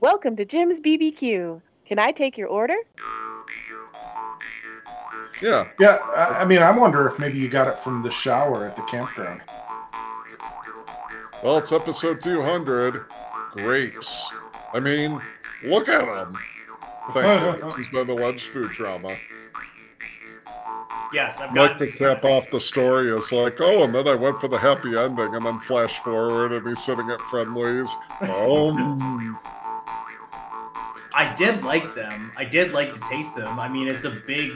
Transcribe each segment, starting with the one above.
Welcome to Jim's BBQ. Can I take your order? Yeah. Yeah, I, I mean, I wonder if maybe you got it from the shower at the campground. Well, it's episode 200. Grapes. I mean, look at them. Thank you. This has been alleged food trauma. Yes, I've Like got to cap off the story is like, oh, and then I went for the happy ending, and then flash forward, and he's sitting at Friendly's. Um, I did like them. I did like to taste them. I mean, it's a big,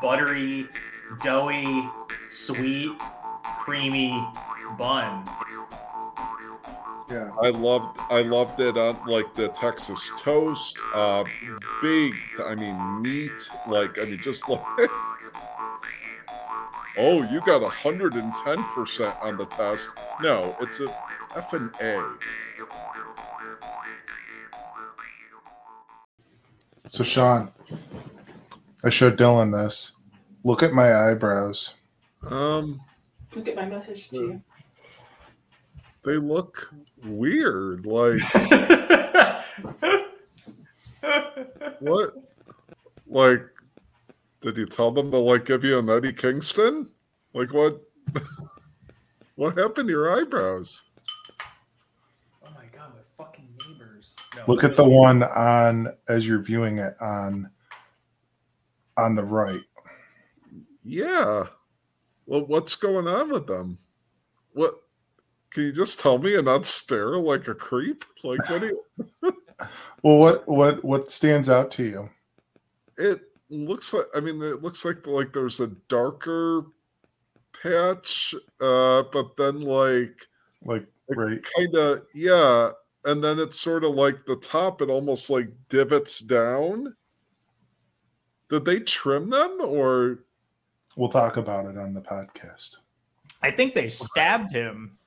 buttery, doughy, sweet, creamy bun. Yeah. I loved, I loved it on like the Texas toast, uh, big. I mean, meat. Like, I mean, just like. Oh, you got 110% on the test. No, it's a F and A. So, Sean, I showed Dylan this. Look at my eyebrows. Um, Look at my message to you. they look weird. Like what? Like, did you tell them to like give you an Eddie Kingston? Like what? what happened to your eyebrows? oh my god, my fucking neighbors. No, Look at the one on as you're viewing it on on the right. Yeah. Well, what's going on with them? What? Can you just tell me and not stare like a creep? Like what do you? Well, what what what stands out to you? It looks like. I mean, it looks like like there's a darker patch, uh, but then like Like right. kind of yeah, and then it's sort of like the top. It almost like divots down. Did they trim them or? We'll talk about it on the podcast. I think they stabbed him.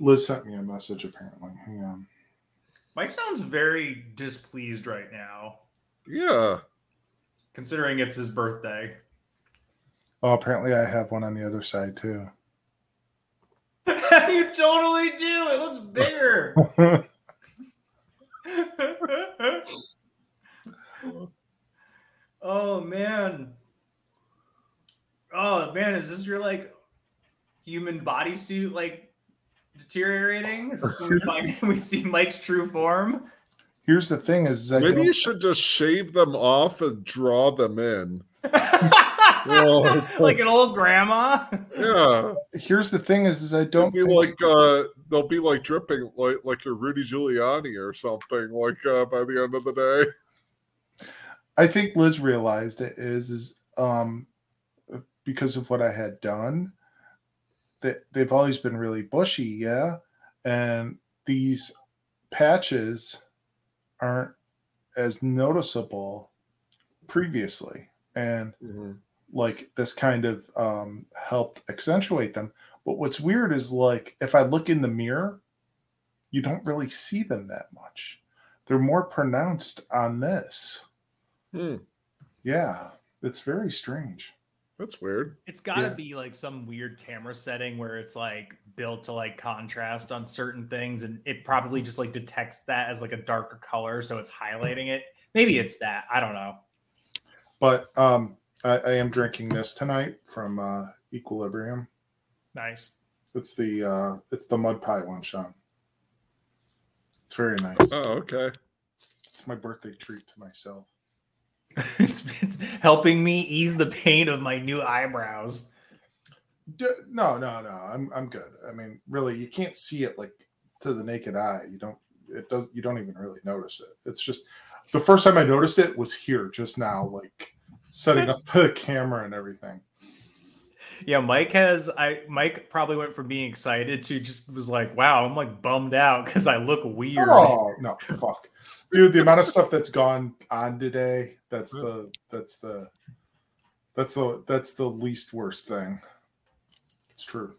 Liz sent me a message apparently. Hang on. Mike sounds very displeased right now, Yeah. considering it's his birthday. Oh, apparently I have one on the other side too. you totally do. It looks bigger. oh man. Oh man, is this your like human bodysuit like deteriorating? Is this we find we see Mike's true form? Here's the thing: is I Maybe don't- you should just shave them off and draw them in. Whoa. like an old grandma. Yeah. here's the thing: is, is I They'll don't be think- like uh they'll be like dripping like like your Rudy Giuliani or something like uh by the end of the day. I think Liz realized it is is um because of what I had done. That they've always been really bushy, yeah, and these patches aren't as noticeable previously, and like this kind of um, helped accentuate them. But what's weird is like if I look in the mirror, you don't really see them that much. They're more pronounced on this. Hmm. Yeah, it's very strange. That's weird. It's got to Yeah. be like some weird camera setting where it's like built to like contrast on certain things, and it probably just like detects that as like a darker color, so it's highlighting it. Maybe it's that. I don't know. But um, I, I am drinking this tonight from uh, Equilibrium. Nice. It's the uh, it's the mud pie one, Sean. It's very nice. Oh, okay. It's my birthday treat to myself. it's, it's helping me ease the pain of my new eyebrows. D- no, no, no. I'm I'm good. I mean, really, you can't see it like to the naked eye. You don't. It does. You don't even really notice it. It's just the first time I noticed it was here just now, mm-hmm. like setting up the camera and everything. Yeah, Mike has I Mike probably went from being excited to just was like, wow, I'm like bummed out because I look weird. Oh no, fuck, dude! The amount of stuff that's gone on today. That's mm-hmm. the that's the that's the that's the least worst thing. It's true.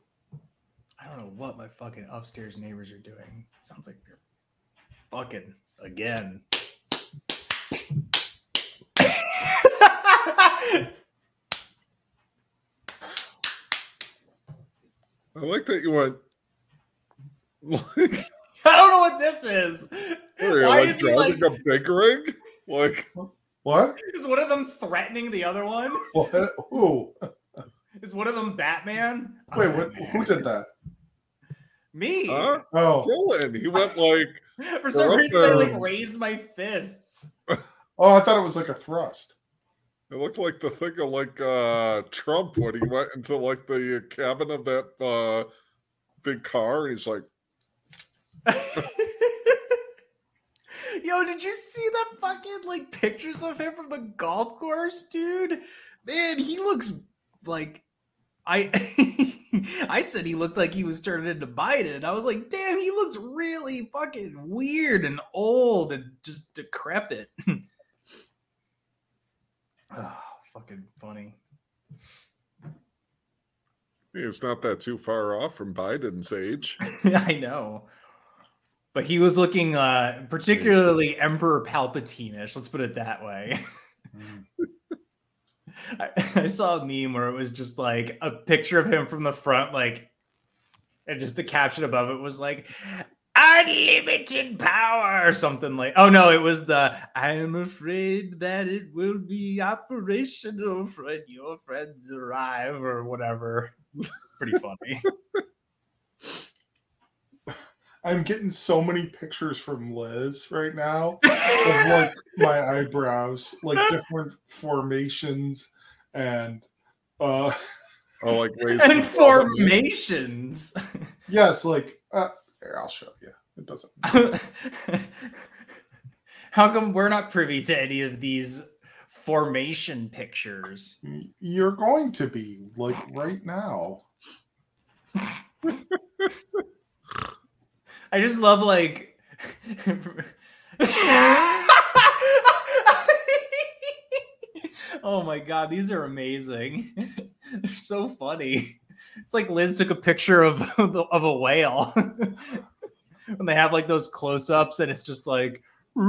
I don't know what my fucking upstairs neighbors are doing. Sounds like they're fucking again. I like that you went I don't know what this is. Are you Why like is he like? a big rig? Like, What? Is one of them threatening the other one? What? Who? Is one of them Batman? Wait, what? Who did that? Me. huh? Oh, Dylan, he went like, For some We're reason, I like raised my fists. oh, I thought it was like a thrust. It looked like the thing of like uh Trump when he went into like the cabin of that uh big car and he's like, Yo, did you see that fucking like pictures of him from the golf course, dude? Man, he looks like I I said he looked like he was turning into Biden. I was like, damn, he looks really fucking weird and old and just decrepit. oh, fucking funny. It's not that too far off from Biden's age. I know. But he was looking uh particularly Emperor Palpatine-ish, let's put it that way. I, I saw a meme where it was just like a picture of him from the front, like, and just the caption above it was like, unlimited power or something like. Oh no, it was the I'm afraid that it will be operational when your friends arrive or whatever. Pretty funny. I'm getting so many pictures from Liz right now of like my eyebrows, like different formations and uh Oh, like ways and formations. yes, like uh here, I'll show you. It doesn't How come we're not privy to any of these formation pictures? you're going to be like right now. I just love like Oh my god, these are amazing. They're so funny. It's like Liz took a picture of of a whale. when they have like those close-ups and it's just like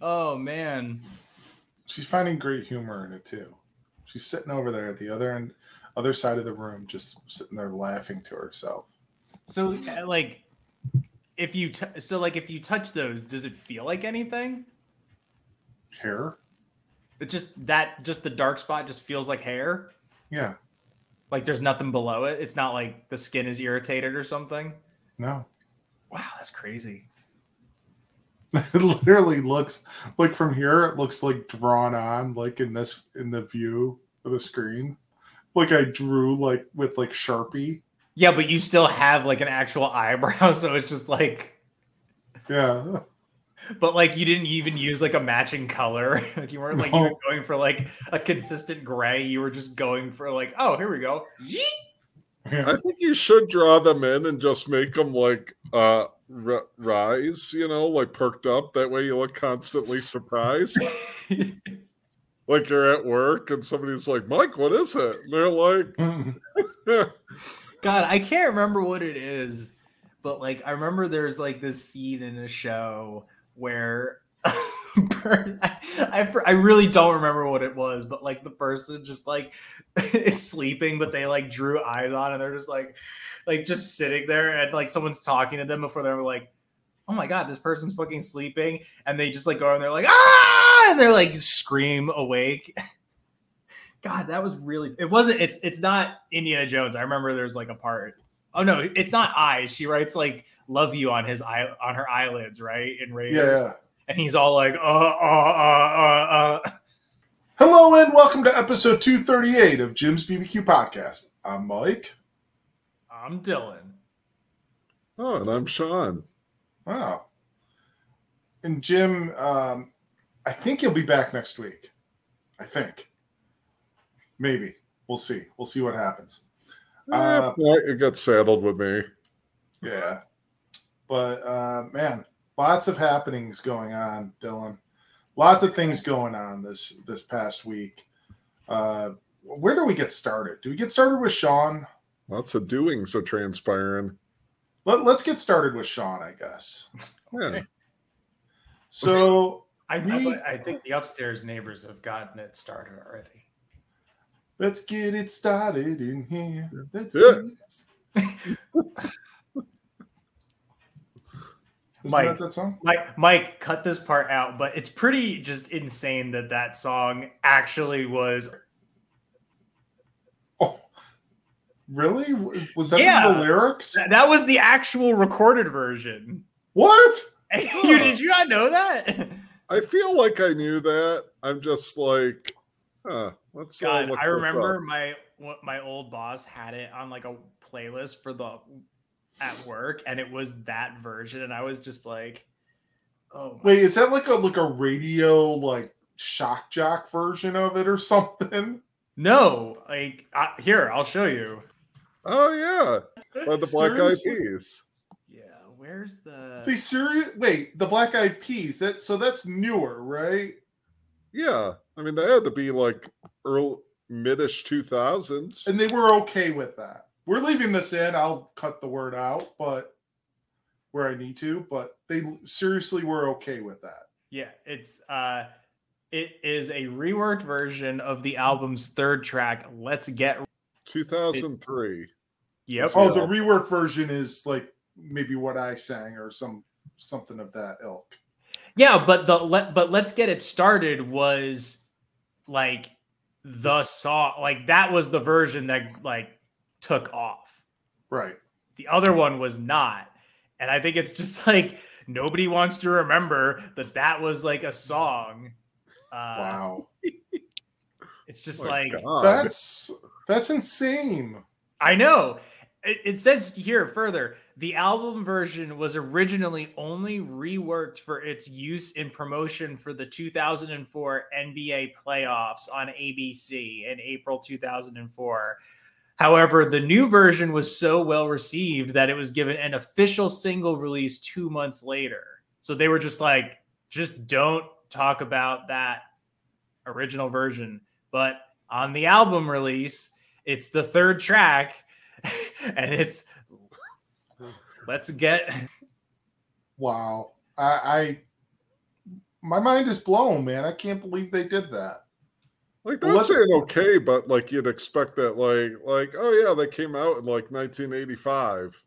Oh man. She's finding great humor in it too. She's sitting over there at the other end other side of the room, just sitting there laughing to herself. So uh, like if you t- so like if you touch those, does it feel like anything? Hair? It just that just the dark spot just feels like hair. Yeah. Like there's nothing below it. It's not like the skin is irritated or something. No. Wow, that's crazy. It literally looks like from here it looks like drawn on like in this in the view of the screen. Like I drew like with like Sharpie. Yeah, but you still have like an actual eyebrow, so it's just like Yeah. But like you didn't even use like a matching color. like you weren't like even No. going for like a consistent gray. You were just going for like, oh, here we go. Yeet. I think you should draw them in and just make them like uh r- rise, you know, like perked up. That way you look constantly surprised. like you're at work and somebody's like, Mike, what is it? And they're like, God, I can't remember what it is, but like I remember there's like this scene in a show where I, I really don't remember what it was, but like the person just like is sleeping, but they like drew eyes on and they're just like like just sitting there and like someone's talking to them before they're like, oh my god, this person's fucking sleeping, and they just like go and they're like ah, and they're like scream awake. God, that was really. It wasn't. It's it's not Indiana Jones. I remember there's like a part. Oh no, it's not eyes. She writes like "love you" on his eye on her eyelids, right? In Raiders, yeah. and he's all like, uh, uh, uh, uh, uh. Hello and welcome to episode 238 of Jim's BBQ podcast. I'm Mike. I'm Dylan. Oh, and I'm Sean. Wow. And Jim, um, I think you'll be back next week. I think. Maybe. We'll see. We'll see what happens. Eh, Uh, if not, you got saddled with me. Yeah. But uh, man, lots of happenings going on, Dylan. Lots of things going on this this past week. Uh, where do we get started? Do we get started with Sean? Lots of doings are transpiring. Let, let's get started with Sean, I guess. Yeah. So I, We- I, I think the upstairs neighbors have gotten it started already. Let's get it started in here. Let's Yeah. get it- Isn't Mike. that that song? Mike, Mike, cut this part out, but it's pretty just insane that that song actually was. Oh, really? Was that Yeah. the lyrics? That was the actual recorded version. What? you did you not know that? I feel like I knew that. I'm just like, huh, let's God, I remember my what my old boss had it on like a playlist for the at work, and it was that version, and I was just like, oh, Wait, is that like a like a radio like shock jock version of it or something? no, like I, here I'll show you. Oh yeah, by the Black Eyed Peas. Yeah, where's the? They serious? Wait, the Black Eyed Peas. That so that's newer, right? Yeah, I mean they had to be like early midish two thousands. And they were okay with that. We're leaving this in. I'll cut the word out, but where I need to. But they seriously were okay with that. Yeah, it's uh it is a reworked version of the album's third track, Let's Get Two thousand three. Yep. Oh, the rework version is like maybe what I sang or some something of that ilk. Yeah, but the let but let's get it started was like the song like that was the version that like took off. Right. The other one was not. And I think it's just like nobody wants to remember that that was like a song. Uh Wow. it's just My like God. That's that's insane. I know. It, it says here further the album version was originally only reworked for its use in promotion for the 2004 NBA playoffs on ABC in April 2004. However, the new version was so well received that it was given an official single release two months later. So they were just like, just don't talk about that original version. But on the album release, it's the third track and it's let's get Wow. I, I my mind is blown, man. I can't believe they did that. Like Well, that's let's- saying okay, but like you'd expect that, like, like oh yeah, they came out in like 1985.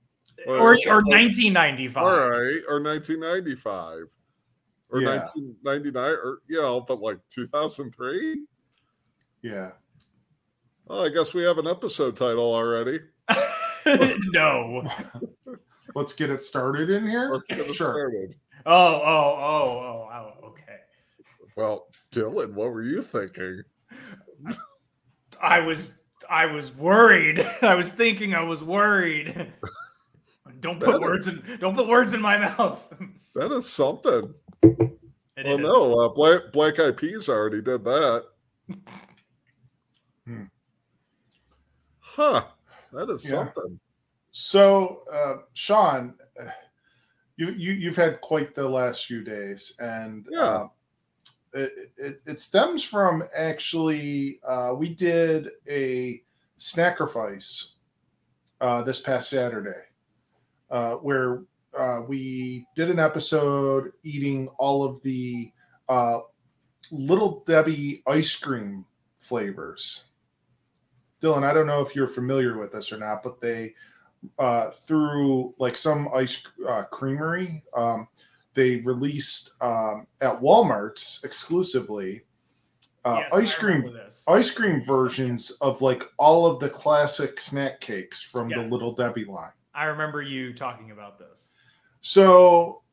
or, Like, or like, 1995 All right, or 1995, or Yeah. 1999, or you know, but like 2003. Yeah. Oh, I guess we have an episode title already. no Let's get it started in here. Let's get it Sure. started. oh oh oh oh oh okay Well, Dylan, what were you thinking? i was i was worried i was thinking i was worried don't put That's- words in don't put words in my mouth That is something. It Well, is. no, uh, Black Black Eyed Peas already did that. Hmm. Huh. That is Yeah. something. So, uh, Sean, uh, you, you you've had quite the last few days, and Yeah. uh, it, it it stems from actually uh, we did a sacrifice uh, this past Saturday, uh, where uh, we did an episode eating all of the uh, Little Debbie ice cream flavors. Dylan, I don't know if you're familiar with this or not, but they uh, through like some ice uh, creamery, um, they released um, at Walmart's exclusively uh, Yes, ice cream ice cream versions of like all of the classic snack cakes from Yes. the Little Debbie line. i remember you talking about this So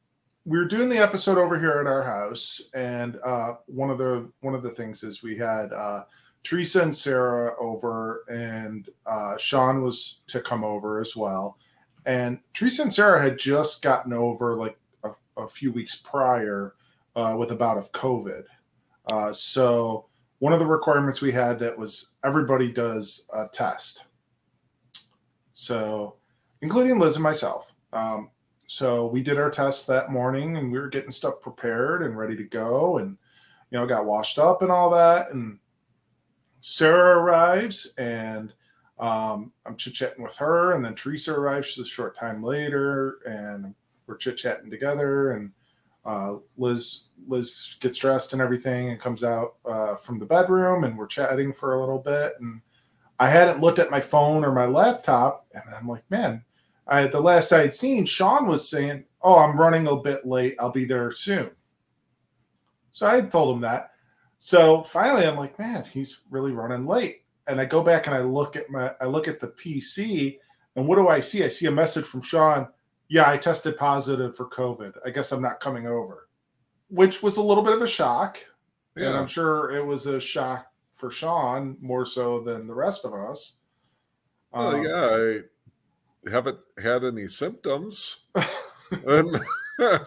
we were doing the episode over here at our house, and uh, one of the one of the things is we had uh, Teresa and Sarah over, and uh, Sean was to come over as well. And Teresa and Sarah had just gotten over like a, a few weeks prior uh, with a bout of COVID. Uh, so one of the requirements we had that was everybody does a test. So, including Liz and myself. Um, so we did our tests that morning and we were getting stuff prepared and ready to go and you know got washed up and all that and sarah arrives and um, i'm chit-chatting with her and then teresa arrives a short time later and we're chit-chatting together and uh, liz liz gets dressed and everything and comes out uh, from the bedroom and we're chatting for a little bit and i hadn't looked at my phone or my laptop and i'm like man I the last I had seen, Sean was saying, "Oh, I'm running a bit late. I'll be there soon." So I had told him that. So finally, I'm like, "Man, he's really running late." And I go back and I look at my I look at the PC, and what do I see? I see a message from Sean. Yeah, I tested positive for COVID. I guess I'm not coming over, which was a little bit of a shock. Yeah. And I'm sure it was a shock for Sean more so than the rest of us. Well, Um, yeah, I haven't had any symptoms. and I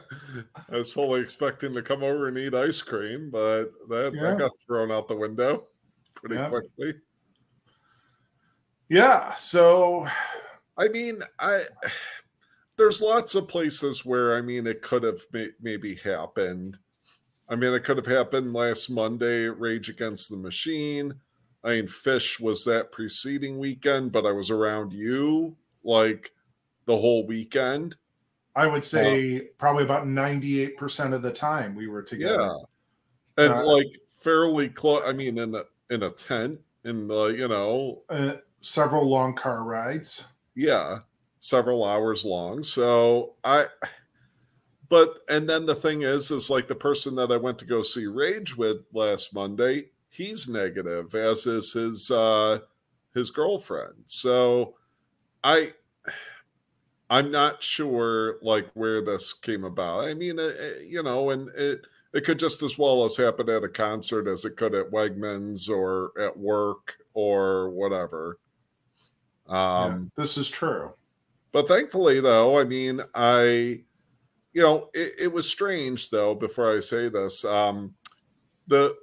was fully expecting to come over and eat ice cream, but that, Yeah. that got thrown out the window pretty Yeah. quickly. Yeah. So I mean, I there's lots of places where I mean it could have may, maybe happened. I mean, it could have happened last Monday at Rage Against the Machine. I mean, Phish was that preceding weekend, but I was around you like the whole weekend. I would say probably about 98% of the time we were together. Yeah, and Uh, like fairly close. I mean, in a in a tent, in the you know, Uh, several long car rides. yeah, several hours long. So I, but and then the thing is, is like the person that I went to go see Rage with last Monday, he's negative, as is his uh his girlfriend. So I. I'm not sure like where this came about. I mean, uh, uh, you know, and it it could just as well as happen at a concert as it could at Wegmans or at work or whatever. Yeah, Um, this is true. but thankfully, though, I mean, I, you know, it, it was strange though. Before I say this, um, the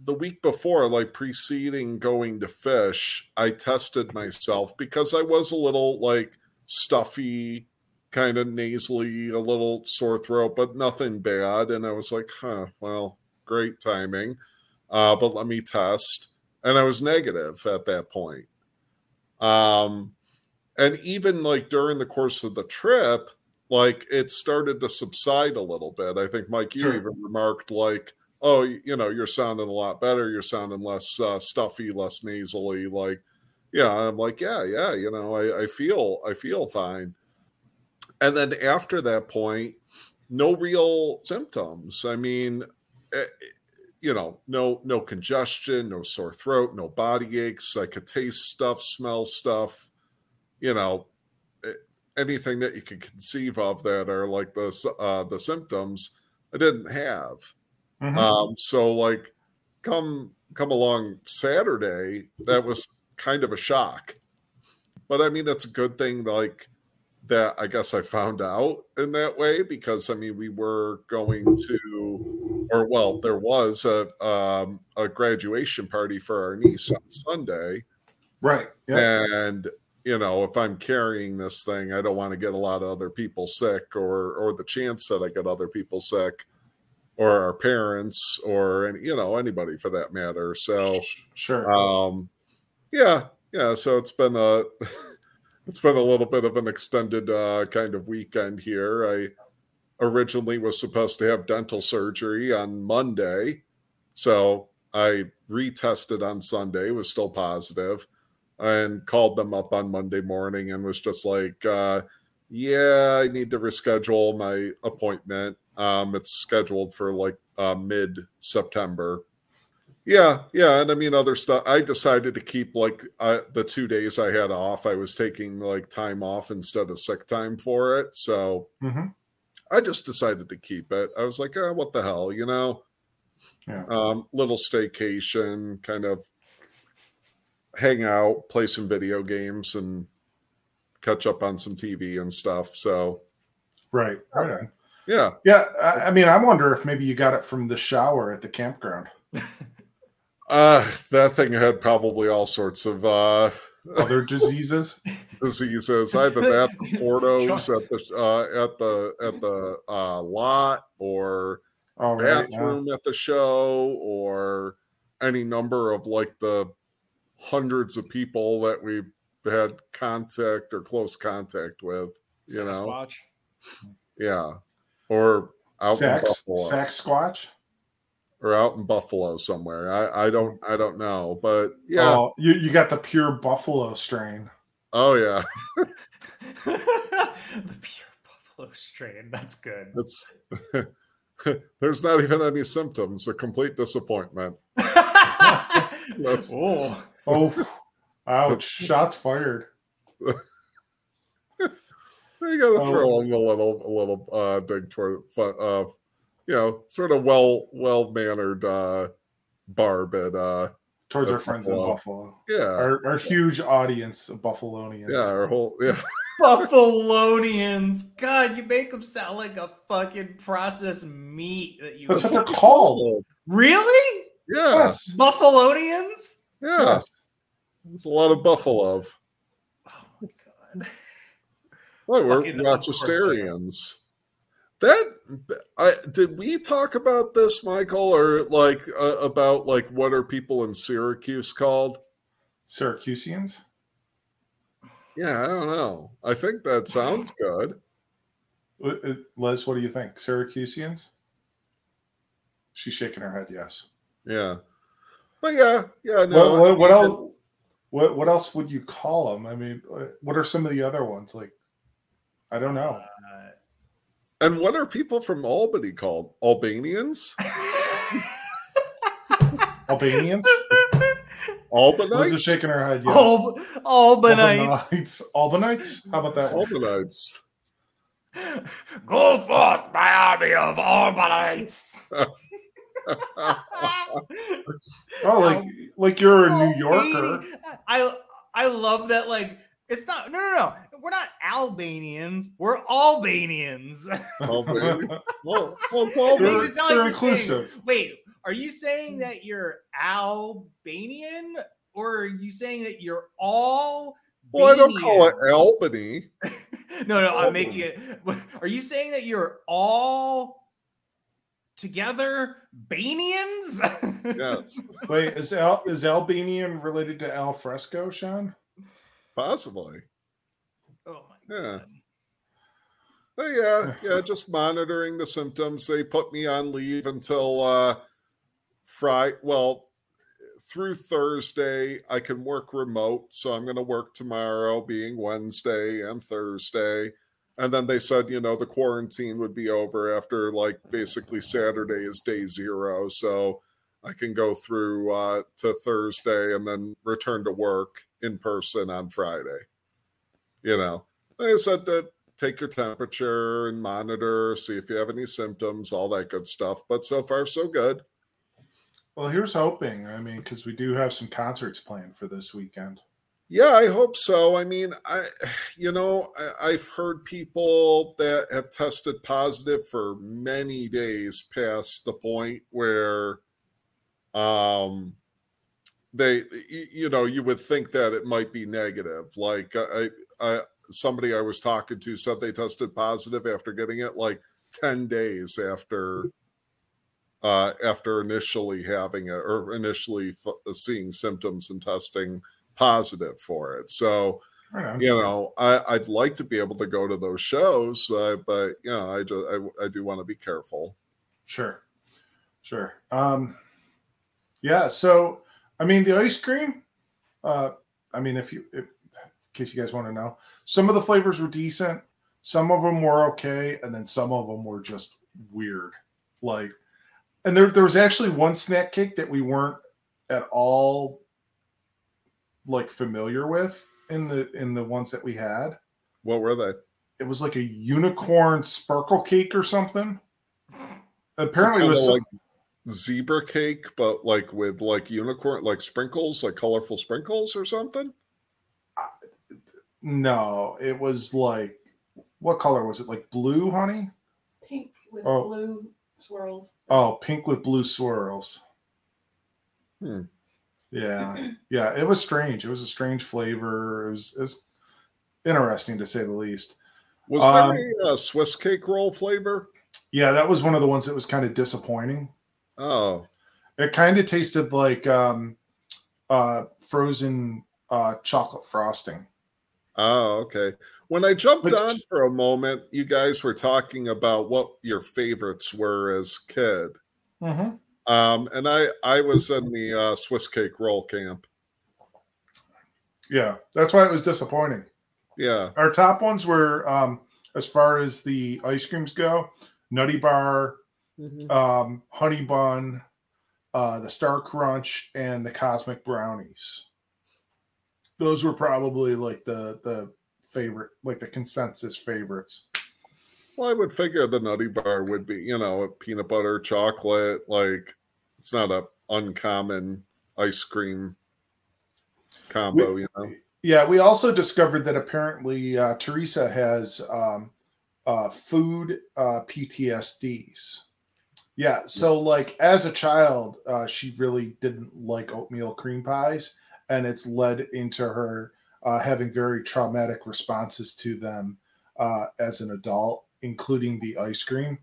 the week before, like preceding going to Phish, I tested myself because I was a little like stuffy, kind of nasally, a little sore throat, but nothing bad. And I was like, huh, well, great timing. Uh, but let me test. And I was negative at that point. Um, and even like during the course of the trip, like it started to subside a little bit. I think Mike, you Sure. even remarked like, "Oh, you know, you're sounding a lot better. You're sounding less uh, stuffy, less nasally." Like, yeah, I'm like, yeah, yeah, you know, I, I feel, I feel fine. And then after that point, no real symptoms. I mean, eh, you know, no, no congestion, no sore throat, no body aches. I could taste stuff, smell stuff you know eh, anything that you could conceive of that are like the uh, the symptoms I didn't have. Mhm. Um, so like come come along Saturday, that was kind of a shock. But I mean, that's a good thing. Like that, I guess I found out in that way because I mean, we were going to, or well, there was a um, a graduation party for our niece on Sunday right. Yeah. and you know if i'm carrying this thing i don't want to get a lot of other people sick or or the chance that i get other people sick or our parents or any you know anybody for that matter so sure. um yeah yeah so it's been a it's been a little bit of an extended uh kind of weekend here. I originally was supposed to have dental surgery on monday so i retested on sunday was still positive and called them up on monday morning and was just like uh yeah i need to reschedule my appointment. Um it's scheduled for like uh mid september yeah, yeah, and I mean other stuff. I decided to keep like uh, the two days I had off. I was taking like time off instead of sick time for it, so Mhm. I just decided to keep it. I was like, oh, what the hell, you know? Yeah. Um, little staycation, kind of hang out, play some video games, and catch up on some TV and stuff. So Right. Right. on. yeah, Yeah. I, I mean, I wonder if maybe you got it from the shower at the campground. uh, that thing had probably all sorts of uh, Other diseases. diseases. Either that, the Portos at the uh, at the at the uh, lot, or All right. yeah. bathroom at the show, or any number of like the hundreds of people that we had contact or close contact with. You know, Sasquatch. yeah, or out in Sax, Buffalo, Sasquatch. Or out in Buffalo somewhere. I I don't I don't know, but yeah. Oh, you, you got the pure buffalo strain. Oh yeah, the pure buffalo strain. That's good. it's there's not even any symptoms. A complete disappointment. That's oh, Oh, ouch! Shots fired. you got to Oh. throw in a little a little uh, dig toward uh, you know, sort of well well mannered uh, barb at uh, Towards our Of friends in Buffalo. Buffalo, yeah our, our huge audience of Buffalonians. yeah our whole yeah Buffalonians. God, you make them sound like a fucking processed meat that you. That's what they're called. Really? yeah Yes. Buffalonians? yeah. Yes. It's a lot of buffalo. Oh my god. Well, we're Fucking- of course they are. Rochesterians. That I did we talk about this, Michael, or like uh, about like what are people in Syracuse called? Syracusians. Yeah, I don't know. I think that sounds good. Uh, Les, what do you think? Syracusians? She's shaking her head. Yes. Yeah, but yeah, yeah. No, what, what, what else? What what else would you call them? I mean, uh, what are some of the other ones? Like, I don't know. Uh, And what are people from Albany called? Albanians? Albanians. Albanites? Liz is shaking her head. Yes. Alb- Albanites. Albanites. Albanites. How about that one? Albanites. Go forth, my army of Albanites. Oh, like like you're a New Yorker. I I love that. Like it's not. No, no, no. We're not Albanians. We're Albanians. Albany. well, well, it's It Albany. They're- makes it like they're saying- inclusive. wait, are you saying that you're Albanian, or are you saying that you're all? Well, I don't call it Albany. no, no, It's I'm making it. Are you saying that you're all together Banians? Yes, Wait, is Al is Albanian related to Al Fresco, Sean? Possibly. Oh my Yeah. god. But yeah, yeah, just monitoring the symptoms. They put me on leave until uh Friday. Well, through Thursday, I can work remote. So I'm going to work tomorrow, being Wednesday and Thursday. And then they said, you know, the quarantine would be over after like basically Saturday is day zero. So I can go through uh, to Thursday and then return to work in person on Friday. You know, they said that take your temperature and monitor, see if you have any symptoms, all that good stuff. But so far, so good. Well, here's hoping. I mean, because we do have some concerts planned for this weekend. Yeah, I hope so. I mean, I, you know, I, I've heard people that have tested positive for many days past the point where, um, they, you know, you would think that it might be negative. Like I, I, somebody I was talking to said they tested positive after getting it like ten days after, uh, after initially having it or initially f- seeing symptoms and testing positive for it. So, you know, I, I'd like to be able to go to those shows, uh, but you know, I just I, I do want to be careful. Sure, sure. Um, yeah. So, I mean, the ice cream. Uh, I mean, if you, if, in case you guys want to know, some of the flavors were decent. Some of them were okay, and then some of them were just weird. Like, and there there was actually one snack cake that we weren't at all like familiar with in the in the ones that we had. What were they? It was like a unicorn sparkle cake or something. Apparently, it was some- like zebra cake, but like with like unicorn, like sprinkles, like colorful sprinkles or something. No, it was like what color was it? Like blue, honey? Pink with Oh. blue swirls. Oh, pink with blue swirls. Hmm. Yeah, yeah. It was strange. It was a strange flavor. It was, it was interesting to say the least. Was Um, there a uh, Swiss cake roll flavor? Yeah, that was one of the ones that was kind of disappointing. Oh, It kind of tasted like um, uh, frozen uh, chocolate frosting. oh, okay. When I jumped Which- on for a moment, you guys were talking about what your favorites were as kid. Mm-hmm. Um, and I I was in the uh, Swiss cake roll camp. Yeah, that's why it was disappointing. Yeah. Our top ones were, um, as far as the ice creams go, Nutty Bar, um, Honey Bun, uh, the Star Crunch, and the Cosmic Brownies. Those were probably like the the favorite, like the consensus favorites. Well, I would figure the Nutty Bar would be, you know, a peanut butter chocolate. Like, it's not a uncommon ice cream combo, you know. Yeah, we also discovered that apparently uh, Teresa has um, uh, food uh, PTSDs. Yeah, so like as a child, uh, she really didn't like oatmeal cream pies, and it's led into her uh, having very traumatic responses to them uh, as an adult, including the ice cream.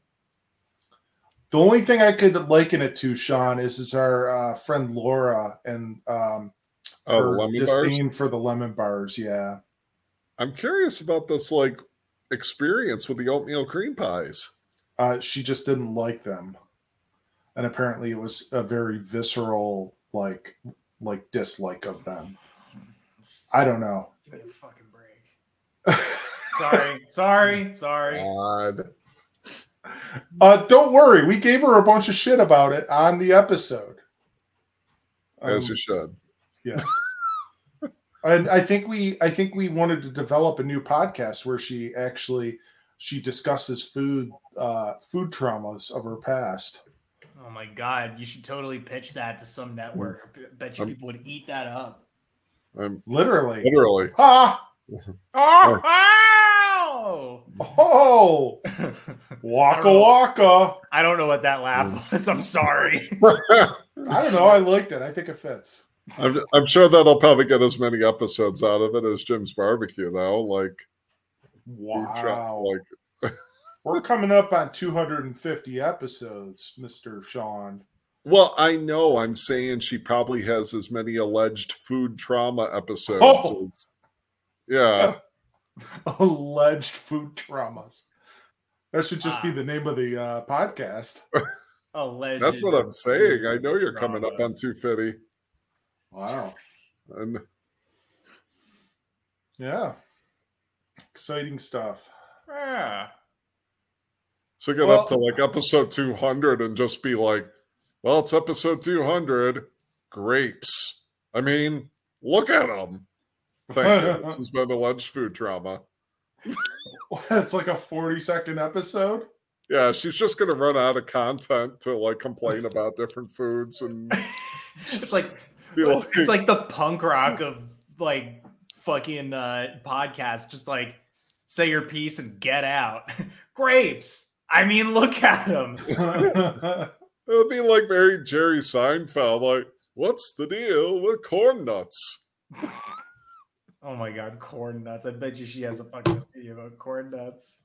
The only thing I could liken it to, Sean, is is our uh, friend Laura and um, Oh, her lemon bars. disdain for the lemon bars. Yeah. I'm curious about this, like, experience with the oatmeal cream pies. Uh, she just didn't like them, and apparently it was a very visceral, like, like dislike of them. I don't know. Give me a fucking break. Sorry, sorry, sorry. God. uh, don't worry, we gave her a bunch of shit about it on the episode. As Um, you should. Yes. and I think we I think we wanted to develop a new podcast where she actually she discusses food uh food traumas of her past. Oh my god, you should totally pitch that to some network. I bet you Um, people would eat that up. I'm Literally. literally. Ha! Oh! Oh oh. waka waka. I don't know what that laugh was. I'm sorry. I don't know. I liked it. I think it fits. I'm, I'm sure that'll probably get as many episodes out of it as Jim's barbecue, though. Like, we try- Wow. like We're coming up on 250 episodes, Mr. Sean. well, I know. I'm saying she probably has as many alleged food trauma episodes. Oh. As, yeah, Alleged food traumas. That should just be Ah. the name of the uh, podcast. Alleged. that's what I'm saying. I know you're coming up on traumas. 250, Wow. and Yeah. Exciting stuff. Yeah. So get Well- up to like episode 200 and just be like, "Well, it's episode 200. Grapes. I mean, look at them." Thank you. This has been alleged food trauma. it's like a 40 second episode. Yeah, she's just gonna run out of content to like complain about different foods and it's like like, it's like the punk rock of like fucking uh podcast. Just like say your piece and get out. Grapes. I mean, look at him. it'll be like very Jerry Seinfeld. Like, what's the deal with corn nuts? Oh my god, corn nuts. I bet you she has a fucking video about corn nuts.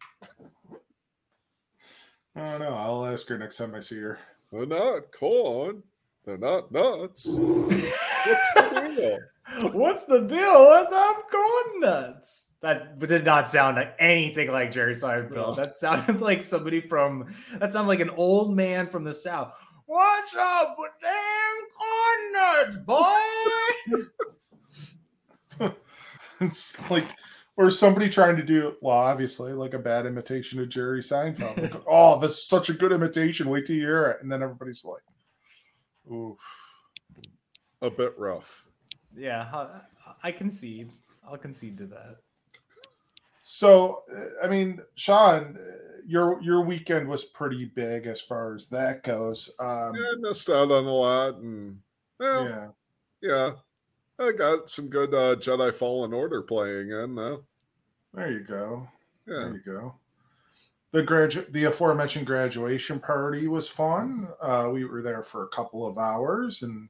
I don't know. I'll ask her next time I see her. They're not corn. They're not nuts. What's the deal? What's the deal with them corn nuts? That did not sound like anything like Jerry Seinfeld. No. That sounded like somebody from that sounded like an old man from the south. What's up with them corn nuts, boy? It's like, or somebody trying to do, well, obviously, like a bad imitation of Jerry Seinfeld. Like, oh, this is such a good imitation. Wait till you hear it. And then everybody's like, ooh. A bit rough. yeah, I- I concede. I'll concede to that. So, uh, I mean, Sean, uh, your your weekend was pretty big as far as that goes. Um, Yeah, I missed out on a lot, and well, yeah. yeah, I got some good uh, Jedi Fallen Order playing in though. There you go. Yeah, There you go. The gradu- the aforementioned graduation party was fun. Uh, we were there for a couple of hours, and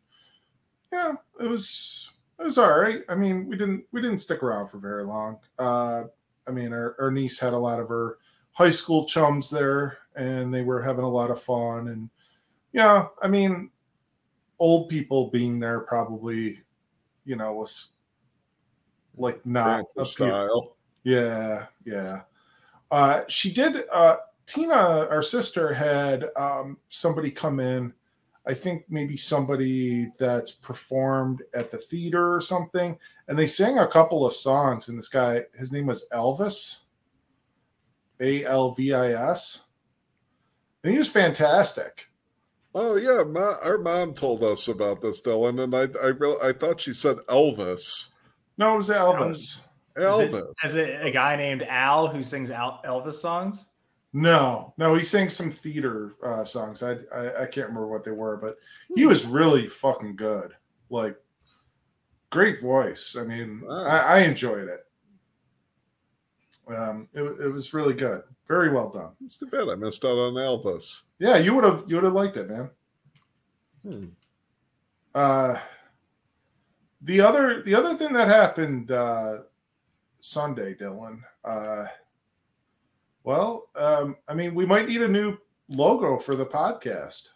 yeah, it was it was all right. I mean, we didn't we didn't stick around for very long. Uh, I mean, our, our niece had a lot of her high school chums there, and they were having a lot of fun. And yeah, I mean, old people being there probably, you know, was like not appeal- style. yeah, yeah. Uh, she did. Uh, Tina, our sister, had um, somebody come in I think maybe somebody that's performed at the theater or something, and they sang a couple of songs. And this guy, his name was Alvis, A L V I S, and he was fantastic. Oh yeah, ma- our mom told us about this, Dylan, and I I real I thought she said Elvis. No, it was Alvis. Elvis. Is it, is it a guy named Al who sings Al- Elvis songs? No, no, he sang some theater uh, songs. I, I I can't remember what they were, but he was really fucking good. Like, great voice. I mean, Wow. I, I enjoyed it. Um, it, it was really good. Very well done. It's too bad I missed out on Elvis. Yeah, you would have you would have liked it, man. Hmm. Uh, the other the other thing that happened uh, Sunday, Dylan. Uh, well, um, I mean, we might need a new logo for the podcast.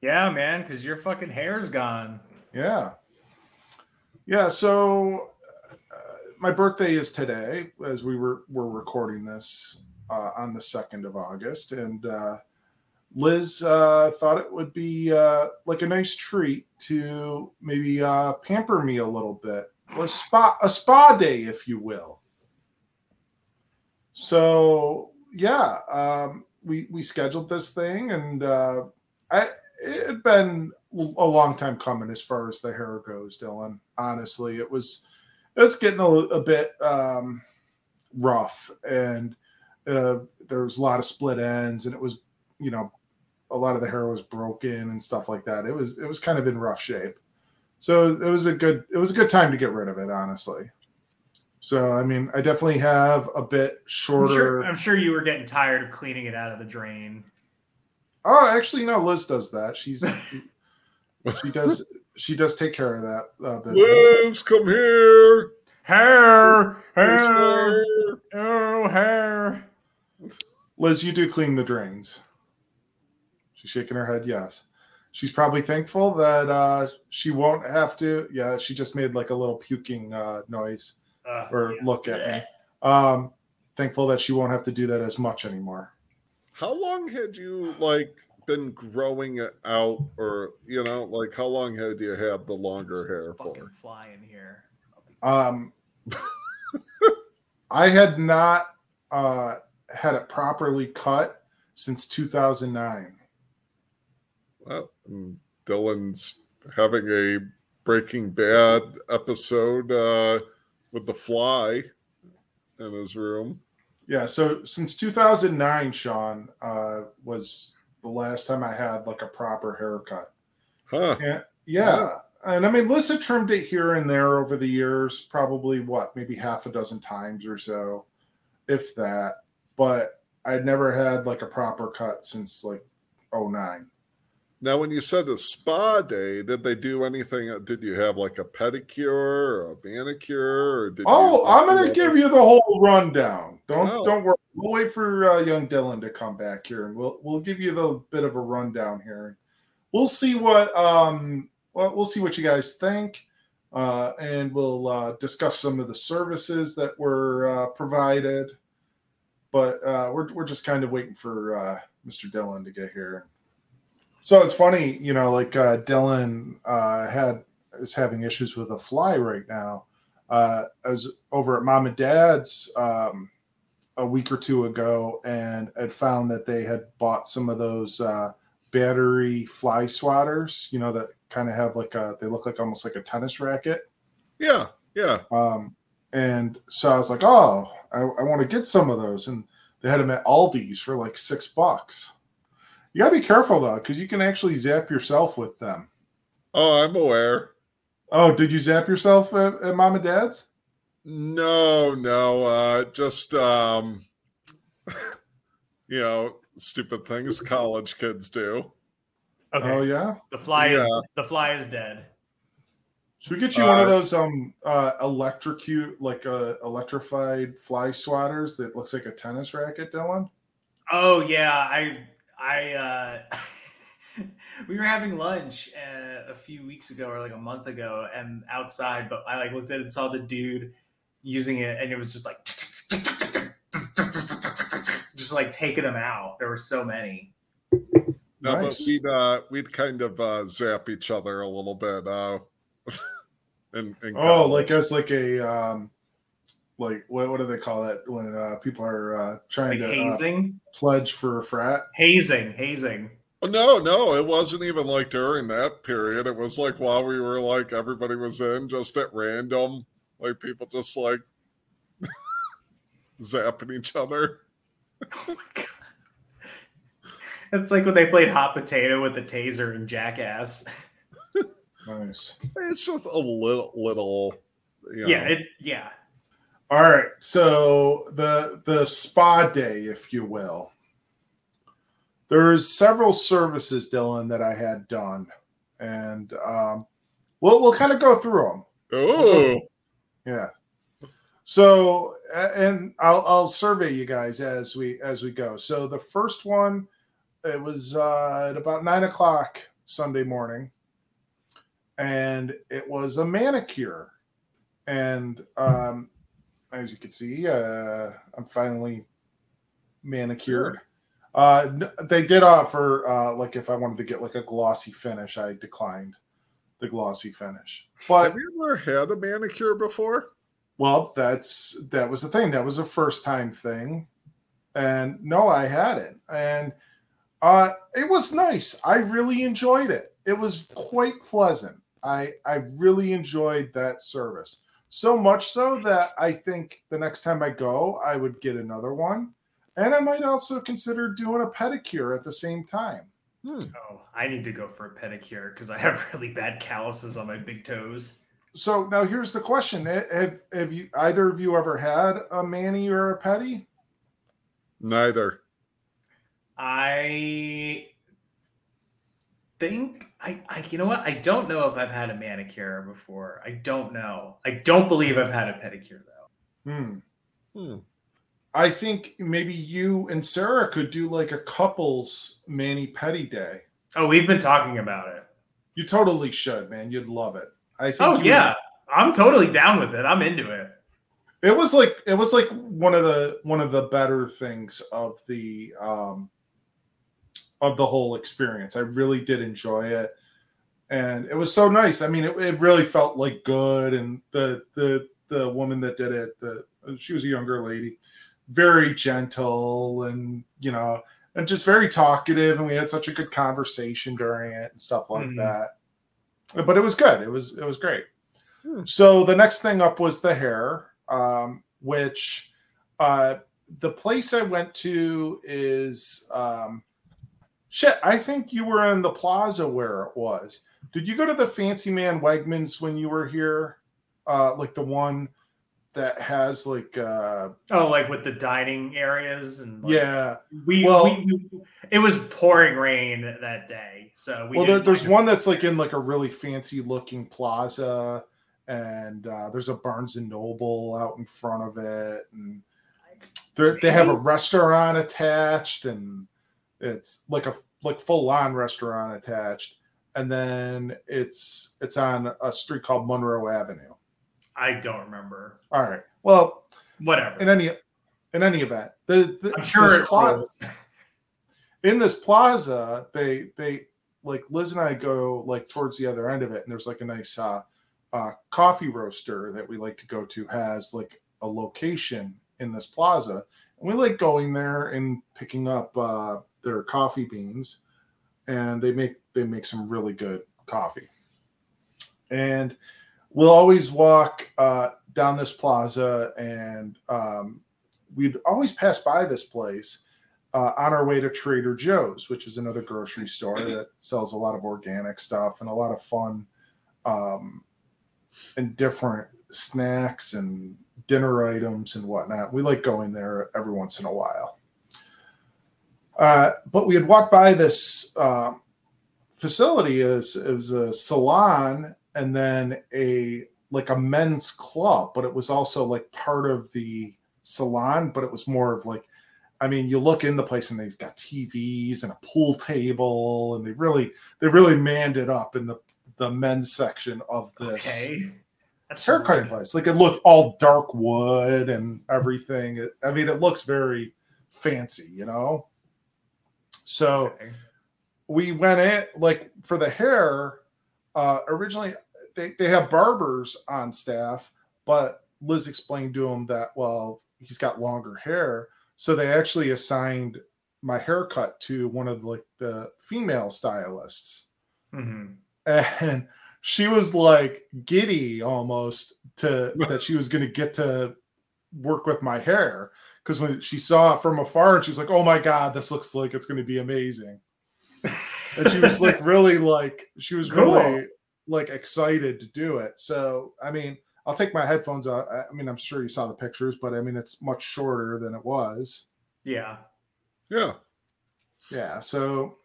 Yeah, man, because your fucking hair's gone. Yeah, yeah. So uh, my birthday is today, as we were we're recording this uh, on the second of August, and uh, Liz uh, thought it would be uh, like a nice treat to maybe uh, pamper me a little bit, a spa a spa day, if you will. So yeah, um, we we scheduled this thing, and I it had been a long time coming as far as the hair goes, Dylan. Honestly, it was it was getting a, a bit um, rough, and uh, there was a lot of split ends, and it was you know a lot of the hair was broken and stuff like that. It was it was kind of in rough shape. So it was a good it was a good time to get rid of it, honestly. So I mean, I definitely have a bit I'm shorter. sure, I'm sure you were getting tired of cleaning it out of the drain. Oh, actually, no. Liz does that. She's she does she does take care of that uh, business. Liz, come here. Hair, Liz, hair, oh, hair. Liz, you do clean the drains. She's shaking her head. Yes. She's probably thankful that uh, she won't have to. Yeah, she just made like a little puking uh, noise Uh, or yeah. look at me. Um, thankful that she won't have to do that as much anymore. How long had you like been growing it out, or you know, like how long had you had the longer hair Fucking for? fly in here. Um, I had not uh, had it properly cut since 2009. Well, Dylan's having a Breaking Bad episode uh, with the fly in his room. Yeah, so since 2009, Sean uh, was the last time I had like a proper haircut. Huh? Yeah, yeah, and I mean, Lissa trimmed it here and there over the years, probably what, maybe half a dozen times or so, if that. But I'd never had like a proper cut since like 09. Now, when you said a spa day, did they do anything? Did you have like a pedicure or a manicure? Or did Oh, I'm gonna give you the whole rundown. Don't Oh. don't worry. We'll wait for uh, young Dylan to come back here, and we'll we'll give you the bit of a rundown here. We'll see what um well we'll see what you guys think, uh, and we'll uh, discuss some of the services that were uh, provided. But uh, we're we're just kind of waiting for uh, Mr. Dylan to get here. So it's funny, you know, like Dylan had is having issues with a fly right now uh, I was over at mom and dad's um, a week or two ago and had found that they had bought some of those uh, battery fly swatters, you know, that kind of have like a, they look like almost like a tennis racket. Yeah, yeah. Um, and so I was like, oh, I, I want to get some of those. And they had them at Aldi's for like six bucks. You got to be careful though, because you can actually zap yourself with them. Oh, I'm aware. Oh, did you zap yourself at, at mom and dad's? No, no. Uh, just um, you know, stupid things college kids do. Okay. Oh, yeah. The fly is the fly is dead. Should we get you one of Uh, those um uh electrocute like uh electrified fly swatters that looks like a tennis racket, Dylan? Oh yeah, I I uh we were having lunch uh, a few weeks ago or like a month ago and outside, but I like looked at it and saw the dude using it and it was just like just like taking them out. There were so many. No, Nice. but we'd uh, we'd kind of uh, zap each other a little bit. Uh, and, and Oh, like as like a um, like what what do they call that when uh, people are uh, trying Like to uh, hazing, pledge for a frat? hazing, hazing. no, no, it wasn't even like during that period. It was like while we were like everybody was in, just at random, like people just like zapping each other. oh It's like when they played hot potato with the taser and jackass. Nice. It's just a little, little. You know. Yeah, it, yeah. All right, so the the spa day, if you will. There's several services, Dylan, that I had done, and um, we'll we'll kind of go through them. Oh, Yeah. So, and I'll I'll survey you guys as we as we go. So the first one, it was uh, at about nine o'clock Sunday morning, and it was a manicure, and um, as you can see, uh, I'm finally manicured. Uh, they did offer uh, like if I wanted to get like a glossy finish, I declined the glossy finish, but have you ever had a manicure before? well, that's that was the thing. That was a first time thing. And no, I hadn't. And uh it was nice. I really enjoyed it. It was quite pleasant. I I really enjoyed that service. So much so that I think the next time I go, I would get another one. And I might also consider doing a pedicure at the same time. Oh, I need to go for a pedicure because I have really bad calluses on my big toes. So now here's the question. Have have you either of you ever had a mani or a pedi? Neither. I think I, I you know what? I don't know if I've had a manicure before. I don't know. I don't believe I've had a pedicure though. Hmm. Hmm. I think maybe you and Sarah could do like a couples mani pedi day. Oh, we've been talking about it. You totally should, man. You'd love it. I think. Oh you would- yeah. I'm totally down with it. I'm into it. it was like it was like one of the one of the better things of the um of the whole experience. I really did enjoy it, and it was so nice. I mean, it, it really felt like good, and the the the woman that did it, the she was a younger lady, very gentle, and you know, and just very talkative, and we had such a good conversation during it and stuff like Mhm. that. But it was good. It was it was great. Hmm. So the next thing up was the hair, um, which uh, the place I went to is um, shit. I think you were in the plaza where it was. Did you go to the Fancy Man Wegmans when you were here? Uh, like the one that has like uh, Oh, like with the dining areas and like, yeah. We, Well- we, it was pouring rain that day, so we well, there, there's one that's like in like a really fancy looking plaza, and uh, there's a Barnes and Noble out in front of it, and they have a restaurant attached, and it's like a like full on restaurant attached, and then it's it's on a street called Monroe Avenue. I don't remember. All right. Well, Whatever. in any in any event, the, the I'm sure this it pla- rules. in this plaza, they they like Liz and I go like towards the other end of it, and there's like a nice uh, uh, coffee roaster that we like to go to has like a location in this plaza, and we like going there and picking up uh, their coffee beans, and they make they make some really good coffee, and we'll always walk uh, down this plaza, and um, we'd always pass by this place uh, on our way to Trader Joe's, which is another grocery store that sells a lot of organic stuff and a lot of fun um, and different snacks and dinner items and whatnot. We like going there every once in a while. Uh, but we had walked by this um facility as it was a salon and then a like a men's club, but it was also like part of the salon, but it was more of like I mean, you look in the place and they've got TVs and a pool table, and they really they really manned it up in the the men's section of this Okay. That's haircutting place. Like it looked all dark wood and everything. It, I mean, it looks very fancy, you know. So Okay. we went in like for the hair. Uh, originally, they they have barbers on staff, but Liz explained to him that well, he's got longer hair, so they actually assigned my haircut to one of like the female stylists, hmm and she was like giddy almost to that she was going to get to work with my hair. Because when she saw it from afar and she's like oh my god this looks like it's going to be amazing. And she was like really like she was Cool. really like excited to do it so i mean i'll take my headphones out i I mean i'm sure you saw the pictures but i mean it's much shorter than it was Yeah. Yeah. yeah so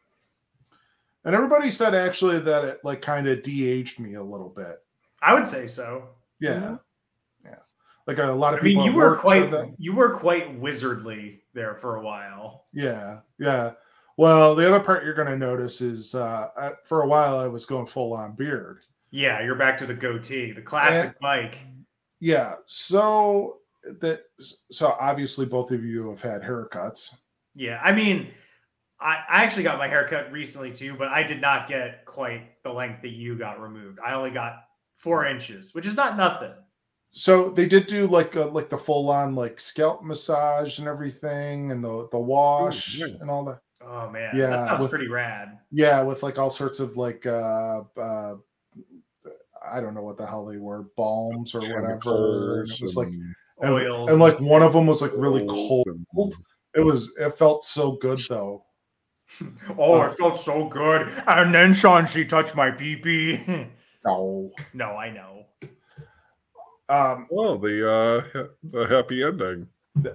and everybody said actually that it like kind of de-aged me a little bit I would say so. yeah mm-hmm. yeah like a lot of I mean, people you were quite you were quite wizardly there for a while. Yeah, yeah. Well, the other part you're going to notice is uh, I, for a while I was going full on beard. Yeah, you're back to the goatee, the classic Mike. Yeah. So that so obviously both of you have had haircuts. Yeah, I mean, I, I actually got my haircut recently too, but I did not get quite the length that you got removed. I only got four inches, which is not nothing. So they did do like a, like the full on like scalp massage and everything, and the the wash nice. and all that. Oh man, Yeah, that sounds with- pretty rad. Yeah, with like all sorts of like uh, uh I don't know what the hell they were, balms or whatever. And it was like and and, Oils and like one of them was like really cold. and- It was it felt so good though. Oh, Uh, it felt so good. And then Sean, she touched my pee pee. No. no, I know. Um, Oh, the uh the happy ending.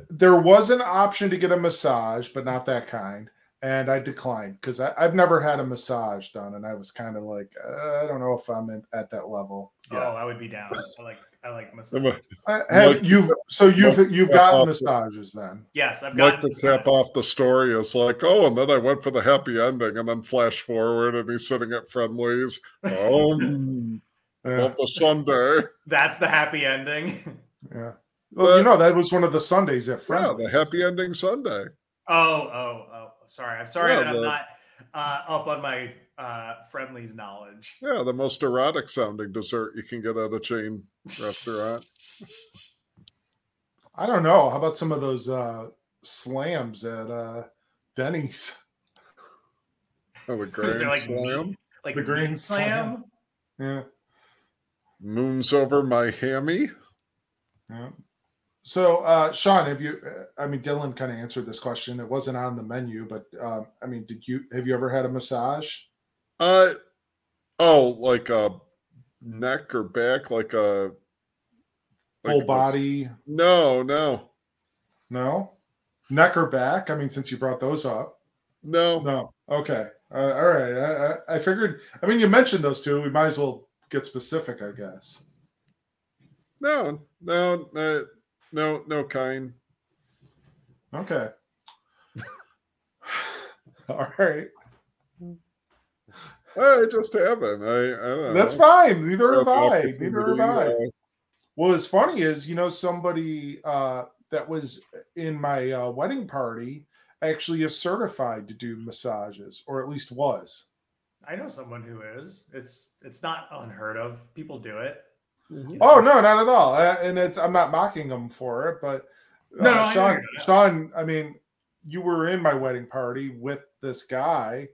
there was an option to get a massage, but not that kind, and I declined because I've never had a massage done, and I was kind of like, uh, I don't know if I'm in, at that level. Yeah. Oh, I would be down. I like I like I'm massage. a- I, have you've so you've like you've that gotten off- massages then? Yes, I've like got to cap off the story is like, oh, and then I went for the happy ending, and then flash forward, and he's sitting at Friendly's. Oh, Yeah, love the Sundae. That's the happy ending. yeah. Well, you know that was one of the Sundaes at Yeah, Friendly's. the happy ending Sundae. Oh, oh, oh. Sorry. I'm sorry Yeah, that I'm the- not uh, up on my uh, Friendly's knowledge. Yeah, the most erotic sounding dessert you can get at a chain restaurant. I don't know. How about some of those uh, slams at uh, Denny's? Oh, the Is Grand like Slam. meat- like The Grand meat Slam. Yeah. Moons over my hammy. Yeah. So, uh, Sean, have you? uh, I mean, Dylan kind of answered this question. It wasn't on the menu, but um, I mean, did you have you ever had a massage? Uh oh, like a neck or back, like a like Full a- body? No, no, No, neck or back? I mean, since you brought those up, no. no. Okay, uh, all right. I, I, I figured. I mean, you mentioned those two. We might as well get specific, I guess. No, no, no, no, no kind. Okay. all right. I just haven't. I, I don't That's know. fine. Neither have Got I. Neither have I. Well, what's funny is, you know, somebody uh, that was in my uh, wedding party actually is certified to do massages, or at least was. I know someone who is. It's it's not unheard of. People do it. Mhm. Oh no, not at all. Uh, and it's I'm not mocking them for it, but uh, No, no, I Sean, you're. Sean, I mean, you were in my wedding party with this guy.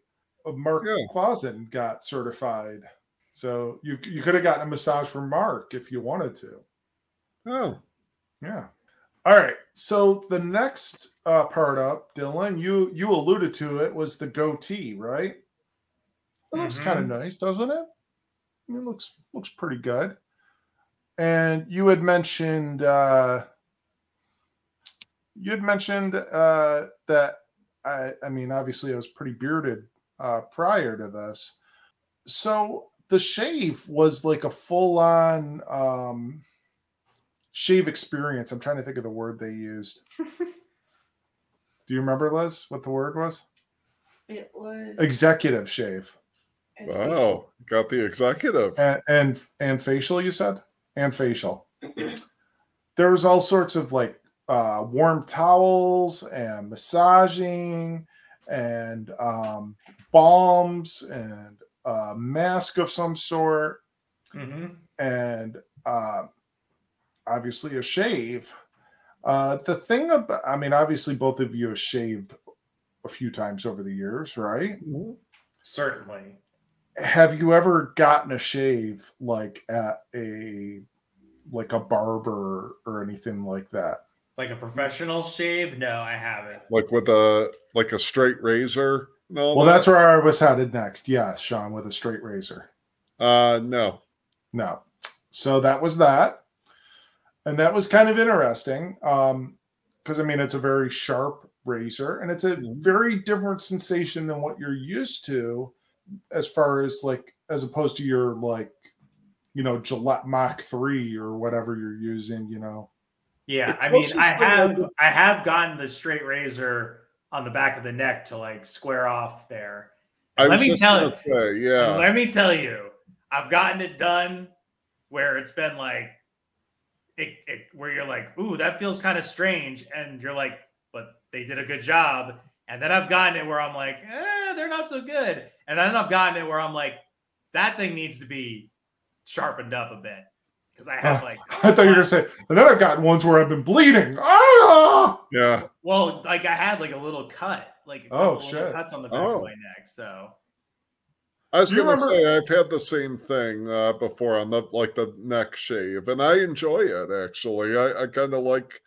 Uh, Mark Yeah. Clausen got certified, so you you could have gotten a massage from Mark if you wanted to. Oh, Yeah. All right. So the next uh, part up, Dylan, you you alluded to it was the goatee, right? It looks Mhm. kind of nice, doesn't it? I mean, it looks looks pretty good. And you had mentioned uh, you had mentioned uh, that I I mean, obviously, I was pretty bearded uh, prior to this. So the shave was like a full on um, shave experience. I'm trying to think of the word they used. Do you remember, Liz, what the word was? It was Executive shave and wow. Got the executive. and and, and facial. You said and facial. there was all sorts of like uh, warm towels and massaging and um, balms and a mask of some sort hmm and uh, obviously a shave. Uh, the thing about, I mean, obviously both of you have shaved a few times over the years, right? Certainly. Have you ever gotten a shave like at a like a barber or anything like that? Like a professional shave? No, I haven't. Like with a like a straight razor. No, Well, that's where I was headed next. Yeah, Sean, with a straight razor. uh no. No. So that was that. And that was kind of interesting. Um, because I mean it's a very sharp razor and it's a Mhm. very different sensation than what you're used to as far as like as opposed to your like you know Gillette Mach 3 or whatever you're using, you know. Yeah, I mean, I closest thing I have could- I have gotten the straight razor on the back of the neck to like square off there. I Let was me just tell you. say, yeah. let me tell you, I've gotten it done where it's been like it, it where you're like, ooh, that feels kind of strange, and you're like, but they did a good job. And then I've gotten it where I'm like, eh, they're not so good. And then I've gotten it where I'm like, that thing needs to be sharpened up a bit because I have Oh, like, I thought you were gonna say, and then I've gotten ones where I've been bleeding. Ah! Yeah. well, like I had like a little cut, like a Oh, couple little shit. cuts on the back Oh. of my neck. So I was gonna remember- say I've had the same thing uh, before on the like the neck shave, and I enjoy it actually. I, I kind of like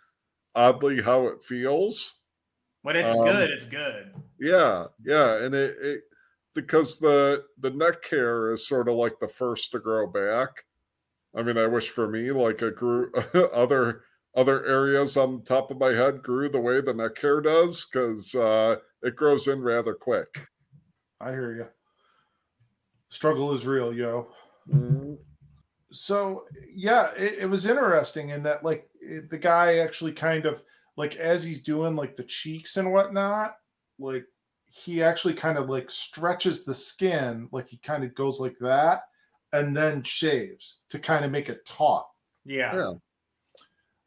oddly how it feels. when it's Um, good, it's good. Yeah, yeah, and it, it because the the neck hair is sort of like the first to grow back. I mean, I wish for me like it grew other other areas on the top of my head grew the way the neck hair does because uh, it grows in rather quick. I hear you. Struggle is real, yo. Mhm. so yeah it, it was interesting in that like it, the guy actually kind of like as he's doing like the cheeks and whatnot like he actually kind of like stretches the skin like he kind of goes like that and then shaves to kind of make it taut Yeah. Yeah.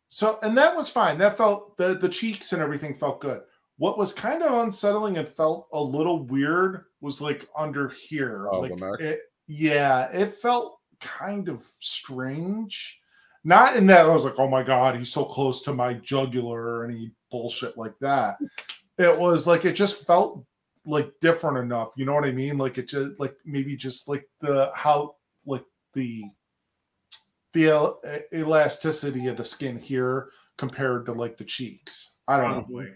so and that was fine that felt the the cheeks and everything felt good what was kind of unsettling and felt a little weird was like under here Oh, the like neck. it, yeah it felt kind of strange not in that i was like oh my god he's so close to my jugular or any bullshit like that it was like it just felt like different enough you know what i mean? Like it just like maybe just like the how like the the el- elasticity of the skin here compared to like the cheeks. I don't know.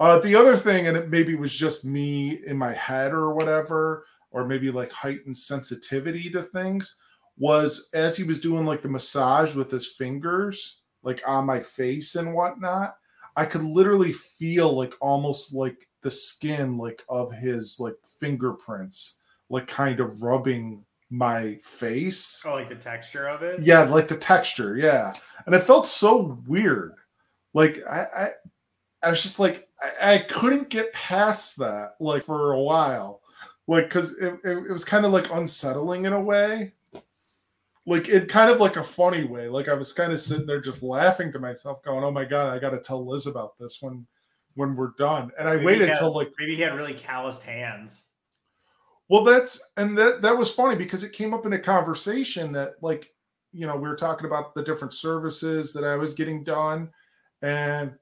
Uh, the other thing, and it maybe was just me in my head or whatever, or maybe like heightened sensitivity to things, was as he was doing like the massage with his fingers, like on my face and whatnot, I could literally feel like almost like the skin like of his like fingerprints, like kind of rubbing my face. Oh, like the texture of it. Yeah, like the texture, yeah. And it felt so weird. Like I I, I was just like I, I couldn't get past that like for a while. Like cuz it, it, it was kind of like unsettling in a way. Like it kind of like a funny way. Like I was kind of sitting there just laughing to myself going, "Oh my god, I got to tell Liz about this when when we're done." And I Maybe waited had- till like maybe he had really calloused hands. well, that's and that that was funny because it came up in a conversation that like you know we were talking about the different services that I was getting done, and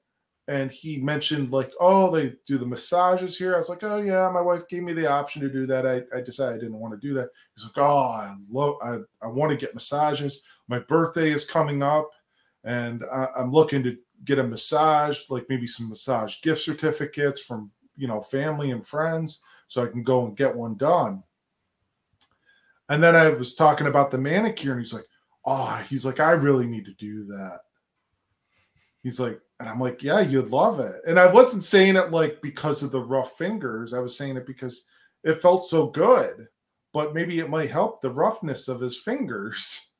and he mentioned like oh they do the massages here. I was like oh yeah, my wife gave me the option to do that. I, I decided I didn't want to do that. He's like oh I love I I want to get massages. My birthday is coming up, and I, I'm looking to get a massage, like maybe some massage gift certificates from you know family and friends so I can go and get one done. And then I was talking about the manicure, and he's like, "Oh, he's like, I really need to do that." He's like, and I'm like, "Yeah, you'd love it." And I wasn't saying it like because of the rough fingers. I was saying it because it felt so good. But maybe it might help the roughness of his fingers.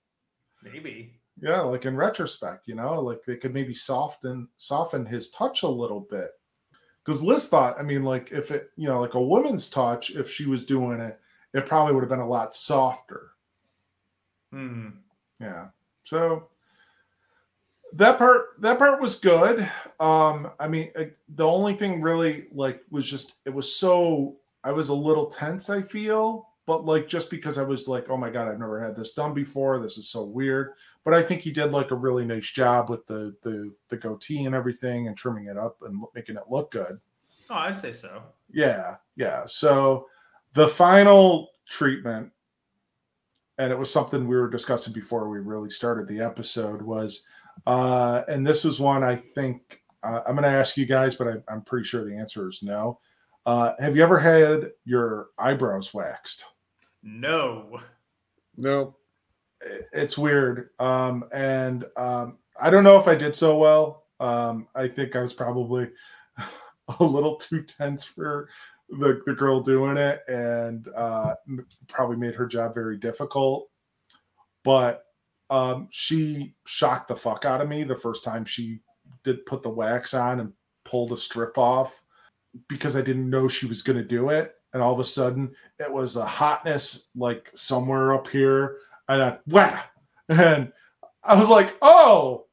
Maybe. Yeah, like in retrospect, you know, like they could maybe soften soften his touch a little bit. Because Liz thought, I mean, like if it, you know, like a woman's touch, if she was doing it, it probably would have been a lot softer. Hmm. Yeah. So that part that part was good. Um, I mean, uh, the only thing really like was just it was so I was a little tense, I feel, but like just because I was like, oh my god, I've never had this done before. This is so weird. But I think he did like a really nice job with the the the goatee and everything and trimming it up and making it look good. Oh, I'd say so. Yeah, yeah. So the final treatment, and it was something we were discussing before we really started the episode, was, uh, and this was one I think uh, I'm going to ask you guys, but I, I'm pretty sure the answer is no. Uh, have you ever had your eyebrows waxed? No. No. It's weird, um, and um, I don't know if I did so well. Um, I think I was probably a little too tense for the, the girl doing it and uh, probably made her job very difficult. But um, she shocked the fuck out of me the first time she did put the wax on and pulled a strip off because I didn't know she was going to do it. And all of a sudden, it was a hotness like somewhere up here. And I, thought wow. And I was like, oh,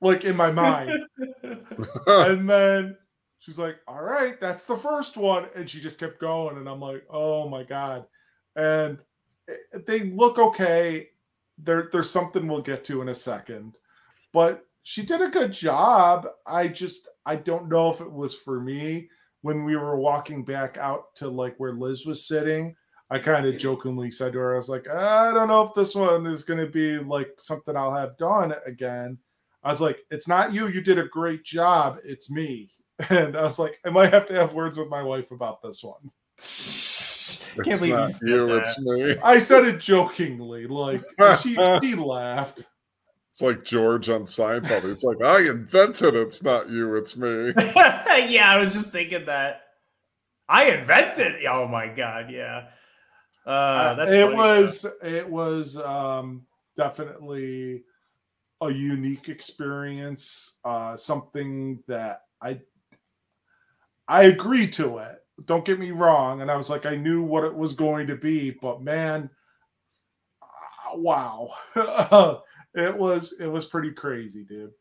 like in my mind. and then she's like, all right, that's the first one. And she just kept going. And I'm like, oh my God. And they look okay. There, there's something we'll get to in a second. But she did a good job. I just, I don't know if it was for me. When we were walking back out to like where Liz was sitting, I kind of jokingly said to her, I was like, I don't know if this one is going to be like something I'll have done again. I was like, it's not you. You did a great job. It's me. And I was like, I might have to have words with my wife about this one. Can't it's believe you not said you, that. it's me. I said it jokingly, like she, she laughed. It's like George on Seinfeld. He's like, I invented it's not you, it's me. yeah, I was just thinking that. I invented. Oh my god, yeah. Uh, that's it funny was it was um definitely a unique experience uh something that i i agree to it don't get me wrong and i was like i knew what it was going to be but man uh, wow it was it was pretty crazy dude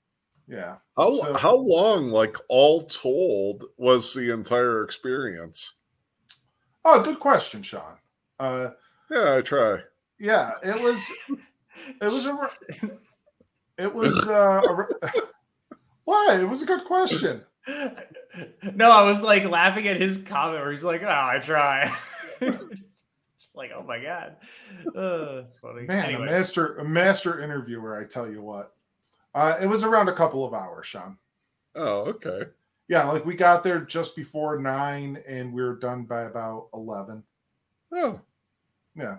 yeah How So- how long, like all told, was the entire experience? oh good question sean uh Yeah, I try. yeah it was it was a it was uh a, why it was a good question no, I was like laughing at his comment where he's like, "Oh, I try." Just like, oh my god, uh, that's funny. Man, anyway, a master, a master interviewer. I tell you what, uh, it was around a couple of hours, Sean. Oh, okay. Yeah, like we got there just before nine, and we were done by about eleven. Oh, Yeah.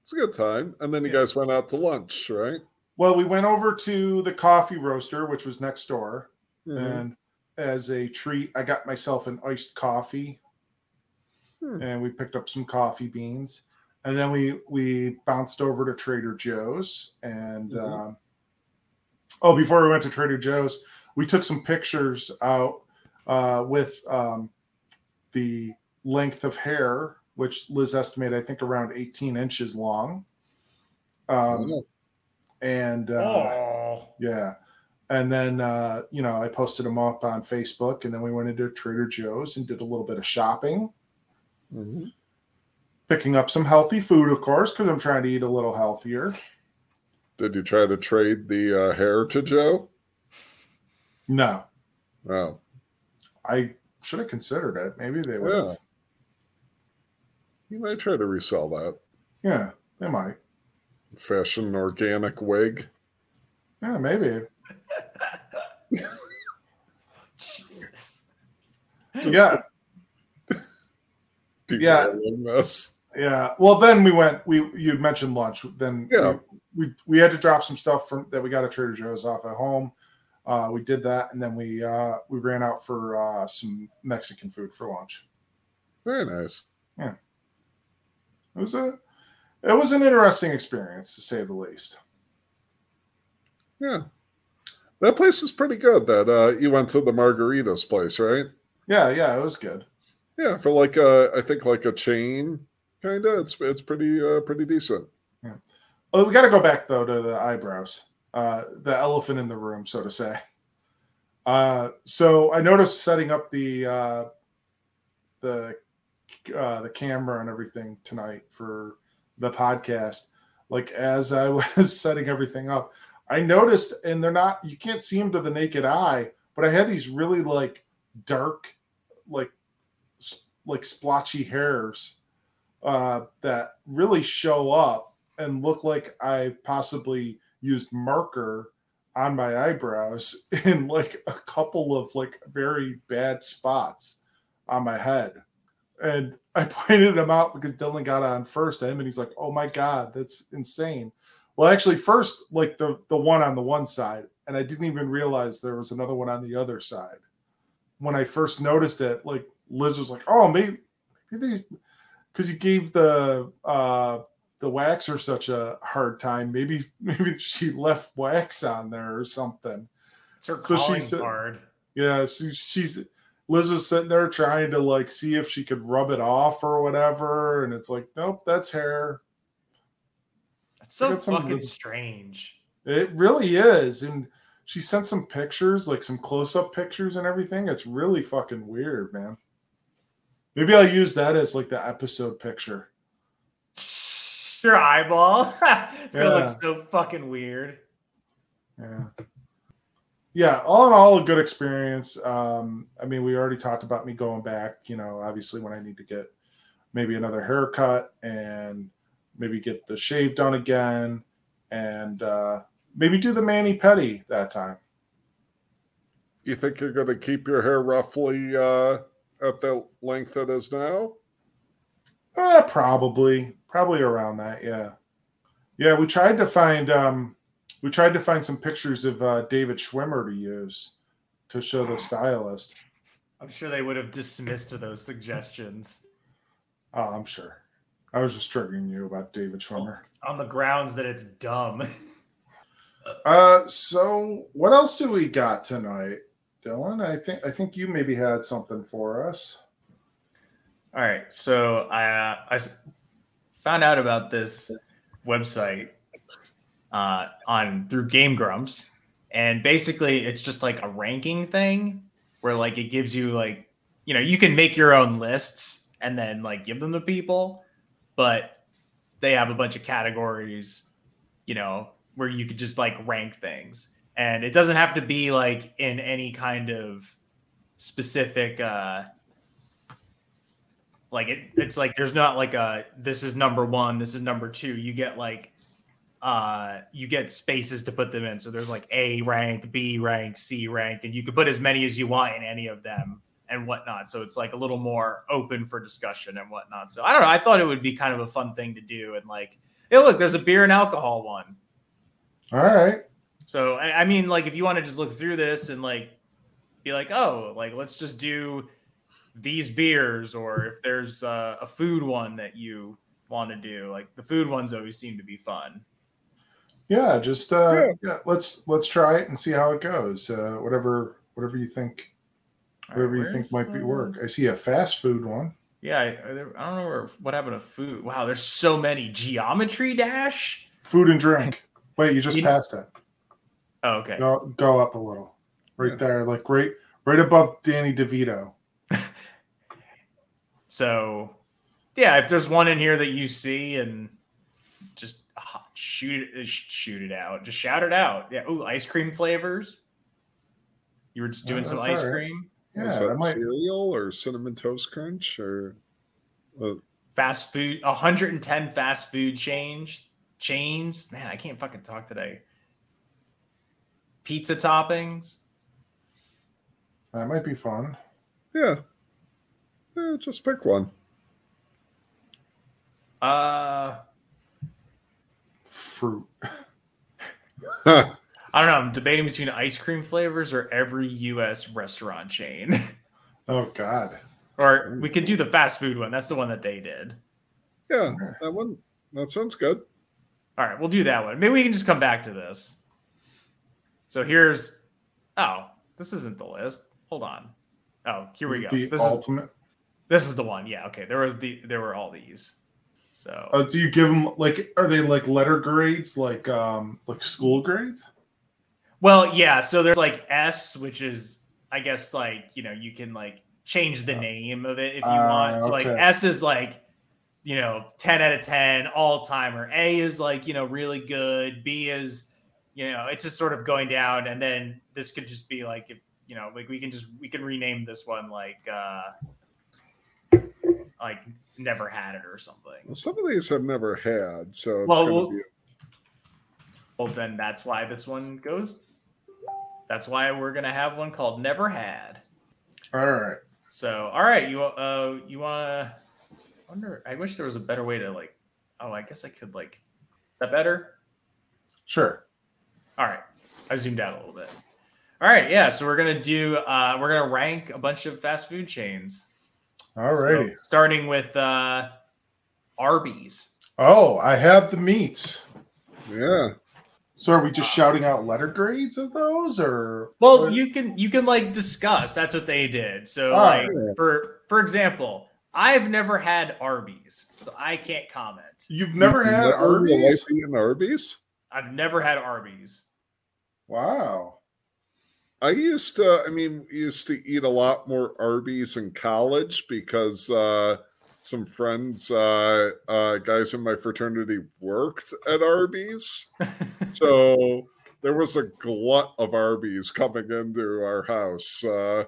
it's a good time. And then you Yeah. guys went out to lunch, right? Well, we went over to the coffee roaster, which was next door, Mhm. and as a treat, I got myself an iced coffee, Hmm. and we picked up some coffee beans, and then we we bounced over to Trader Joe's, and Mhm. um, oh, before we went to Trader Joe's, we took some pictures out uh, with um, the length of hair, which Liz estimated, I think, around 18 inches long. Um, Oh, and uh, oh, yeah. And then, uh, you know, I posted them up on Facebook and then we went into Trader Joe's and did a little bit of shopping, mhm. picking up some healthy food, of course, because I'm trying to eat a little healthier. Did you try to trade the uh, hair to Joe? No, Oh, I should have considered it. Maybe they would yeah. You might try to resell that Yeah, they might. fashion organic wig. Yeah, maybe. Jesus. Yeah, Yeah. This. yeah. Well, then we went. We you mentioned lunch. Then Yeah. we, we we had to drop some stuff from that we got at Trader Joe's off at home. Uh, we did that, and then we uh, we ran out for uh, some Mexican food for lunch. Very nice. Yeah. It was a it was an interesting experience to say the least. Yeah. That place is pretty good. That uh, you went to the margaritas place, right? Yeah, yeah, it was good. Yeah, for like a, I think like a chain, kind of. It's it's pretty uh, pretty decent. Oh, we got to go back though to the eyebrows, uh, the elephant in the room, so to say. Uh, so I noticed setting up the uh, the uh, the camera and everything tonight for the podcast, like as I was setting everything up, I noticed, and they're not, you can't see them to the naked eye, but I had these really like dark, like, like splotchy hairs uh, that really show up and look like I possibly used marker on my eyebrows in like a couple of like very bad spots on my head. And I pointed them out because Dylan got on first him and he's like, Oh my god, that's insane. Well, actually, first, like the the one on the one side, and I didn't even realize there was another one on the other side. When I first noticed it, like Liz was like, "Oh, maybe, maybe because you gave the uh the waxer such a hard time. Maybe maybe she left wax on there or something." It's her So calling said- card. Yeah, she, she's Liz was sitting there trying to like see if she could rub it off or whatever, and it's like, nope, that's hair. It's so fucking good- strange. It really is. And she sent some pictures, like some close-up pictures and everything. It's really fucking weird, man. Maybe I'll use that as like the episode picture. Your eyeball. it's gonna look so fucking weird. Yeah. Yeah, all in all, a good experience. Um, I mean, we already talked about me going back, you know, obviously when I need to get maybe another haircut and maybe get the shave done again and uh, maybe do the mani pedi that time. You think you're going to keep your hair roughly uh, at the length it is now? Uh, probably, probably around that. Yeah, yeah. We tried to find, um, we tried to find some pictures of uh, David Schwimmer to use to show the stylist. I'm sure they would have dismissed those suggestions Oh, I'm sure. I was just triggering you about David Schwimmer. on the grounds that it's dumb. Uh, so what else do we got tonight, Dylan? I think I think you maybe had something for us. All right, so I uh, I found out about this website uh, on through Game Grumps, and basically it's just like a ranking thing where like it gives you like you know you can make your own lists and then like give them to people, but they have a bunch of categories, you know, where you could just like rank things, and it doesn't have to be like in any kind of specific. uh like it, it's like there's not like a this is number one this is number two you get like uh you get spaces to put them in so there's like a rank b rank c rank and you can put as many as you want in any of them and whatnot so it's like a little more open for discussion and whatnot so i don't know i thought it would be kind of a fun thing to do and like hey look there's a beer and alcohol one All right. So I, I mean, like, if you want to just look through this and like be like, oh, like let's just do these beers, or if there's uh, a food one that you want to do, like the food ones always seem to be fun. Yeah, just uh Yeah. yeah, let's let's try it and see how it goes. Uh whatever whatever you think whatever you think Where's, might be uh, work. I see a fast food one. Yeah, I, I don't know where, what happened to food. Wow, there's so many. Geometry Dash. Food and drink. Wait, you just You- passed it. Oh, okay. Go go up a little. Right Yeah. there, like right right above Danny DeVito. So, yeah, if there's one in here that you see and just uh, shoot it, shoot it out, just shout it out. Yeah. Ooh, ice cream flavors. You were just Oh, doing some ice all right. cream. Yeah, Is that that might cereal or cinnamon toast crunch or uh, Fast food, 110 fast food change chains. Man, I can't fucking talk today. Pizza toppings. that might be fun. yeah. Yeah, just pick one. Uh, Fruit. I don't know. I'm debating between ice cream flavors or every U.S. restaurant chain. Oh God. or we could do the fast food one. That's the one that they did. yeah, that one. That sounds good. All right, we'll do that one. Maybe we can just come back to this. So here's oh, this isn't the list. Hold on. Oh, here we This go. is The This is ultimate. this is the one. Yeah, okay. There was the there were all these. So Uh, do you give them like? Are they like letter grades, like um, like school grades? well, yeah. So there's like S, which is I guess like you know you can like change the name of it if you Ah, want. So like. S is like, you know, 10 out of 10, all timer. A is like, you know, really good. B is, you know, it's just sort of going down. And then this could just be like, if, you know, like we can just, we can rename this one like, uh, like never had it or something. Well, some of these I've never had, so it's Well, gonna we'll- be Well, then that's why this one goes. That's why we're going to have one called Never Had. All right. So, all right, you uh, you want to? Wonder. I wish there was a better way to like. Oh, I guess I could like. Is that better? Sure. All right, I zoomed out a little bit. All right, yeah. So we're gonna do. Uh, we're gonna rank a bunch of fast food chains. All So, righty. starting with uh, Arby's. Oh, I have the meats. yeah. So are we just shouting out letter grades of those, or Well, what? you can you can like discuss. That's what they did. So, Oh, like yeah. for for example, I've never had Arby's, so I can't comment. you've never You've had never in Arby's? life eaten Arby's? I've never had Arby's. Wow. I used to, I mean, used to eat a lot more Arby's in college because uh, some friends, uh, uh, guys in my fraternity, worked at Arby's. so there was a glut of Arby's coming into our house. Uh,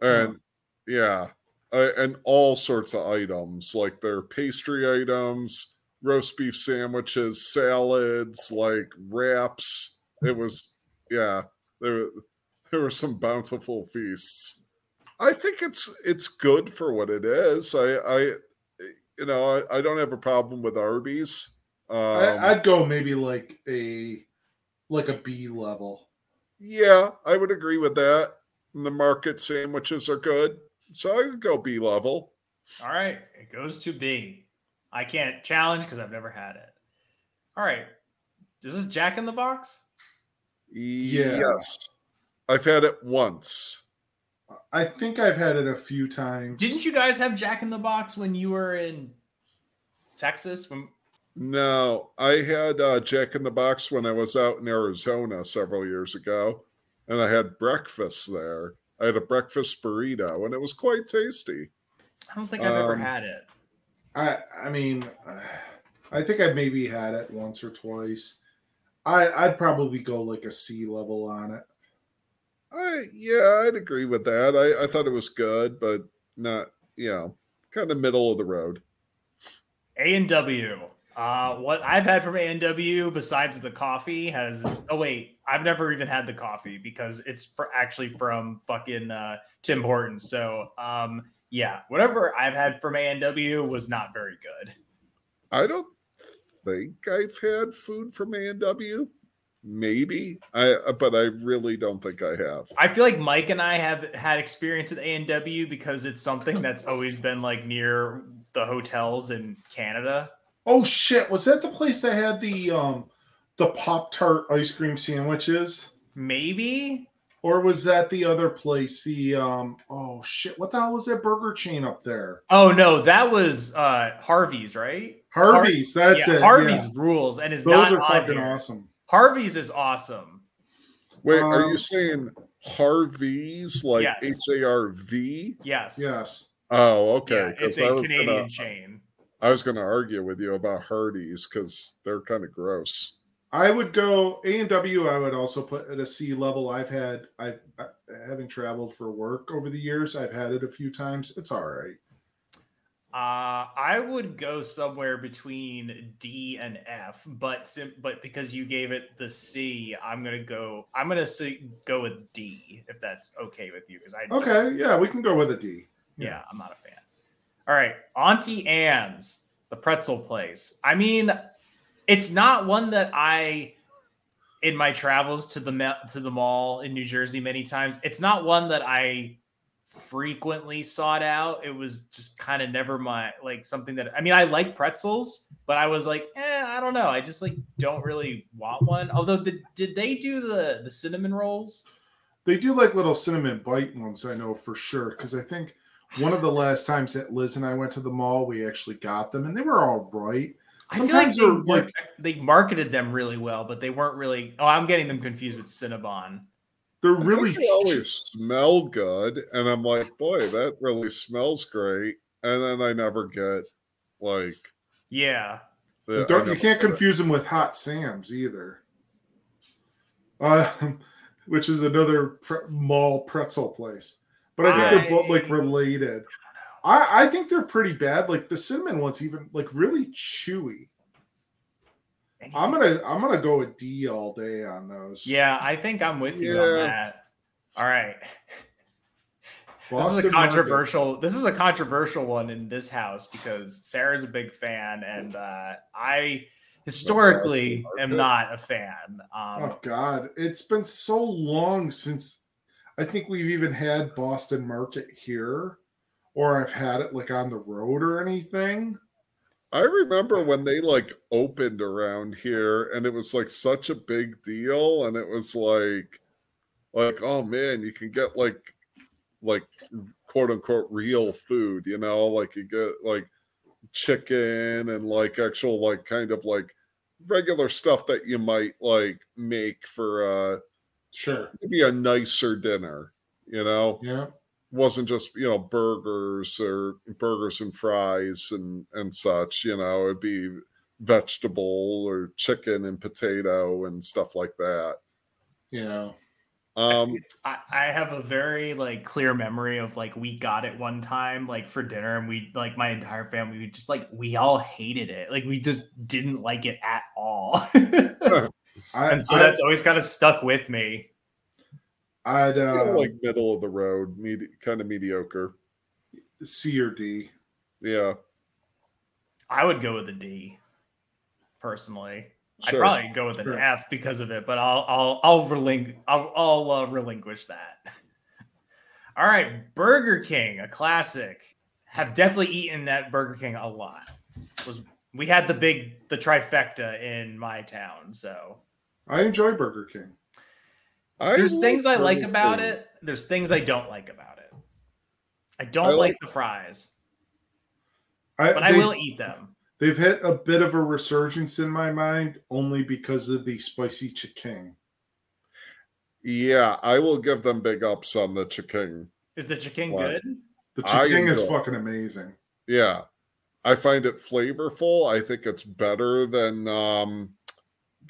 and yeah, uh, and all sorts of items like their pastry items, roast beef sandwiches, salads, like wraps. It was, yeah, there, there were some bountiful feasts. I think it's it's good for what it is. I, I you know, I, I don't have a problem with Arby's. Um, I, I'd go maybe like a like a B level. yeah, I would agree with that. And the market sandwiches are good, so I would go B level. All right, it goes to B. I can't challenge because I've never had it. All right, is this Jack in the Box? Yeah. Yes, I've had it once. I think I've had it a few times. Didn't you guys have Jack in the Box when you were in Texas? When No, I had uh, Jack in the Box when I was out in Arizona several years ago, and I had breakfast there. I had a breakfast burrito, and it was quite tasty. I don't think I've ever Um, had it. I I mean, I think I maybe had it once or twice. I I'd probably go like a C level on it. I yeah, I'd agree with that. I, I thought it was good, but not you know, kind of middle of the road. A and W. Uh, what I've had from A and W besides the coffee has. Oh wait, I've never even had the coffee because it's for actually from fucking uh, Tim Hortons. So um, yeah, whatever I've had from A and W was not very good. I don't think I've had food from A and W. Maybe I, uh, but I really don't think I have. I feel like Mike and I have had experience with A and W because it's something that's always been like near the hotels in Canada. Oh shit! Was that the place that had the um the Pop Tart ice cream sandwiches, Maybe or was that the other place? The um oh shit! What the hell was that burger chain up there? Oh no, that was uh Harvey's, right? Harvey's. That's yeah, it. Harvey's yeah. rules and is Those not are fucking here. awesome. Harvey's is awesome. Wait, are Um, you saying Harvey's like H A R V? Yes. Yes. Oh, okay. Yeah, it's 'cause I a was Canadian gonna, chain. I was going to argue with you about Hardee's because they're kind of gross. I would go A and W. I would also put at a C level. I've had I've I, having traveled for work over the years. I've had it a few times. It's all right. Uh, I would go somewhere between D and F, but sim- but because you gave it the C, I'm gonna go. I'm gonna say, go with D if that's okay with you. Because I Okay, yeah, we can go with a D. yeah, I'm not a fan. All right, Auntie Anne's, the pretzel place. I mean, it's not one that I, in my travels to the to the mall in New Jersey many times, it's not one that I frequently sought out. It was just kind of never my like something that I mean, I like pretzels, but I was like, eh, I don't know. I just like don't really want one. Although, did, did they do the the cinnamon rolls? They do like little cinnamon bite ones, I know for sure. Because I think one of the last times that Liz and I went to the mall, we actually got them, and they were all right. I feel like they, like- they marketed them really well, but they weren't really. Oh, I'm getting them confused with Cinnabon. They're I really they always smell good, and I'm like, boy, that really smells great. And then I never get like Yeah. the. Don't, you can't get it. confuse them with Hot Sam's either. Uh, which is another pre- mall pretzel place. But I think they're both like related. I, I think they're pretty bad. Like the cinnamon one's even like really chewy. I'm gonna I'm gonna go with D all day on those. Yeah, I think I'm with you Yeah. on that. All right. this is Boston a Market. controversial. This is a controversial one in this house because Sarah's a big fan, and uh, I historically am not a fan. Um, Oh God, it's been so long since I think we've even had Boston Market here, or I've had it like on the road or anything. I remember when they like opened around here and it was like such a big deal and it was like like oh man you can get like like quote unquote real food you know like you get like chicken and like actual like kind of like regular stuff that you might like make for uh Sure. maybe a nicer dinner you know Yeah. Wasn't just you know burgers or burgers and fries and and such you know it'd be vegetable or chicken and potato and stuff like that. Yeah. um I, I have a very like clear memory of like we got it one time like for dinner and we like my entire family we just like we all hated it. Like we just didn't like it at all. And so I, that's always kind of stuck with me I'd kinda uh, like middle of the road medi- kind of mediocre. C or D. yeah. I would go with a D personally. I'd probably go with an Sure. F because of it but I'll I'll I'll relinquish I'll, I'll uh, relinquish that. All right Burger King a classic. Have definitely eaten at Burger King a lot. Was we had the big the trifecta in my town so. I enjoy Burger King. I there's things I like about King. it there's things I don't like about it I don't I like like- the fries I, but I will eat them They've hit a bit of a resurgence in my mind only because of the spicy chicken. yeah i will give them big ups on the chicken is the chicken Wow. good The I chicken is fucking amazing. yeah i find it flavorful i think it's better than um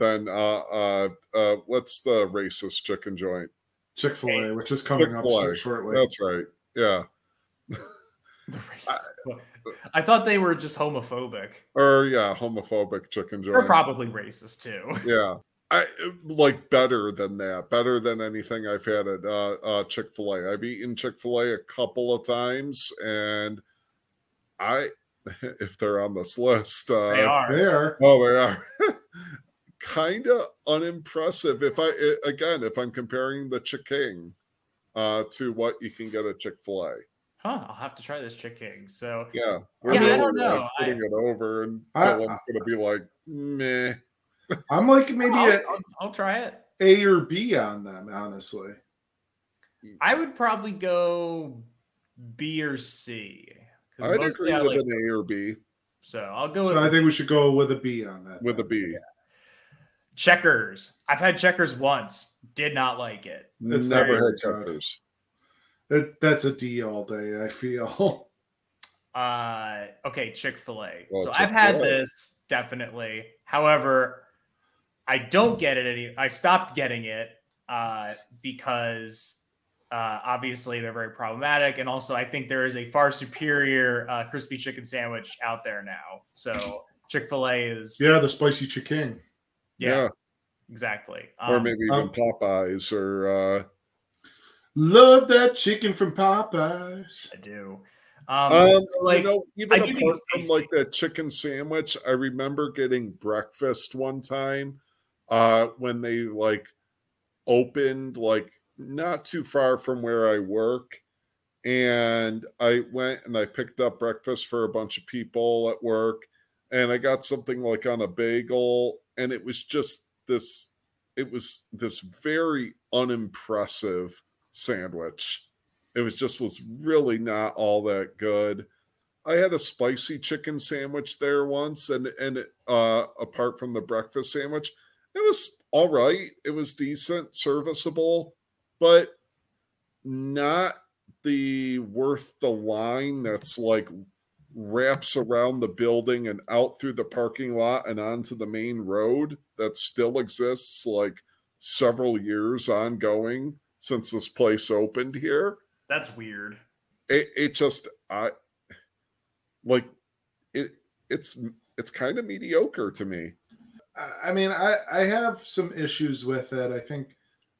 than uh uh uh what's the racist chicken joint Chick Fil A, which is coming up so Chick-fil-A. shortly. that's right yeah The racist. I thought they were just homophobic. or yeah homophobic chicken joint. They're probably racist too. yeah i like better than that better than anything i've had at uh, uh chick-fil-a i've eaten chick-fil-a a couple of times and i if they're on this list uh They are. There. Oh, they are kind of unimpressive. If I i- again, if I'm comparing the chicken uh, to what you can get at Chick Fil A, Huh, I'll have to try this chicken. So yeah, Yeah, I don't like, know. I- putting it over, and I- Dylan's gonna be like, meh. I'm like maybe I'll, a I'll, I'll try it. A or B on them, honestly. I would probably go B or C. 'Cause I'd agree with like- an A or B So I'll go So with I think we should go with a B on that. with a B. checkers. I've had checkers once. Did not like it. It's Never had checkers. That, that's a D all day, I feel. Uh okay, Chick-fil-A. Well, so I've had this definitely. However, I don't get it any I stopped getting it uh because uh obviously they're very problematic and also I think there is a far superior uh crispy chicken sandwich out there now. So Chick-fil-A is yeah, the spicy chicken. Yeah, Yeah, exactly. or Um, maybe even um, Popeyes or uh, Love that chicken from Popeyes. I do. Um, Um, like, you know, even do think apart it's from like that chicken sandwich, I remember getting breakfast one time uh when they like opened like not too far from where I work. And I went and I picked up breakfast for a bunch of people at work. And I got something like on a bagel, and it was just this, it was this very unimpressive sandwich. It was just was really not all that good. I had a spicy chicken sandwich there once, and and uh, apart from the breakfast sandwich, it was all right. It was decent, serviceable. but not the worth the line that's like wraps around the building and out through the parking lot and onto the main road that still exists like several years ongoing since this place opened here That's weird. it, it just i like it it's it's kind of mediocre to me I- I mean, I I have some issues with it. I think,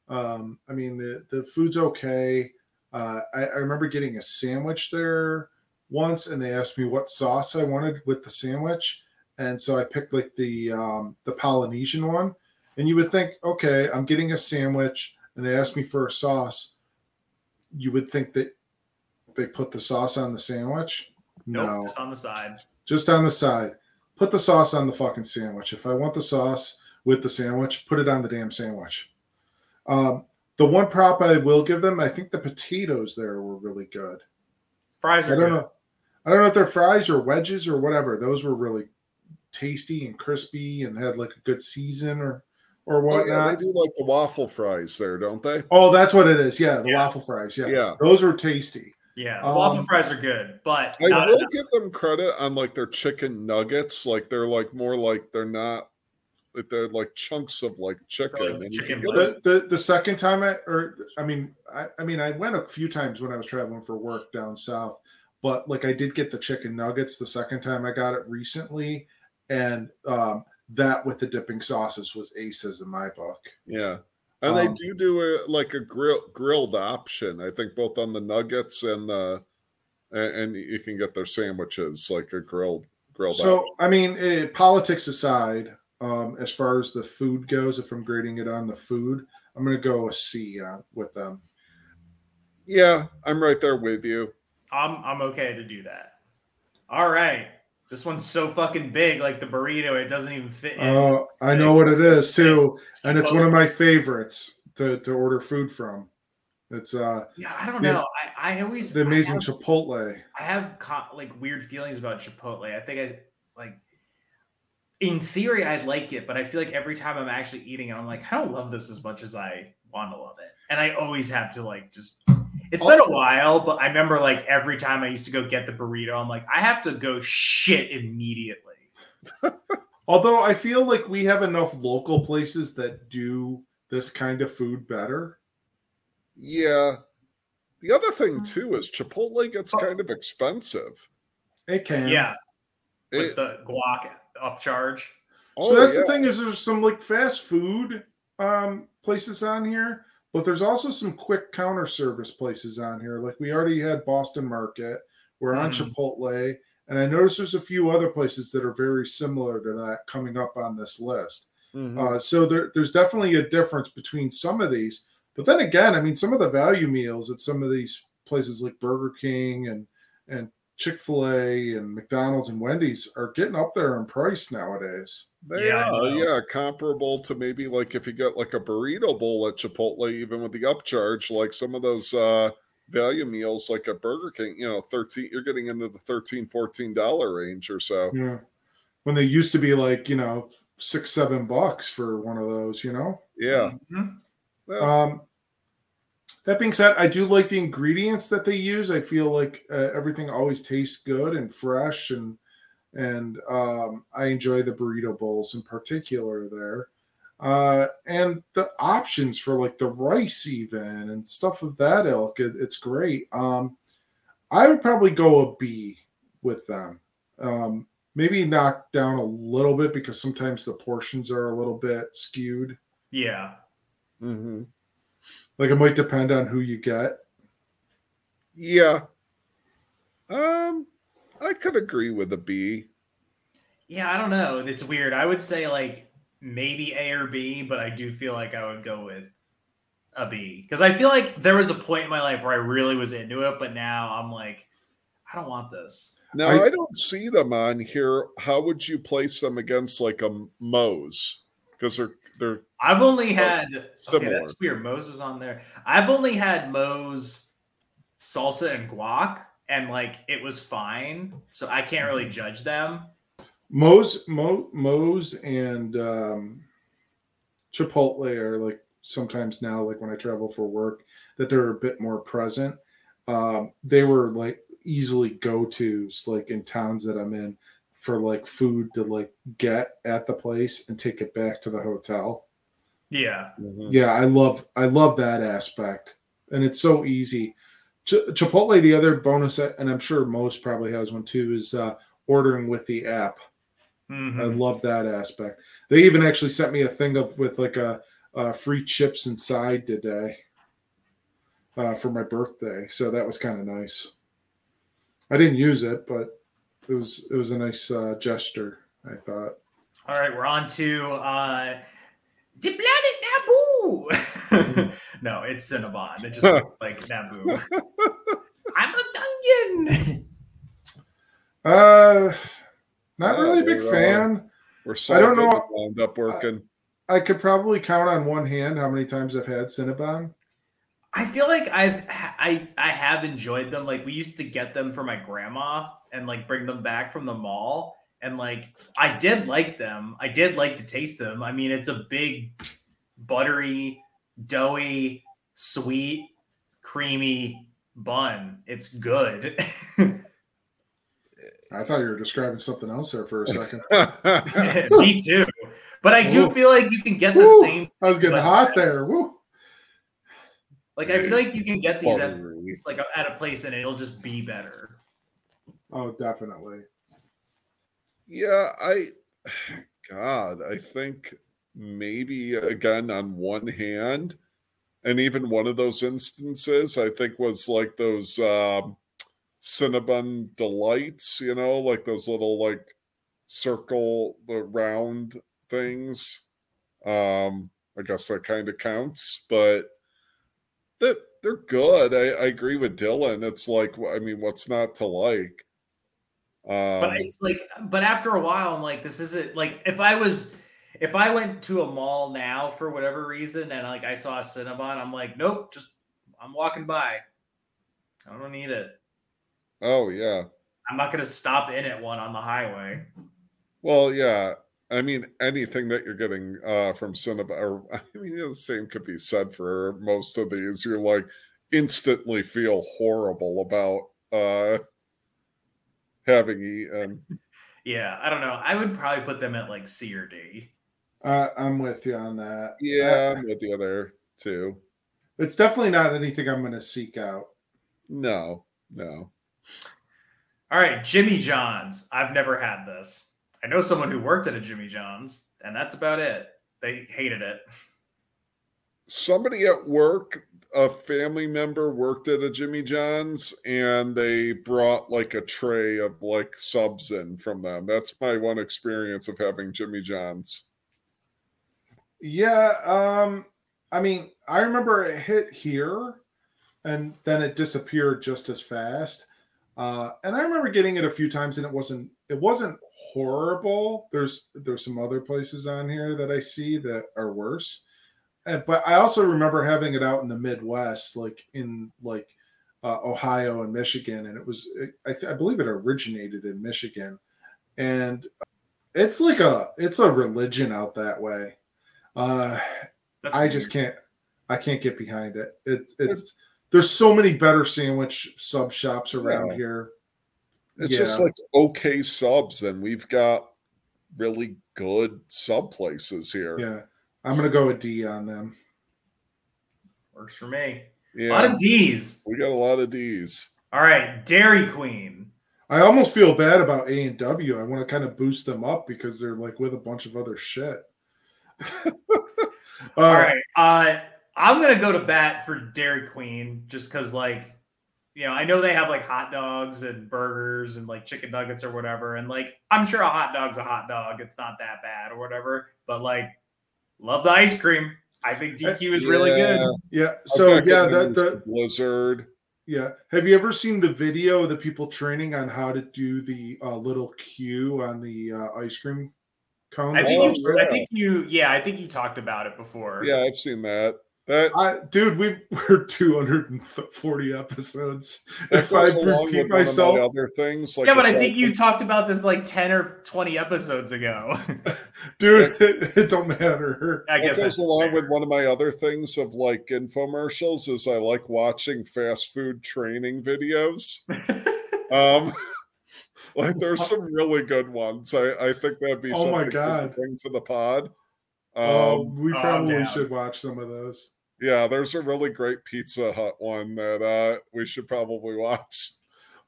um, I mean, the the food's okay. Uh, I, I remember getting a sandwich there once, and they asked me what sauce I wanted with the sandwich, and so I picked like the um, the Polynesian one. And you would think, okay, I'm getting a sandwich, and they asked me for a sauce. You would think that they put the sauce on the sandwich. Nope, No, just on the side. just on the side. Put the sauce on the fucking sandwich. If I want the sauce with the sandwich, put it on the damn sandwich. Um, the one prop I will give them, I think the potatoes there were really good. Fries I are don't good. know. I don't know if they're fries or wedges or whatever. Those were really tasty and crispy and had like a good season or or oh, yeah, whatnot. they do like the waffle fries there don't they Oh, that's what it is. Yeah, the Yeah. waffle fries. Yeah. Yeah. those were tasty. Yeah, Um, waffle fries are good, but I will enough. give them credit on like their chicken nuggets. Like they're like more like they're not like they're like chunks of like chicken. like and chicken can. The, the the second time I or I mean I, I mean I went a few times when I was traveling for work down south, but like I did get the chicken nuggets the second time I got it recently, and um, that with the dipping sauces was aces in my book. Yeah. And they Um, do do a like a grill grilled option. I think both on the nuggets and the and, and you can get their sandwiches like a grilled grilled So option. I mean, eh, politics aside, um, as far as the food goes, if I'm grading it on the food, I'm gonna go a C uh, with them. Yeah, I'm right there with you. I'm I'm okay to do that. All right, this one's so fucking big, like the burrito, it doesn't even fit in. Oh, I know what it is too, and it's one of my favorites to, to order food from. It's uh yeah, I don't yeah. know. I, I always the amazing I have, Chipotle. I have like weird feelings about Chipotle. I think I like. In theory, I'd like it, but I feel like every time I'm actually eating it, I'm like, I don't love this as much as I want to love it, and I always have to like just. It's been a while, but I remember like every time I used to go get the burrito, I'm like, I have to go shit immediately. Although I feel like we have enough local places that do this kind of food better. Yeah. The other thing too is Chipotle gets kind of expensive. It can. Yeah, with It- the guac upcharge. So oh, that's yeah. the thing is there's some like fast food um places on here, but there's also some quick counter service places on here. Like we already had Boston Market, we're on Mhm. Chipotle, and I noticed there's a few other places that are very similar to that coming up on this list. Mhm. Uh, so there, there's definitely a difference between some of these. But then again, I mean, some of the value meals at some of these places like Burger King and and Chick Fil A and McDonald's and Wendy's are getting up there in price nowadays. They Yeah, are, yeah, comparable to maybe like if you get like a burrito bowl at Chipotle, even with the upcharge, like some of those uh value meals like a Burger King, you know, 13 you're getting into the 13 14 dollar range or so. Yeah, when they used to be like you know six seven bucks for one of those, you know. Yeah. Mhm. Yeah. Um, that being said, I do like the ingredients that they use. I feel like uh, everything always tastes good and fresh, and and um, I enjoy the burrito bowls in particular there. Uh, and the options for like the rice even and stuff of that ilk, it, it's great. Um, I would probably go a B with them. Um, maybe knock down a little bit because sometimes the portions are a little bit skewed. Yeah. Mhm. Like it might depend on who you get. Yeah. Um I could agree with a B. Yeah, I don't know. It's weird. I would say like maybe A or B, but I do feel like I would go with a B because I feel like there was a point in my life where I really was into it, but now I'm like, I don't want this. Now I- I, don't see them on here. How would you place them against like a Moe's? Because they're they're I've only had okay, that's weird. Moe's was on there. I've only had Moe's salsa and guac, and like it was fine. So I can't really judge them. Moe's, Mo, Moe's and um, Chipotle are like sometimes now, like when I travel for work, that they're a bit more present. Um, they were like easily go tos, like in towns that I'm in, for like food to like get at the place and take it back to the hotel. Yeah. Mhm. Yeah, I love I love that aspect, and it's so easy. Ch- Chipotle, the other bonus, and I'm sure Moe's probably has one too, is uh, ordering with the app. Mhm. I love that aspect. They even actually sent me a thing of with like a, uh free chips inside today uh, for my birthday, so that was kind of nice. I didn't use it, but it was it was a nice uh, gesture. I thought. All right, we're on to uh the planet Naboo. no, it's Cinnabon. It just looks like Naboo. I'm a Gungan. Uh, not Yeah, really a big we're, fan. We're so I don't know- wound up working. I could probably count on one hand how many times I've had Cinnabon. I feel like I've I I have enjoyed them. Like we used to get them for my grandma and like bring them back from the mall. And like I did like them. I did like to taste them. I mean, it's a big, buttery, doughy, sweet, creamy bun. It's good. I thought you were describing something else there for a second. Me too. But I do Ooh. feel like you can get the Woo! same. I was getting hot there. Woo. Like I feel like you can get these at like at a place and it'll just be better. Oh, definitely. Yeah, I God, I think maybe again on one hand, and even one of those instances I think was like those um Cinnabon delights, you know, like those little like circle the round things. Um, I guess that kind of counts, but that they're good. I, I agree with Dylan. It's like I mean, what's not to like? Um, But it's like, but after a while, I'm like, this isn't like if I was, if I went to a mall now for whatever reason and like I saw a Cinnabon, I'm like, nope, just I'm walking by. I don't need it. oh yeah. I'm not gonna stop in at one on the highway. Well, yeah. I mean, anything that you're getting uh, from Cinnabon, or I mean, the same could be said for most of these. You're like instantly feel horrible about uh, having eaten. Yeah, I don't know. I would probably put them at like C or D. Uh, I'm with you on that. Yeah, I'm with the other two. It's definitely not anything I'm going to seek out. No, no. All right, Jimmy John's. I've never had this. I know someone who worked at a Jimmy John's, and that's about it. They hated it. Somebody at work, a family member worked at a Jimmy John's, and they brought like a tray of like subs in from them. That's my one experience of having Jimmy John's. Yeah. Um, I mean, I remember it hit here and then it disappeared just as fast. Uh, and I remember getting it a few times and it wasn't it wasn't horrible. There's there's some other places on here that I see that are worse. And, but I also remember having it out in the Midwest, like in like uh, Ohio and Michigan, and it was it, I, th- I believe it originated in Michigan, and it's like a it's a religion out that way. Uh, That's I weird. just can't I can't get behind it. It's it's there's so many better sandwich sub shops around Yeah. here. It's just like okay subs, and we've got really good sub places here. Yeah. I'm gonna go with D on them. works for me. A lot of D's. we got a lot of D's. All right, Dairy Queen. I almost feel bad about A and W. I want to kind of boost them up because they're like with a bunch of other shit. All right, uh, I'm gonna go to bat for Dairy Queen just because, like, you know, I know they have like hot dogs and burgers and like chicken nuggets or whatever, and like, I'm sure a hot dog's a hot dog. It's not that bad or whatever, but like, love the ice cream. I think DQ is really good. Yeah. So yeah, good the, news the Blizzard. yeah. Have you ever seen the video of the people training on how to do the uh, little cue on the uh, ice cream cone? I think Oh, you, I think you, yeah, I think you talked about it before. Yeah, I've seen that. That I, dude, we we're 240 episodes. that If I goes along repeat with one of myself, my other things. Like yeah, but I think you from- talked about this like 10 or 20 episodes ago. dude, it, it don't matter. I That goes along fair. with one of my other things of like infomercials is I like watching fast food training videos. Um, like there's some really good ones. I, I think that'd be Oh something my God. to bring to the pod. Um, Oh, we probably down. should watch some of those. yeah, there's a really great Pizza Hut one that uh, we should probably watch.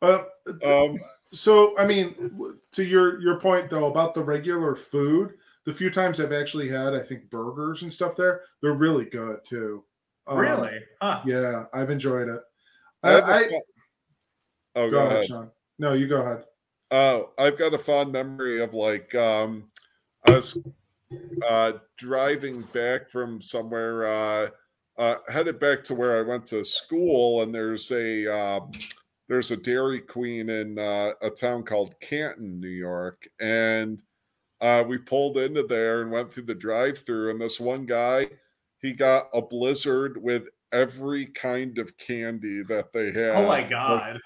Uh, Um, so, I mean, to your your point though about the regular food, the few times I've actually had, I think burgers and stuff there, they're really good too. Um, really? Huh. Yeah, I've enjoyed it. I I, have a I fun- oh, go ahead, Sean. No, you go ahead. Oh, I've got a fond memory of like um I was uh driving back from somewhere uh uh headed back to where I went to school and there's a um there's a Dairy Queen in uh, a town called Canton, New York, and uh we pulled into there and went through the drive-through and this one guy he got a blizzard with every kind of candy that they had. Oh my god.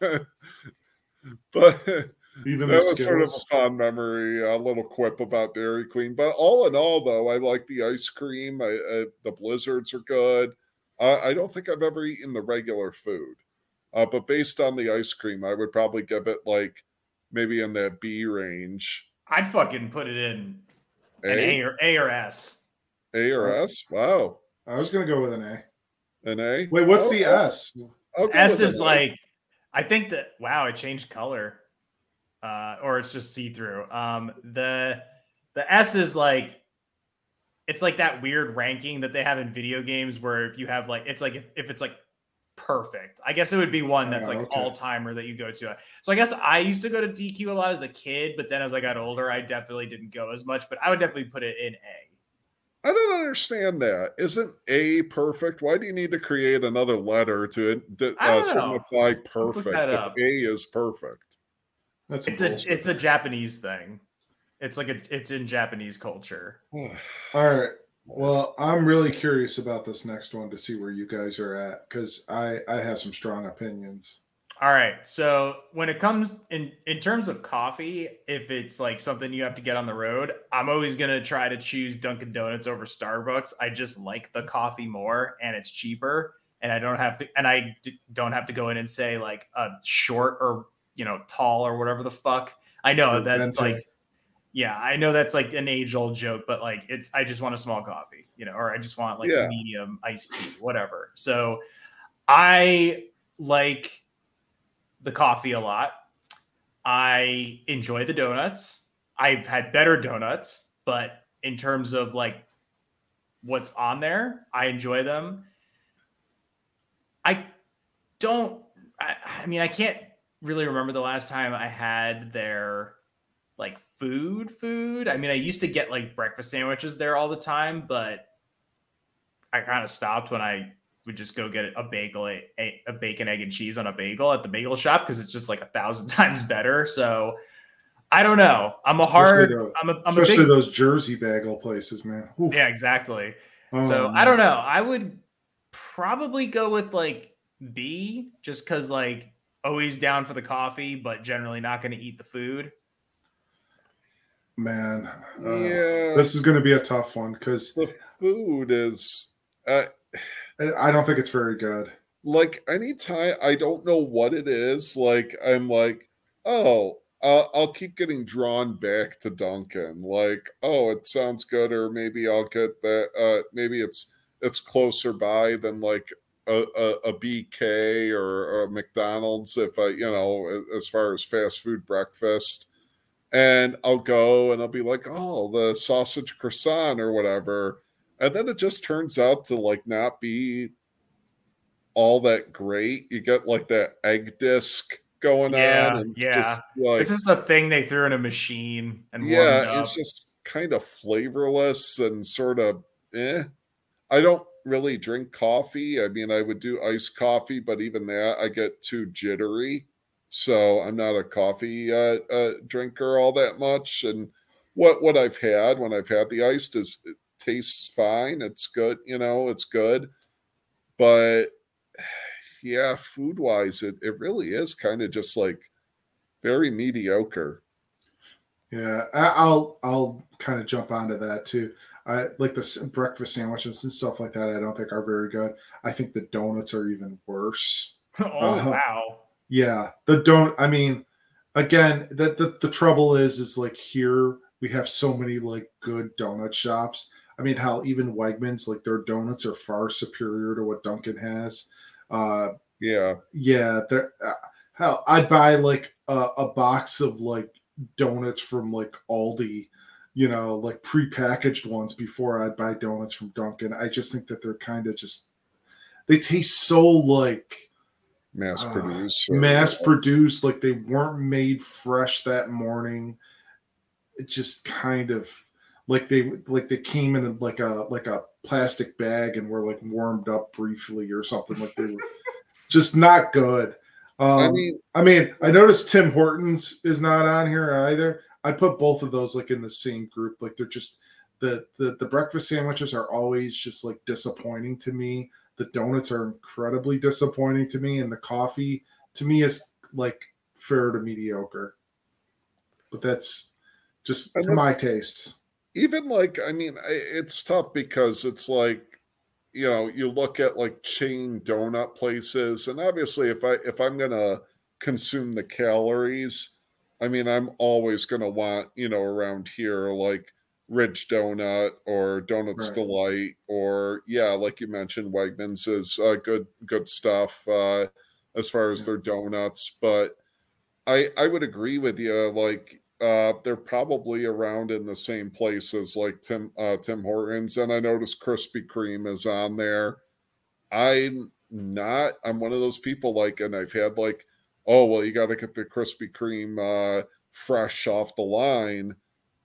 but Even that was sort of a fond memory, a little quip about Dairy Queen. But all in all, though, I like the ice cream. I, uh, the blizzards are good. Uh, I don't think I've ever eaten the regular food, uh, but based on the ice cream, I would probably give it like maybe in that B range. I'd fucking put it in an A, A or A or S. A or S? Wow, I was gonna go with an A. an A. Wait, what's Oh, the S? S? I'll go S is like I think that wow, it changed color. Uh or it's just see-through. Um the the S is like it's like that weird ranking that they have in video games where if you have like it's like if, if it's like perfect. I guess it would be one that's like okay. all timer that you go to. So I guess I used to go to DQ a lot as a kid, but then as I got older, I definitely didn't go as much. But I would definitely put it in A. I don't understand that. Isn't A perfect? Why do you need to create another letter to to, uh, signify perfect if. A is perfect? That's It's a it's a Japanese thing. It's like a it's in Japanese culture. All right. Well, I'm really curious about this next one to see where you guys are at because I I have some strong opinions. All right. So when it comes in in terms of coffee, if it's like something you have to get on the road, I'm always gonna try to choose Dunkin' Donuts over Starbucks. I just like the coffee more, and it's cheaper, and I don't have to, and I d- don't have to go in and say like a short or you know tall or whatever the fuck. I know that's like, yeah, I know that's like an age old joke, but like it's I just want a small coffee, you know, or I just want like Yeah. medium iced tea, whatever. So I like the coffee a lot. I enjoy the donuts. I've had better donuts, but in terms of like what's on there, I enjoy them. I don't, I, I mean, I can't really remember the last time I had their like food food. I mean, I used to get like breakfast sandwiches there all the time, but I kind of stopped when I would just go get a bagel, a, a bacon, egg, and cheese on a bagel at the bagel shop because it's just like a thousand times better. So I don't know. I'm a hard. Especially I'm a. I'm a Especially big. those Jersey bagel places, man. Oof. Yeah, exactly. Oh, So I don't know. I would probably go with like B, just because like always down for the coffee, but generally not going to eat the food. Man, uh, yeah, this is going to be a tough one because the food is uh, I don't think it's very good. like anytime I don't know what it is. Like I'm like, oh, uh, I'll keep getting drawn back to Dunkin'. Like, oh, it sounds good, or maybe I'll get that. Uh, maybe it's it's closer by than like a, a, a BK or, a McDonald's if I, you know, as far as fast food breakfast. And I'll go and I'll be like, oh, the sausage croissant or whatever. And then it just turns out to like not be all that great. You get like that egg disc going Yeah, on. Yeah. just like This is the thing they threw in a machine and yeah, up. it's just kind of flavorless and sort of eh. I don't really drink coffee. I mean, I would do iced coffee, but even that I get too jittery. So I'm not a coffee uh, uh, drinker all that much. And what what I've had when I've had the iced is it tastes fine. It's good, you know, it's good. But yeah, food wise, it, it really is kind of just like very mediocre. Yeah, I'll I'll kind of jump onto that too. I like the breakfast sandwiches and stuff like that. I don't think are very good. I think the donuts are even worse. oh Uh-huh. wow. Yeah, the don't. I mean, again, that the, the trouble is, is like here we have so many like good donut shops. I mean, hell, even Wegmans, like their donuts are far superior to what Dunkin' has. Uh, Yeah. yeah, they're uh, hell. I'd buy like a, a box of like donuts from like Aldi, you know, like prepackaged ones before I'd buy donuts from Dunkin'. I just think that they're kind of just they taste so like Mass uh, produced. or- mass produced, like they weren't made fresh that morning. It just kind of like they like they came in like a like a plastic bag and were like warmed up briefly or something like they were just not good. Um, I mean, I mean, I noticed Tim Hortons is not on here either. I'd put both of those like in the same group. Like they're just the the the breakfast sandwiches are always just like disappointing to me. The donuts are incredibly disappointing to me, and the coffee to me is like fair to mediocre. But that's just to my taste. even like i mean I- it's tough because it's like you know you look at like chain donut places and obviously if i if i'm gonna consume the calories i mean i'm always gonna want you know around here like ridge donut or donuts Right. delight or yeah like you mentioned wegmans is uh, good good stuff uh as far as Yeah. their donuts but i i would agree with you like uh, they're probably around in the same places like Tim uh, Tim Hortons, and I noticed Krispy Kreme is on there. I'm not. I'm one of those people like, and I've had like, oh well, you got to get the Krispy Kreme uh, fresh off the line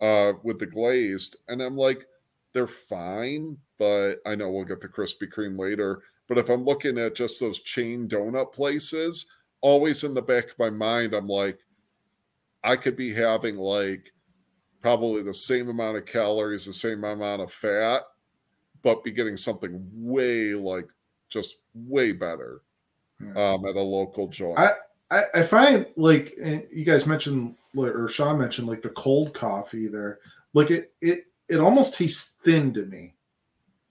uh, with the glazed, and I'm like, they're fine, but I know we'll get the Krispy Kreme later. But if I'm looking at just those chain donut places, always in the back of my mind, I'm like, I could be having like probably the same amount of calories, the same amount of fat, but be getting something way like just way better um, at a local joint. I- I, I find like you guys mentioned or Sean mentioned like the cold coffee there. Like it it it almost tastes thin to me.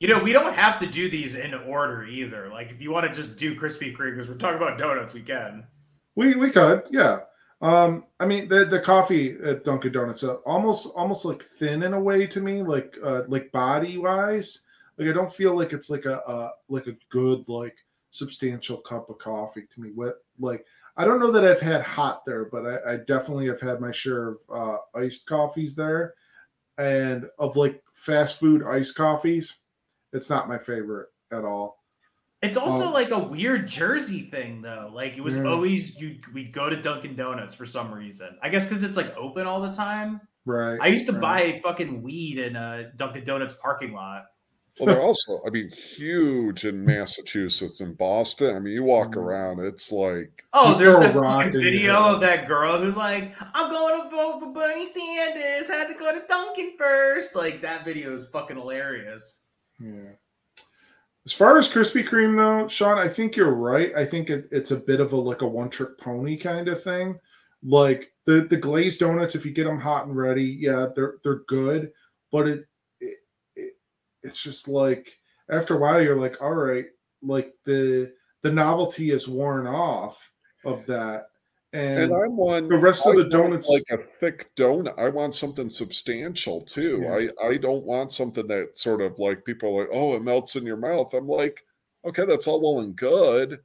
You know, we don't have to do these in order either. Like, if you want to just do Krispy Kreme, because we're talking about donuts, we can. We we could, yeah. Um, I mean the the coffee at Dunkin' Donuts uh, almost almost like thin in a way to me, like uh, like body wise. Like I don't feel like it's like a, a like a good like substantial cup of coffee to me. What like I don't know that I've had hot there, but I, I definitely have had my share of uh, iced coffees there, and of like fast food iced coffees. It's not my favorite at all. It's also Um, like a weird Jersey thing, though. Like, it was Yeah. always you. We'd go to Dunkin' Donuts for some reason. I guess because it's like open all the time. Right. I used to right. buy fucking weed in a Dunkin' Donuts parking lot. Well, they're also, I mean, huge in Massachusetts and Boston. I mean, you walk Mm. around, it's like, Oh, there's throw a that rock fucking in your video head. of that girl who's like, "I'm going to vote for Bernie Sanders. Had to go to Dunkin' first. Like that video is fucking hilarious. Yeah. As far as Krispy Kreme, though, Sean, I think you're right. I think it, it's a bit of a like a one trick pony kind of thing. Like the the glazed donuts, if you get them hot and ready, yeah, they're they're good. But it, it, it it's just like after a while, you're like, all right, like the the novelty is worn off of that, and, and I want the rest of the donuts- like a thick donut. I want something substantial too. Yeah. I I don't want something that sort of like people are like, oh, it melts in your mouth. I'm like, okay, that's all well and good,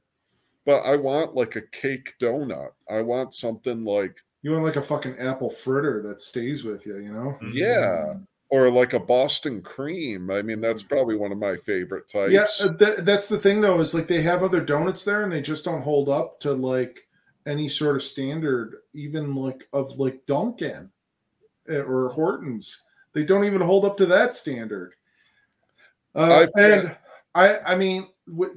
but I want like a cake donut. I want something like you want like a fucking apple fritter that stays with you, you know? Mm-hmm. yeah, or like a Boston cream. I mean, that's probably one of my favorite types. Yeah, uh, th- that's the thing though, is like they have other donuts there and they just don't hold up to like any sort of standard, even like of like Dunkin' eh, or Hortons. They don't even hold up to that standard. Uh, and I, I mean,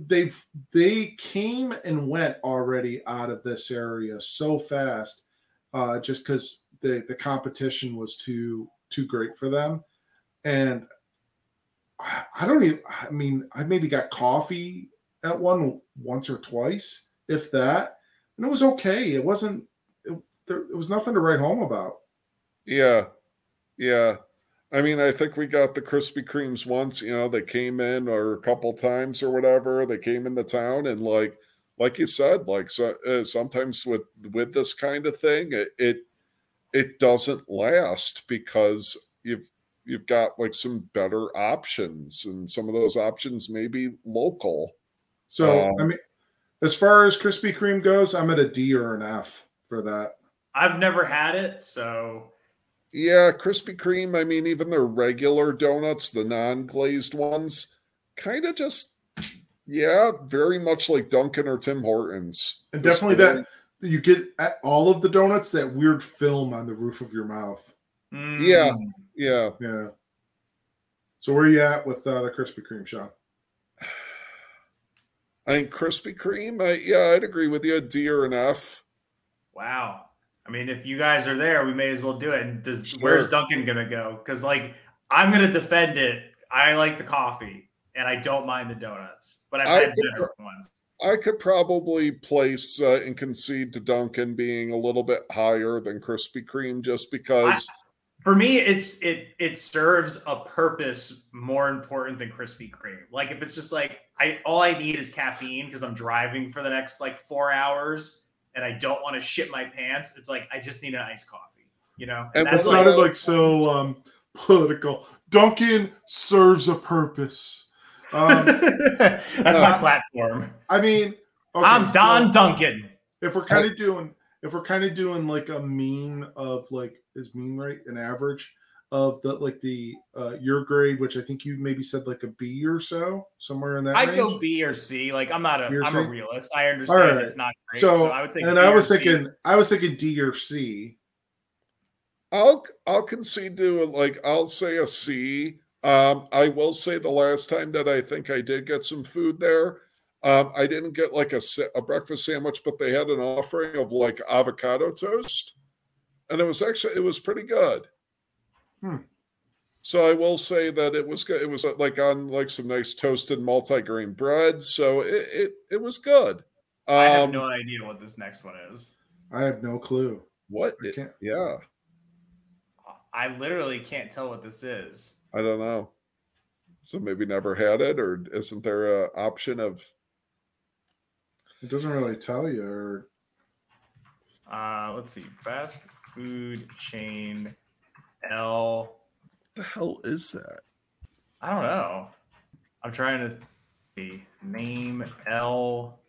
they've they came and went already out of this area so fast, uh, just because the the competition was too too great for them, and I, don't even. I mean, I maybe got coffee at one once or twice, if that, and it was okay. It wasn't. It, there, it was nothing to write home about. Yeah. Yeah. I mean, I think we got the Krispy Kremes once, you know, they came in or a couple times or whatever. They came into town and like like you said, like so uh, sometimes with with this kind of thing, it, it it doesn't last because you've you've got like some better options and some of those options may be local. So Um, I mean, as far as Krispy Kreme goes, I'm at a D or an F for that. I've never had it, so Yeah, Krispy Kreme, I mean, even their regular donuts, the non glazed ones, kind of just, yeah, very much like Dunkin' or Tim Hortons. And definitely that you get at all of the donuts that weird film on the roof of your mouth. mm, Yeah. Yeah. Yeah. So where are you at with uh, the Krispy Kreme, Sean? I think Krispy Kreme, I, yeah, I'd agree with you. a D or an F. Wow. I mean, if you guys are there, we may as well do it. And does Sure. where's Dunkin' gonna go? Because like I'm gonna defend it. I like the coffee and I don't mind the donuts, but I've I had could better ones. I could probably place uh, and concede to Dunkin' being a little bit higher than Krispy Kreme just because. For me, it's it it serves a purpose more important than Krispy Kreme. Like if it's just like I all I need is caffeine because I'm driving for the next like four hours and I don't want to shit my pants. It's like I just need an iced coffee, you know. And That That's sounded like- like so um, political. Dunkin' serves a purpose. Um, That's my platform. I mean, okay, I'm Don so Dunkin'. if we're kind of doing, if we're kind of doing like a mean of like is mean right an average of the like the uh your grade, which I think you maybe said like a B or so, somewhere in that. I'd go B or C. Like I'm not a B or I'm a C? realist. I understand right. it's not great. So, So, I would say and B I was thinking, I was thinking D or C. I'll I'll concede to it. like I'll say a C. Um, I will say the last time that I think I did get some food there, um, I didn't get like a a breakfast sandwich, but they had an offering of like avocado toast, and it was actually it was pretty good. Hmm. So I will say that it was good. It was uh, like on like some nice toasted multigrain bread, so it it, it was good. Um, I have no idea what this next one is. I have no clue. what? I can't. yeah, I literally can't tell what this is. I don't know. So maybe never had it, or isn't there a option of It doesn't really tell you. Or Uh, let's see. Fast food chain L. the hell is that? I don't know. I'm trying to see. Name L.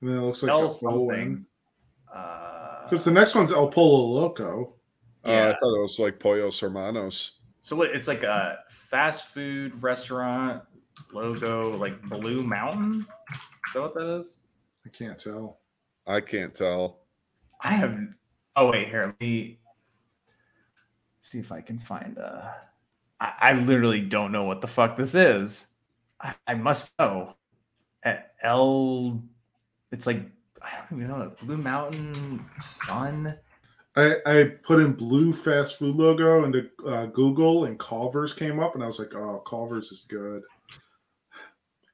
and then it looks like L a something. Because Uh, the next one's El Pollo Loco. Uh, I thought it was like Pollos Hermanos. So what? It's like a fast food restaurant logo, like Blue Mountain. Is that what that is? I can't tell. I can't tell. I have. Oh wait, here. Let me see if I can find. Uh, I, I literally don't know what the fuck this is. I, I must know. At L, it's like I don't even know. Blue Mountain Sun. I, I put in blue fast food logo into uh, Google and Culver's came up, and I was like, oh, Culver's is good.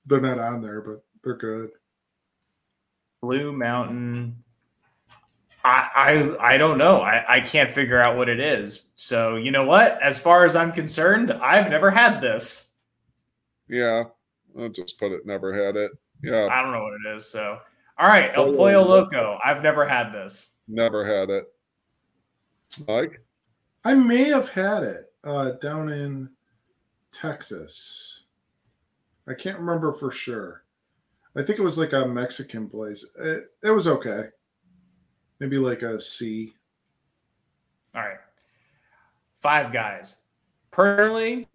They're not on there, but they're good. Blue Mountain. I I I don't know. I, I can't figure out what it is. So you know what? As far as I'm concerned, I've never had this. Yeah, I'll just put it. Never had it. Yeah, I don't know what it is. So all right, El Pollo Pollo Loco. Loco. I've never had this. never had it. Mike, I may have had it uh, down in Texas. I can't remember for sure. I think it was like a Mexican place. It, it was okay. Maybe like a C. All right. Five guys. Personally,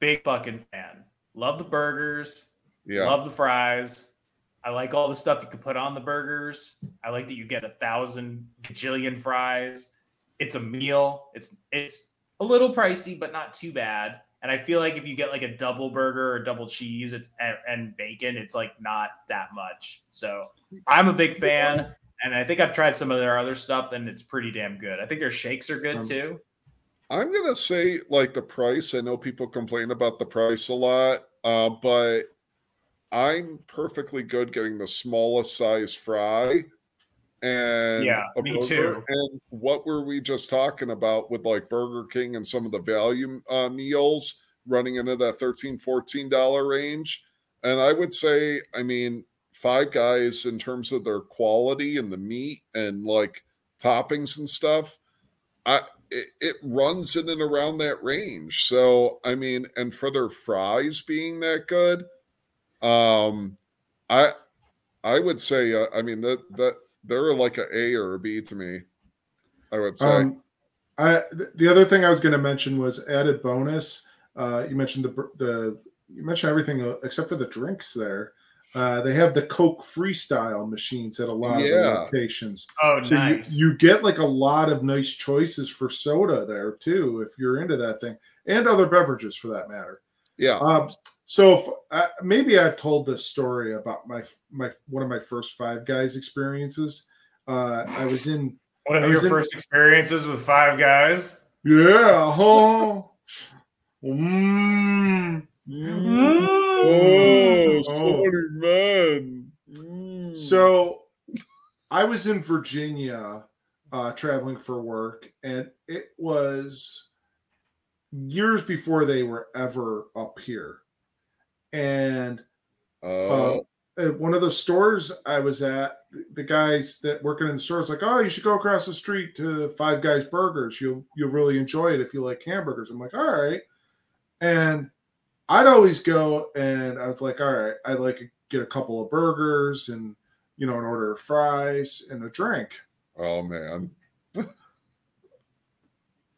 big fucking fan. Love the burgers. yeah, Love the fries. I like all the stuff you can put on the burgers. I like that you get a thousand gajillion fries. It's a meal. It's it's a little pricey, but not too bad. And I feel like if you get like a double burger or double cheese, it's and, and bacon, it's like not that much. So I'm a big fan, and I think I've tried some of their other stuff, and it's pretty damn good. I think their shakes are good Um, too. I'm gonna say like the price. I know people complain about the price a lot, uh, but I'm perfectly good getting the smallest size fry. And Yeah, me too. And what were we just talking about with like Burger King and some of the value uh, meals running into that 13 14 dollar range? And I would say, I mean, Five Guys in terms of their quality and the meat and like toppings and stuff. I it, it runs in and around that range. So I mean, and for their fries being that good, um, I I would say uh, I mean that that they're like a A or a B to me. I would say. Um, I the other thing I was going to mention was added bonus. Uh, you mentioned the the you mentioned everything uh, except for the drinks there. Uh, they have the Coke Freestyle machines at a lot of Yeah. the locations. Oh, So nice. you, you get like a lot of nice choices for soda there too, if you're into that thing, and other beverages for that matter. Yeah. Um, so if, uh, maybe I've told this story about my my one of my first Five Guys experiences. Uh, I was in One I of your in- first experiences with Five Guys. yeah, huh? Mm. Oh, so Oh. many men. Mm. So I was in Virginia uh, traveling for work, and it was years before they were ever up here. And Uh, uh, at one of the stores I was at, the guys that working in the store was like, "Oh, you should go across the street to Five Guys Burgers. You'll you'll really enjoy it if you like hamburgers." I'm like, "All right," and I'd always go, and I was like, "All right, I'd like to get a couple of burgers and you know an order of fries and a drink." oh man.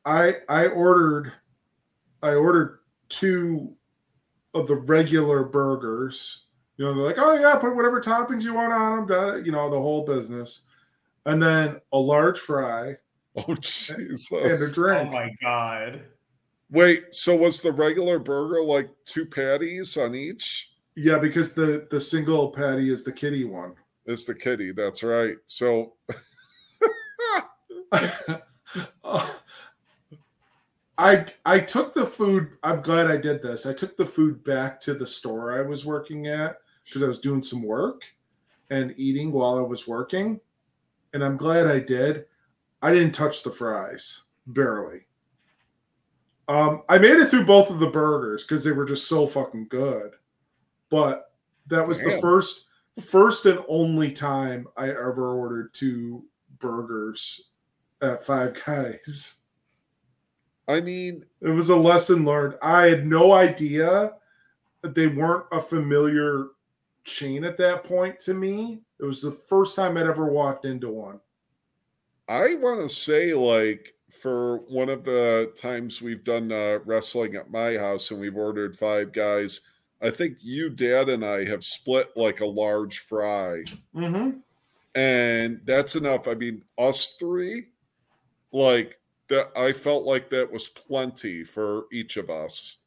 I I ordered I ordered two of the regular burgers. You know, they're like, oh yeah, put whatever toppings you want on them, da- you know, the whole business. And then a large fry Oh Jesus. and a drink. Oh my god. Wait, so was the regular burger like two patties on each? yeah, because the the single patty is the kitty one. Is the kitty? That's right. So oh. I I took the food. I'm glad I did this. I took the food back to the store I was working at because I was doing some work and eating while I was working, and I'm glad I did. I didn't touch the fries barely. Um, I made it through both of the burgers because they were just so fucking good. But that was the first first and only time I ever ordered two burgers at Five Guys. I mean, It was a lesson learned. I had no idea that they weren't a familiar chain at that point to me. It was the first time I'd ever walked into one. I want to say, like, for one of the times we've done uh, wrestling at my house and we've ordered five guys, I think you, Dad, and I have split like a large fry. Mm-hmm. And that's enough. I mean, us three, like, that I felt like that was plenty for each of us.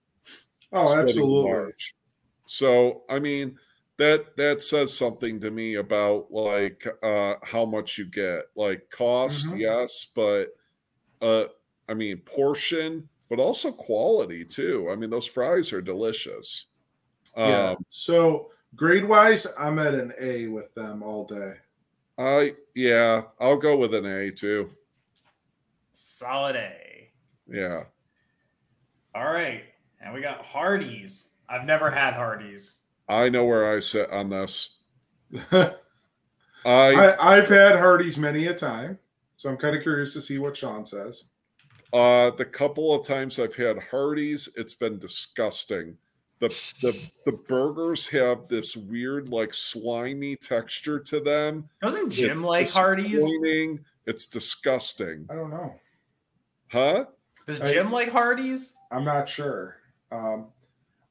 Oh, absolutely. large. So, I mean, that that says something to me about like uh how much you get. Like cost, Mhm. yes, but uh I mean portion, but also quality too. I mean, those fries are delicious. Yeah. Um So grade wise, I'm at an A with them all day. I yeah, I'll go with an A too. Solid A. Yeah. All right. And we got Hardee's. I've never had Hardee's. I know where I sit on this. I, I I've had Hardee's many a time, so I'm kind of curious to see what Sean says. Uh, the couple of times I've had Hardee's, it's been disgusting. The, the the burgers have this weird, like slimy texture to them. Doesn't Jim It's like Hardee's? It's disgusting, I don't know. Huh? Does I- Jim like Hardee's? I'm not sure. Um,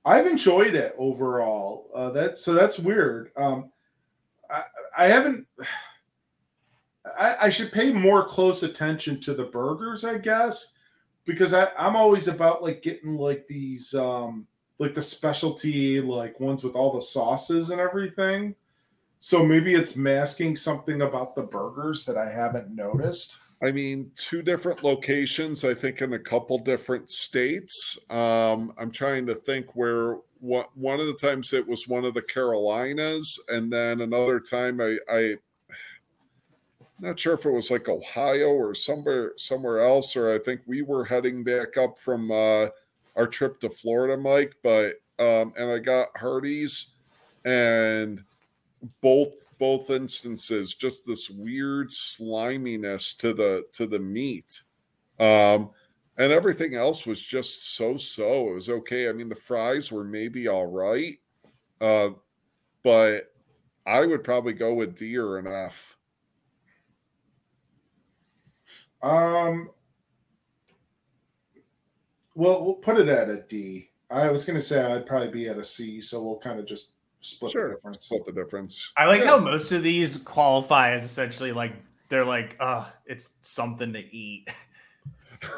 I've enjoyed it overall. Uh, that so that's weird. Um, I, I haven't. I, I should pay more close attention to the burgers, I guess, because I, I'm always about like getting like these um, like the specialty like ones with all the sauces and everything. So maybe it's masking something about the burgers that I haven't noticed. I mean, two different locations, I think in a couple different states. Um, I'm trying to think where what one of the times it was one of the Carolinas, and then another time I, I not sure if it was like Ohio or somewhere somewhere else, or I think we were heading back up from uh, our trip to Florida, Mike. But um, and I got Hardee's, and both both instances just this weird sliminess to the to the meat. Um and everything else was just so so it was okay. I mean the fries were maybe all right uh but i would probably go with d or an f. Um, well, we'll put it at a D. I was going to say I'd probably be at a C, so we'll kind of just split the sure difference. split the difference I like Yeah. how most of these qualify as essentially like they're like, uh, it's something to eat.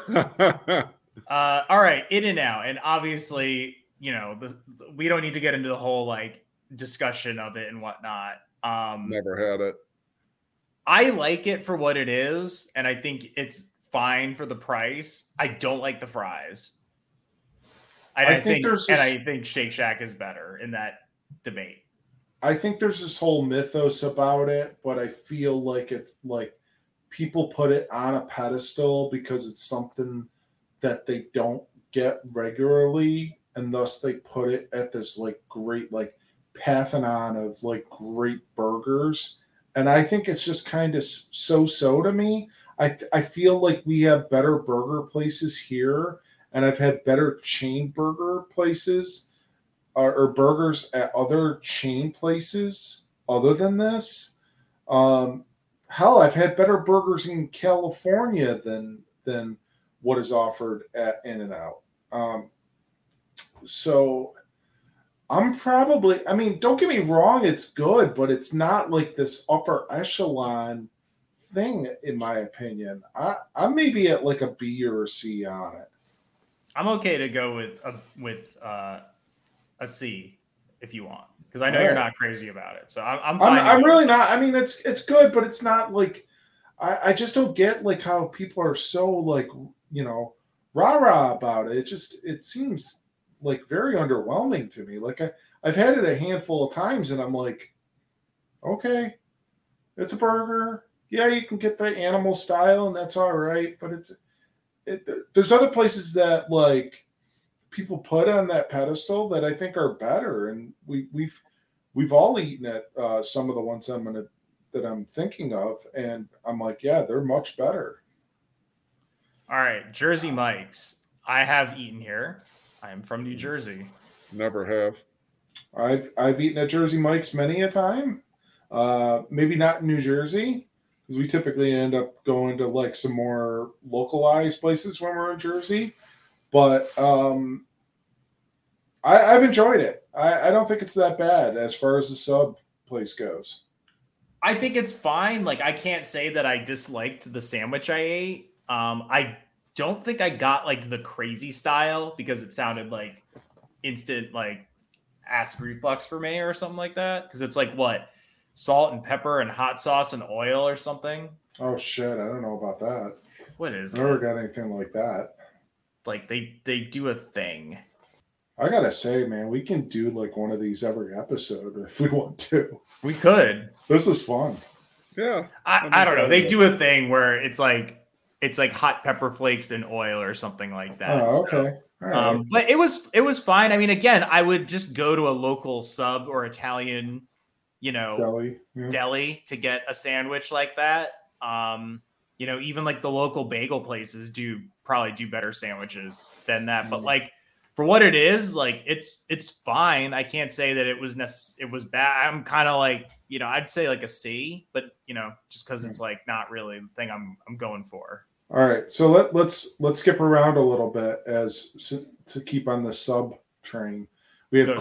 Uh, all right, in and out, and obviously, you know, the, we don't need to get into the whole like discussion of it and whatnot. Um, never had it I like it for what it is, and I think it's fine for the price. I don't like the fries. I I, think think, there's and this- I think Shake Shack is better in that debate. I think there's this whole mythos about it, but I feel like it's like people put it on a pedestal because it's something that they don't get regularly, and thus they put it at this like great like pantheon of like great burgers. And I think it's just kind of so so to me. I I feel like we have better burger places here, and I've had better chain burger places or, or burgers at other chain places other than this. Um, hell, I've had better burgers in California than than what is offered at In and Out. Um, so I'm probably. I mean, don't get me wrong; it's good, but it's not like this upper echelon thing, in my opinion. I I may be at like a B or a C on it. I'm okay to go with a with uh, a C if you want, because I know you're not crazy about it. So I'm I'm, I'm, I'm really not. I mean, it's it's good, but it's not like I, I just don't get like how people are so like you know rah rah about it. It just it seems like very underwhelming to me. Like I I've had it a handful of times, and I'm like, okay, it's a burger. Yeah, you can get the animal style, and that's all right. But it's it, there's other places that like people put on that pedestal that I think are better, and we we've we've all eaten at uh, some of the ones I'm gonna that I'm thinking of, and I'm like, yeah, they're much better. All right, Jersey Mike's. I have eaten here. I am from New Jersey. never have I've I've eaten at Jersey Mike's many a time. Uh, maybe not in New Jersey because we typically end up going to like some more localized places when we're in Jersey. But um, I, I've enjoyed it. I, I don't think it's that bad as far as the sub place goes. I think it's fine. Like I can't say that I disliked the sandwich I ate. Um, I don't think I got like the crazy style because it sounded like instant like acid reflux for me or something like that. Because it's like what salt and pepper and hot sauce and oil or something. Oh shit! I don't know about that. What is I Never it? got anything like that. Like they they do a thing. I gotta say, man, we can do like one of these every episode if we want to. We could. This is fun. yeah I, I'm don't know. They do a thing where it's like it's like hot pepper flakes and oil or something like that. Oh, So- okay. All right. Um, but it was it was fine. I mean, again, I would just go to a local sub or Italian, you know, Deli. Yeah. deli to get a sandwich like that. Um, you know, even like the local bagel places do probably do better sandwiches than that. But Mm. like for what it is, like it's it's fine. I can't say that it was it was bad. I'm kind of like you know I'd say like a C, but you know just because it's like not really the thing I'm I'm going for. All right. So let let's let's skip around a little bit as so- to keep on the sub train. We have. Uh,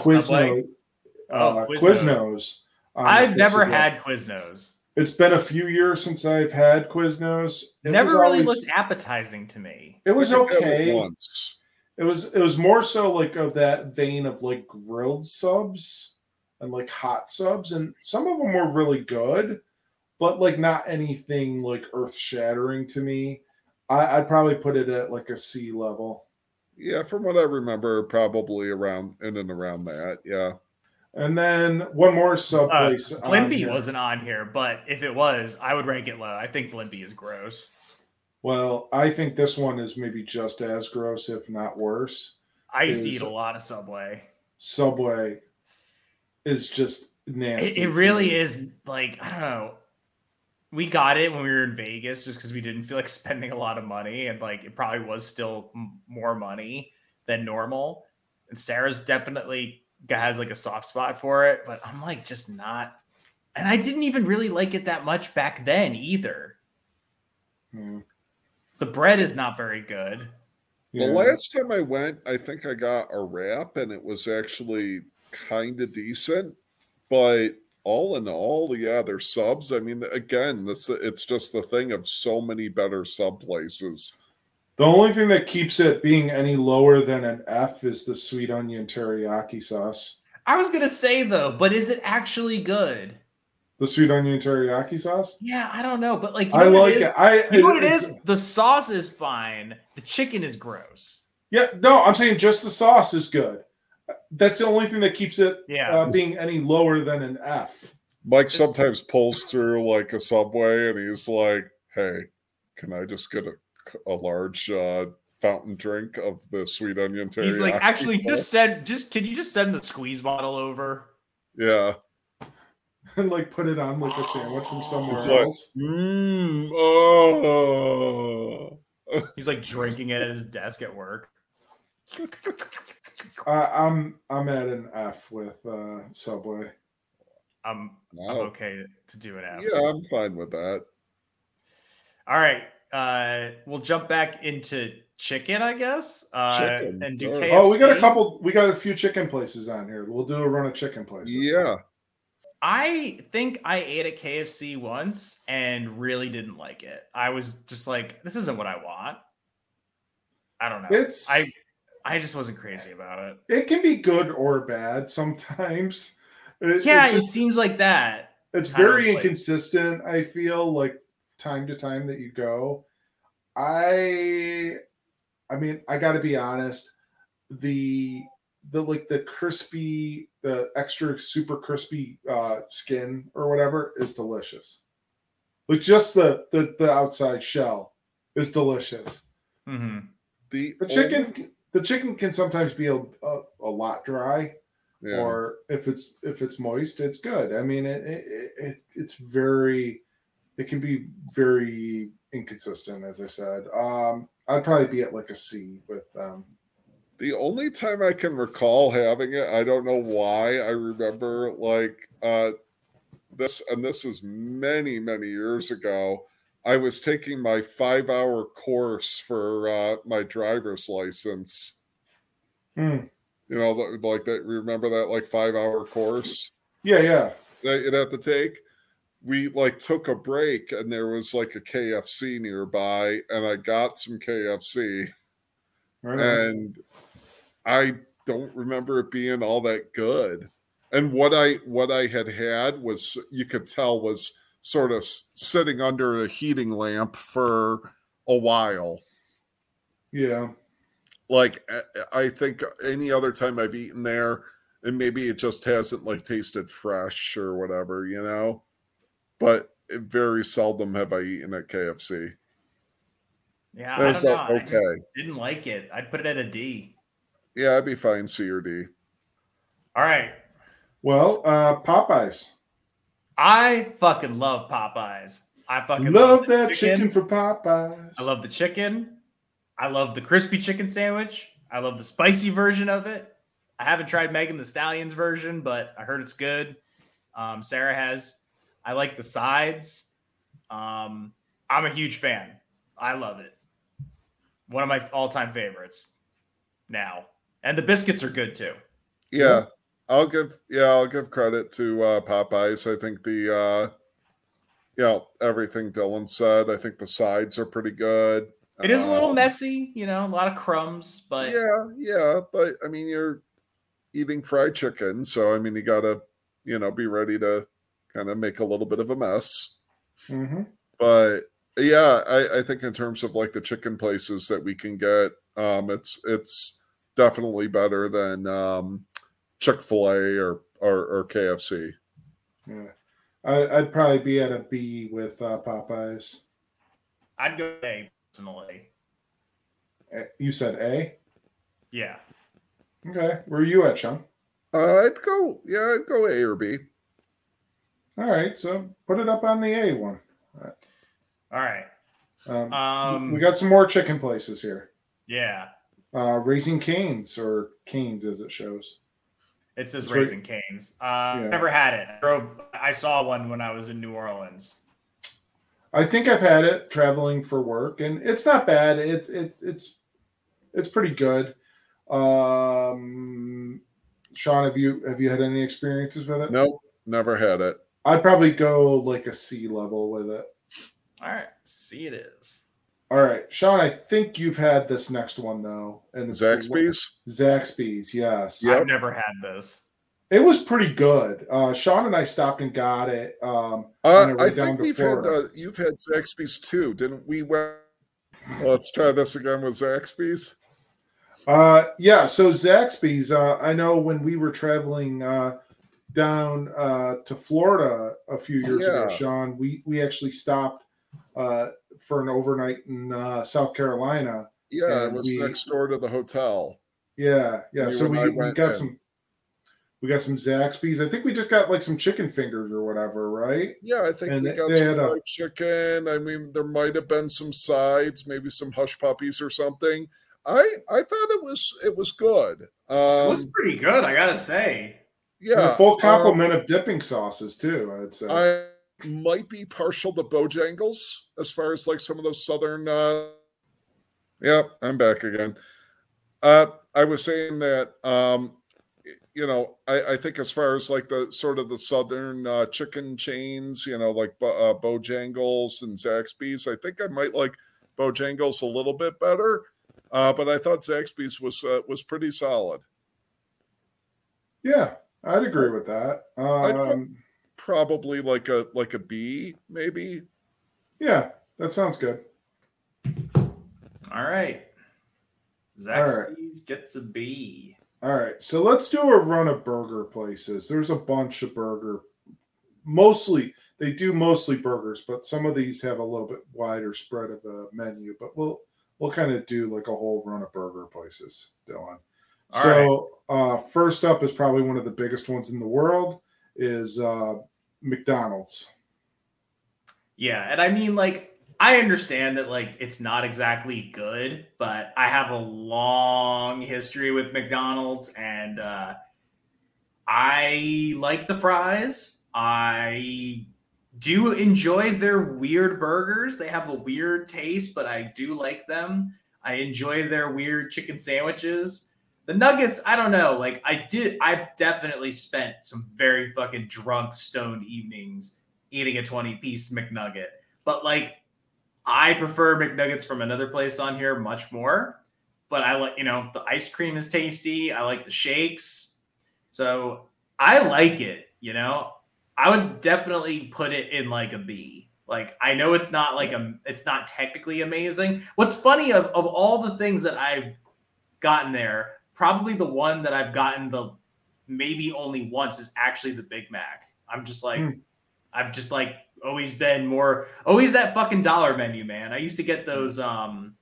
Oh, Quiznos. Quiznos. I've never had Quiznos. It's been a few years since I've had Quiznos. It Never really always- looked appetizing to me. It was I think I've had it okay. once It was it was more so like of that vein of like grilled subs and like hot subs, and some of them were really good, but like not anything like earth shattering to me. I, I'd probably put it at like a C level. Yeah, from what I remember, probably around in and around that. Yeah. And then one more sub Uh, place. on Blimpie wasn't on here, but if it was, I would rank it low. I think Blimpie is gross. Well, I think this one is maybe just as gross, if not worse. I used to eat a lot of Subway. Subway is just nasty. It, it really me. is like I don't know. We got it when we were in Vegas just because we didn't feel like spending a lot of money, and like it probably was still m- more money than normal. And Sarah's definitely has like a soft spot for it, but I'm like just not. And I didn't even really like it that much back then either. Hmm. The bread is not very good. The Yeah. last time I went, I think I got a wrap and it was actually kind of decent. But all in all, yeah, they're subs. I mean, again, this it's just the thing of so many better sub places. The only thing that keeps it being any lower than an F is the sweet onion teriyaki sauce. I was gonna say though, but is it actually good? The sweet onion teriyaki sauce. Yeah, I don't know, but like you I know what like it is? it. I You know what it's- The sauce is fine. The chicken is gross. Yeah, no, I'm saying just the sauce is good. That's the only thing that keeps it Yeah. uh, being any lower than an F. Mike sometimes pulls through like a subway and he's like, Hey, can I just get a, a large uh, fountain drink of the sweet onion teriyaki? He's like, actually, sauce?" just send, just can you just send the squeeze bottle over? Yeah. and like put it on like a sandwich from somewhere It's like- else. Mm, oh. He's like drinking it at his desk at work. Uh, I'm I'm at an F with uh, Subway. I'm, I'm okay to do it after. Yeah, I'm fine with that. All right. Uh, we'll jump back into chicken, I guess, uh, Chicken, and do sure. KFC. Oh, we got a couple. We got a few chicken places on here. We'll do a run of chicken places. Yeah. I think I ate at KFC once and really didn't like it. I was just like, this isn't what I want. I don't know. It's I I just wasn't crazy about it. it can be good or bad sometimes. It- Yeah, it it seems like that. it's very inconsistent. I feel like time to time that you go. I, I mean, I got to be honest. The the like the crispy, the extra super crispy uh, skin or whatever is delicious. Like just the the the outside shell is delicious. hmm The, The chicken, the chicken can sometimes be a, a, a lot dry, yeah. or if it's if it's moist, it's good. I mean, it, it, it it's very, it can be very inconsistent, as I said. Um, I'd probably be at like a C with um. The only time I can recall having it, I don't know why. I remember like uh this and this is many, many years ago. I was taking my five hour course for uh my driver's license. hmm. You know, like that remember that like five hour course Yeah, yeah. that you'd have to take? We like took a break and there was like a KFC nearby, and I got some KFC. Right and I don't remember it being all that good. And what I what I had had was you could tell was sort of sitting under a heating lamp for a while. yeah. Like I- I think any other time I've eaten there, and maybe it just hasn't like tasted fresh or whatever, you know. But very seldom have I eaten at KFC. Yeah, I don't That's know. I just okay. didn't like it. I'd put it at a D. Yeah, I'd be fine C or D. All right. Well, uh, Popeyes. I fucking love Popeyes. I fucking Love the that chicken. for Popeyes. I love the chicken. I love the crispy chicken sandwich. I love the spicy version of it. I haven't tried Megan Thee Stallion's version, but I heard it's good. Um, Sarah has. I like the sides. Um, I'm a huge fan. I love it. One of my all-time favorites. Now, and the biscuits are good too. Yeah, I'll give yeah, I'll give credit to uh Popeyes. I think the uh you know, everything Dylan said. I think the sides are pretty good. It is a little Um, messy, you know, a lot of crumbs, but Yeah, yeah, but I mean you're eating fried chicken, so I mean you gotta, you know, be ready to kind of make a little bit of a mess. hmm but yeah, I, I think in terms of like the chicken places that we can get, um, it's it's definitely better than um, Chick Fil A or, or or KFC. Yeah, I, I'd probably be at a B with uh, Popeyes. I'd go A personally. You said A. Yeah. Okay, where are you at, Sean? Uh, I'd go, yeah, I'd go A or B. All right, so put it up on the A one. All right. Um, Um. we got some more chicken places here. Yeah. Uh, Raising Canes or Canes as it shows. It says It's right- Raising Canes. Uh, Yeah. Never had it. I drove. I saw one when I was in New Orleans. I think I've had it traveling for work, and it's not bad. It's it, it's it's pretty good. Um, Sean, have you have you had any experiences with it? Nope, never had it. I'd probably go like a C level with it. All right. C it is. All right, Sean, I think you've had this next one though, and it's Zaxby's. Zaxby's, yes. Yep. I've never had this. It was pretty good. Uh, Sean and I stopped and got it. Um, Uh, on the way I think we've Florida. had uh, you've had Zaxby's too, didn't we? Well, let's try this again with Zaxby's. Uh, yeah. So Zaxby's. Uh, I know when we were traveling uh, down uh, to Florida a few years ago, Sean, we we actually stopped uh, for an overnight in uh, South Carolina. Yeah, it was we- next door to the hotel. Yeah, yeah. You so we, we got in. some. We got some Zaxby's. I think we just got like some chicken fingers or whatever, right? Yeah, I think And we they- got they some had a- fried chicken. I mean, there might have been some sides, maybe some hush puppies or something. I I thought it was it was good. It Um, looks pretty good. I gotta say. Yeah, a full um, complement of dipping sauces too. I'd say. I might be partial to Bojangles as far as like some of those southern. uh Yep, I'm back again. Uh I was saying that um you know I, I think as far as like the sort of the southern uh, chicken chains, you know, like uh, Bojangles and Zaxby's, I think I might like Bojangles a little bit better. Uh, but I thought Zaxby's was uh, was pretty solid. yeah, I'd agree with that. Um, Probably like a like a B, maybe. yeah, that sounds good. All right. Zaxby's gets a B. All right, so let's do a run of burger places. There's a bunch of burger. Mostly, they do mostly burgers, but some of these have a little bit wider spread of a menu. But we'll we'll kind of do like a whole run of burger places, Dylan. All so uh, first up is probably one of the biggest ones in the world is uh, McDonald's. Yeah, and I mean, like, I understand that like it's not exactly good, but I have a long history with McDonald's, and uh, I like the fries. I do enjoy their weird burgers. They have a weird taste, but I do like them. I enjoy their weird chicken sandwiches. The nuggets, I don't know. Like I did, I definitely spent some very fucking drunk, stoned evenings eating a 20 piece McNugget. But like, I prefer McNuggets from another place on here much more. But I like, you know, the ice cream is tasty. I like the shakes. So I like it, you know. I would definitely put it in like a B. Like I know it's not like a it's not technically amazing. What's funny of, of all the things that I've gotten there, probably the one that I've gotten the maybe only once is actually the Big Mac. I'm just like Hmm. I've just like always been more always that fucking dollar menu, man. I used to get those um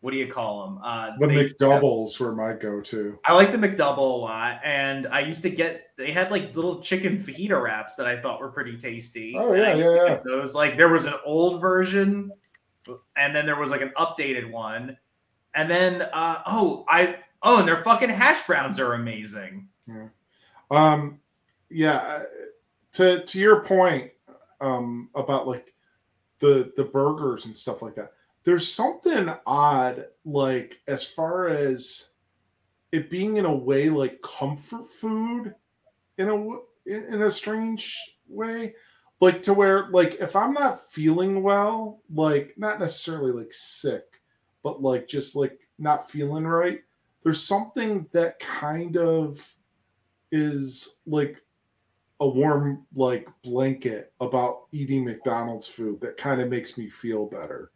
what do you call them? Uh The they- McDoubles were my go-to. I like the McDouble a lot, and I used to get. They had like little chicken fajita wraps that I thought were pretty tasty. Oh, yeah, to yeah, Those like there was an old version, and then there was like an updated one, and then uh oh I oh and their fucking hash browns are amazing. Um, yeah, uh, to to your point um, about like the the burgers and stuff like that. There's something odd, like as far as it being in a way like comfort food, in a in a strange way, like to where like if I'm not feeling well, like not necessarily like sick, but like just like not feeling right. There's something that kind of is like a warm like blanket about eating McDonald's food that kind of makes me feel better.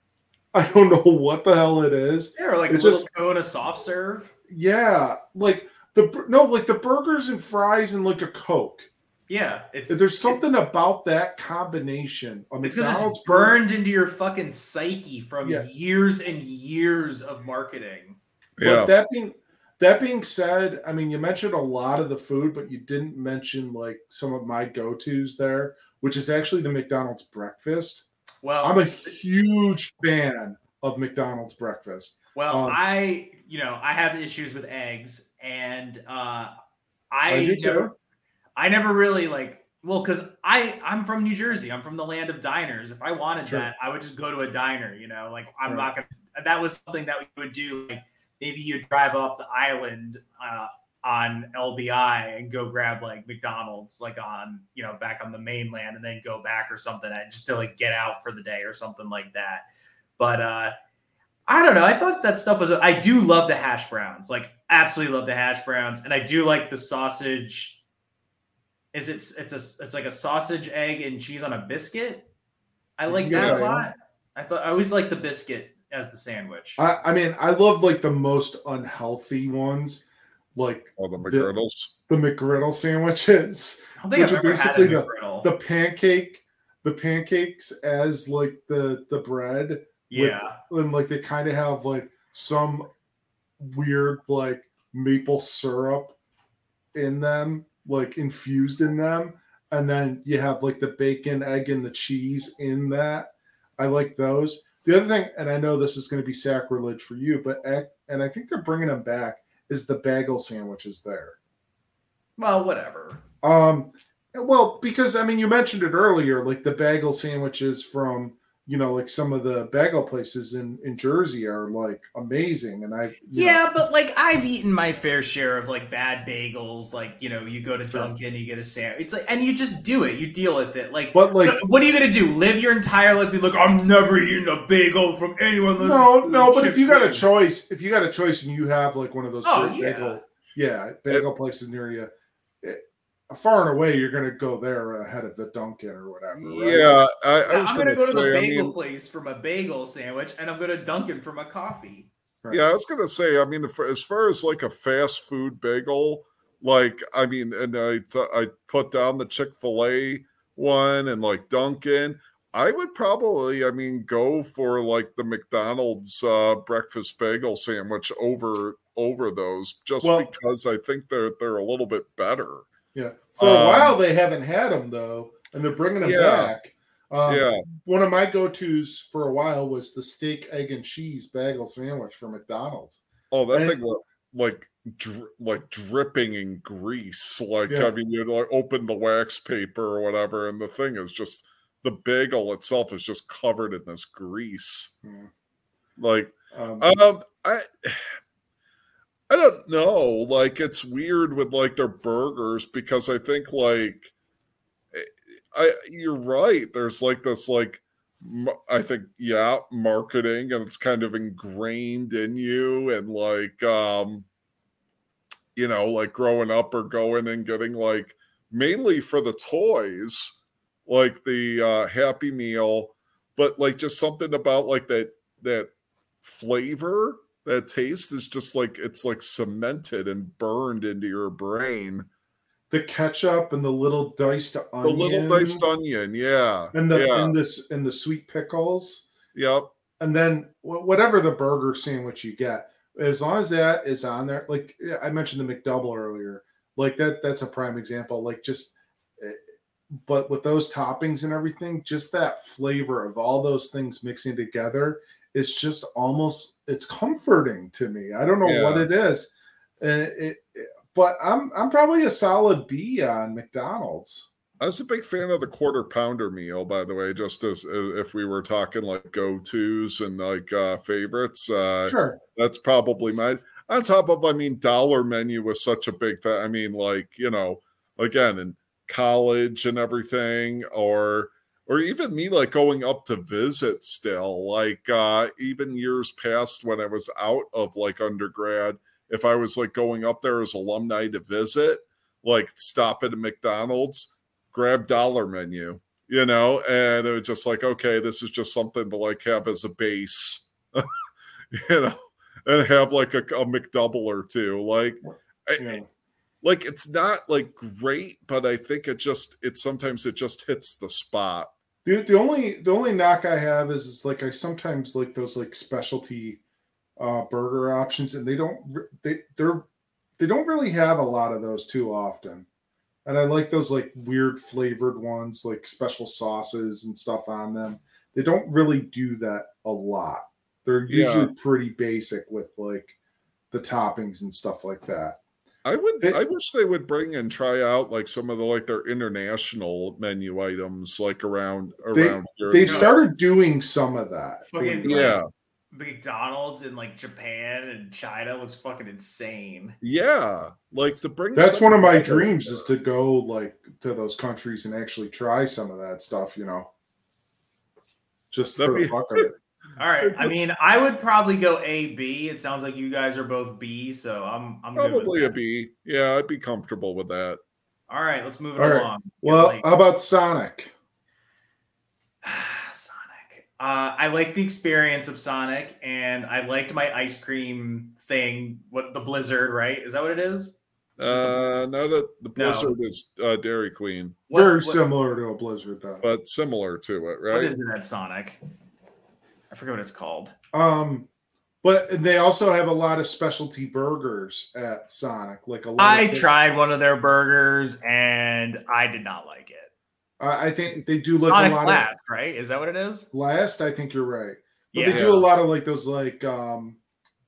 I don't know what the hell it is. Yeah, or like It's a little cone of soft serve. Yeah, like the no, like the burgers and fries and like a Coke. Yeah, it's There's something about that combination. A It's because it's burger- burned into your fucking psyche from Yeah. years and years of marketing. But Yeah. that being that being said, I mean, you mentioned a lot of the food, but you didn't mention like some of my go tos there, which is actually the McDonald's breakfast. Well, I'm a huge fan of McDonald's breakfast. well, um, I you know I have issues with eggs, and uh, I I too. never, I never really like. Well, because I I'm from New Jersey. I'm from the land of diners. If I wanted Sure. that, I would just go to a diner. You know, like I'm Right. not gonna. That was something that we would do. Like maybe you drive off the island uh, on LBI and go grab like McDonald's, like on you know back on the mainland, and then go back or something, and just to like get out for the day or something like that. But uh I don't know. I thought that stuff was. I do love the hash browns, like absolutely love the hash browns, and I do like the sausage. Is it's It's a. It's like a sausage, egg, and cheese on a biscuit. I like that Yeah, a yeah. lot. I thought I always like the biscuit as the sandwich. I, I mean, I love like the most unhealthy ones, like oh, All the McGriddles. the McGriddle sandwiches, I think which I've are ever had a basically the- the pancake, the pancakes as like the the bread. yeah, and like they kind of have like some weird like maple syrup in them, like infused in them, and then you have like the bacon, egg, and the cheese in that. I like those. The other thing, and I know this is going to be sacrilege for you, but and I think they're bringing them back is the bagel sandwiches there. well, whatever. Um, well, because I mean, you mentioned it earlier, like the bagel sandwiches from you know, like some of the bagel places in in Jersey are like amazing, and I you know, Yeah, but like I've eaten my fair share of like bad bagels. Like you know, you go to Sure. Dunkin', you get a sandwich. It's like, and you just do it. You deal with it. Like but like what are you gonna do? Live your entire life? Be like, I'm never eating a bagel from anyone. unless no, no, but if you got a choice, if you got a choice, and you have like one of those Oh, great yeah. bagel, yeah, bagel places near you, it, far and away, you're gonna go there ahead of the Dunkin' or whatever. right? Yeah, I, I was I'm gonna, gonna go to the say. I bagel mean, place for my bagel sandwich, and I'm gonna Dunkin' for my coffee. Right. yeah, I was gonna say. I mean, as far as like a fast food bagel, like I mean, and I I put down the Chick Fil A one and like Dunkin'. I would probably, I mean, go for like the McDonald's uh, breakfast bagel sandwich over over those, just Well- because I think they're they're a little bit better. Yeah. For a Um, while, they haven't had them though, and they're bringing them Yeah. back. Um, yeah, One of my go-tos for a while was the steak, egg, and cheese bagel sandwich from McDonald's. Oh, that And- thing was like dri- like dripping in grease. Like Yeah. I mean, you like open the wax paper or whatever, and the thing is just the bagel itself is just covered in this grease. Hmm. Like, Um, um, I. I don't know. Like it's weird with like their burgers because I think like eh, I you're right. There's like this like I think yeah, marketing and it's kind of ingrained in you and like um you know, like growing up or going and getting like mainly for the toys, like the uh happy meal, but like just something about like that that flavor that taste is just like it's like cemented and burned into your brain. the ketchup and the little diced onion. The little diced onion, yeah, and the yeah, and this and the sweet pickles, yep, and then whatever the burger sandwich you get, as long as that is on there. Like I mentioned the McDouble earlier, like that. That's a prime example. Like just, eh, but with those toppings and everything, just that flavor of all those things mixing together. It's just almost it's comforting to me. I don't know what it is, and it, it but I'm I'm probably a solid B on McDonald's. I was a big fan of the quarter pounder meal, by the way. Just as if we were talking like go tos and like uh favorites, uh, Sure. that's probably my. On top of, I mean, dollar menu was such a big thing. I mean, like you know, again in college and everything, or or even me like going up to visit still, like uh even years past when I was out of like undergrad, if I was like going up there as alumni to visit, like stop at a McDonald's, grab dollar menu, you know, and it was just like, okay, this is just something to like have as a base, you know, and have like a, a McDouble or two. Like, I- like it's not like great, but I think it just it sometimes it just hits the spot. The, the only the only knock I have is, is like I sometimes like those like specialty uh, burger options, and they don't they they're they don't really have a lot of those too often. And I like those like weird flavored ones, like special sauces and stuff on them. They don't really do that a lot. They're Yeah. usually pretty basic with like the toppings and stuff like that. I would It- I wish they would bring and try out like some of the like their international menu items like around They- around here. They've No. started doing some of that. Fucking Yeah. McDonald's in like Japan and China looks fucking insane. Yeah, like to bring. That's one of my dreams is to go like to those countries and actually try some of that stuff, you know. Just for That'd the be- fuck of it. All right. It's I mean, I would probably go A B. It sounds like you guys are both B, so I'm I'm good with probably a that. B. Yeah, I'd be comfortable with that. All right, let's move it All right. along. Get Well, late. how about Sonic? Sonic. Uh, I like the experience of Sonic, and I liked my ice cream thing. What the Blizzard, right? Is that what it is? Uh, now that the No. Blizzard is uh, Dairy Queen, What, Very what- similar to a Blizzard, though. but similar to it, right? is it at Sonic? I forget what it's called. Um, but they also have a lot of specialty burgers at Sonic. Like a lot. I of tried one of their burgers, and I did not like it. I I think they do like Sonic a lot Blast, right? Is that what it is? last. I think you're right. But Yeah. they do a lot of like those like um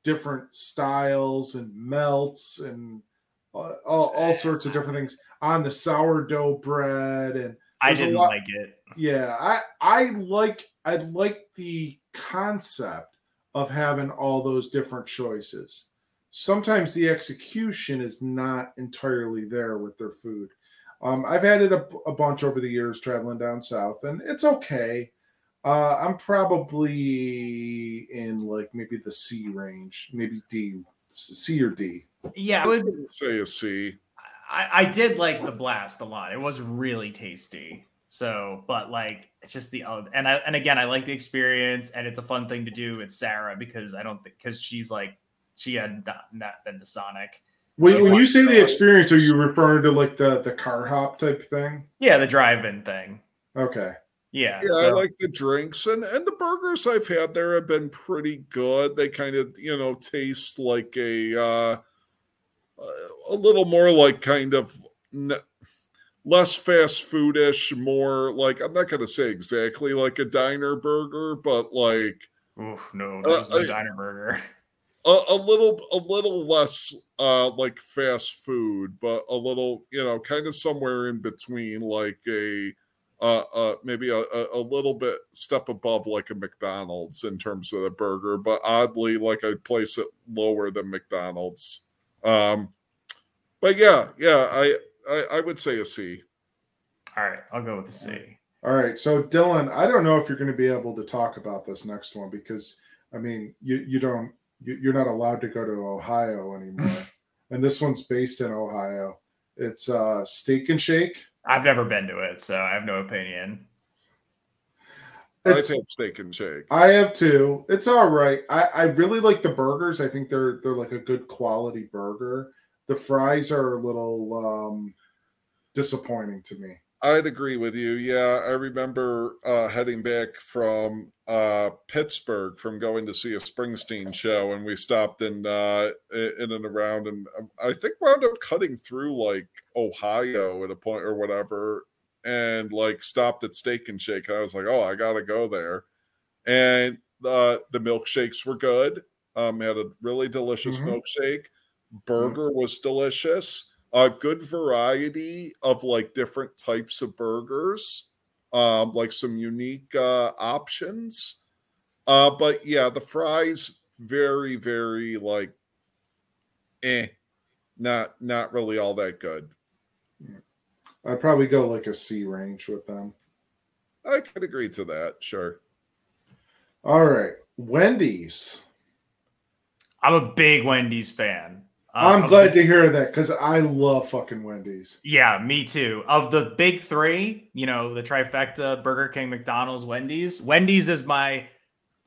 different styles and melts and uh, all, all sorts of different things on the sourdough bread and I didn't like it. yeah i i like i like the concept of having all those different choices sometimes the execution is not entirely there with their food um, i've had it a, a bunch over the years traveling down south and it's okay uh, i'm probably in like maybe the c range maybe d c or d Yeah, I I would. say a C. I, I did like the blast a lot. It was really tasty. So, but like, it's just the other, and I and again, I like the experience, and it's a fun thing to do with Sarah because I don't think because she's like she had not, not been to Sonic. when, when you say to- the experience are you referring to like the the car hop type thing Yeah, the drive-in thing. okay Yeah, Yeah, I like the drinks and and the burgers I've had there have been pretty good. They kind of you know taste like a uh, a little more like kind of n- less fast foodish, more like I'm not gonna say exactly like a diner burger, but like Oof, no, Uh, there's no diner burger. a, a little a little less uh like fast food but a little you know kind of somewhere in between like a uh, uh maybe a, a, little bit step above like a mcdonald's in terms of the burger but oddly like i'd place it lower than mcdonald's um but yeah yeah i i, I would say a c All right, I'll go with the C. All right, so Dylan, I don't know if you're going to be able to talk about this next one because I mean, you you don't you, you're not allowed to go to Ohio anymore, and this one's based in Ohio. It's uh, Steak and Shake. I've never been to it, so I have no opinion. i've It's, had steak and shake I have two. It's all right. I I really like the burgers. I think they're they're like a good quality burger. The fries are a little um, disappointing to me. I'd agree with you. Yeah, I remember uh, heading back from uh, Pittsburgh from going to see a Springsteen show, and we stopped in uh, in and around, and um, I think wound up cutting through like Ohio at a point or whatever, and like stopped at Steak and Shake. I was like, oh, I gotta go there, and uh, the milkshakes were good. Um, had a really delicious Mhm. milkshake. Burger was delicious a good variety of like different types of burgers um like some unique uh options uh but yeah the fries very very like eh not not really all that good I'd probably go like a C range with them. i could agree to that sure All right, Wendy's. I'm a big Wendy's fan. I'm of glad the- to hear that because I love fucking Wendy's. Yeah, me too. Of the big three, you know, the trifecta: Burger King, McDonald's, Wendy's. Wendy's is my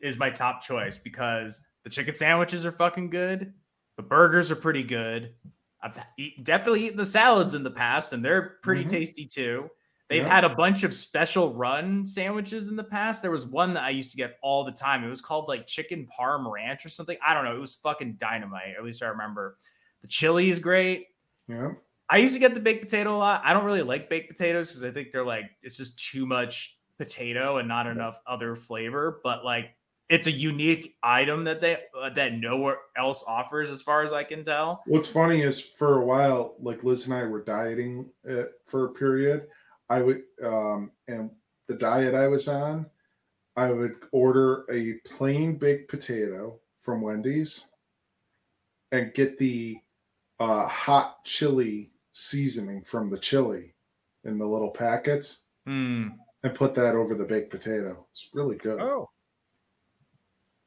is my top choice because the chicken sandwiches are fucking good. The burgers are pretty good. I've eat, definitely eaten the salads in the past, and they're pretty Mhm. tasty too. They've Yeah. had a bunch of special run sandwiches in the past. There was one that I used to get all the time. It was called like chicken parm ranch or something. I don't know. It was fucking dynamite. At least I remember. The chili is great. Yeah. I used to get the baked potato a lot. I don't really like baked potatoes because I think they're like it's just too much potato and not enough other flavor. But like it's a unique item that they uh, that nowhere else offers, as far as I can tell. What's funny is for a while, like Liz and I were dieting uh, for a period. I would, um, and the diet I was on, I would order a plain baked potato from Wendy's and get the uh, hot chili seasoning from the chili in the little packets Hmm. and put that over the baked potato. It's really good. Oh,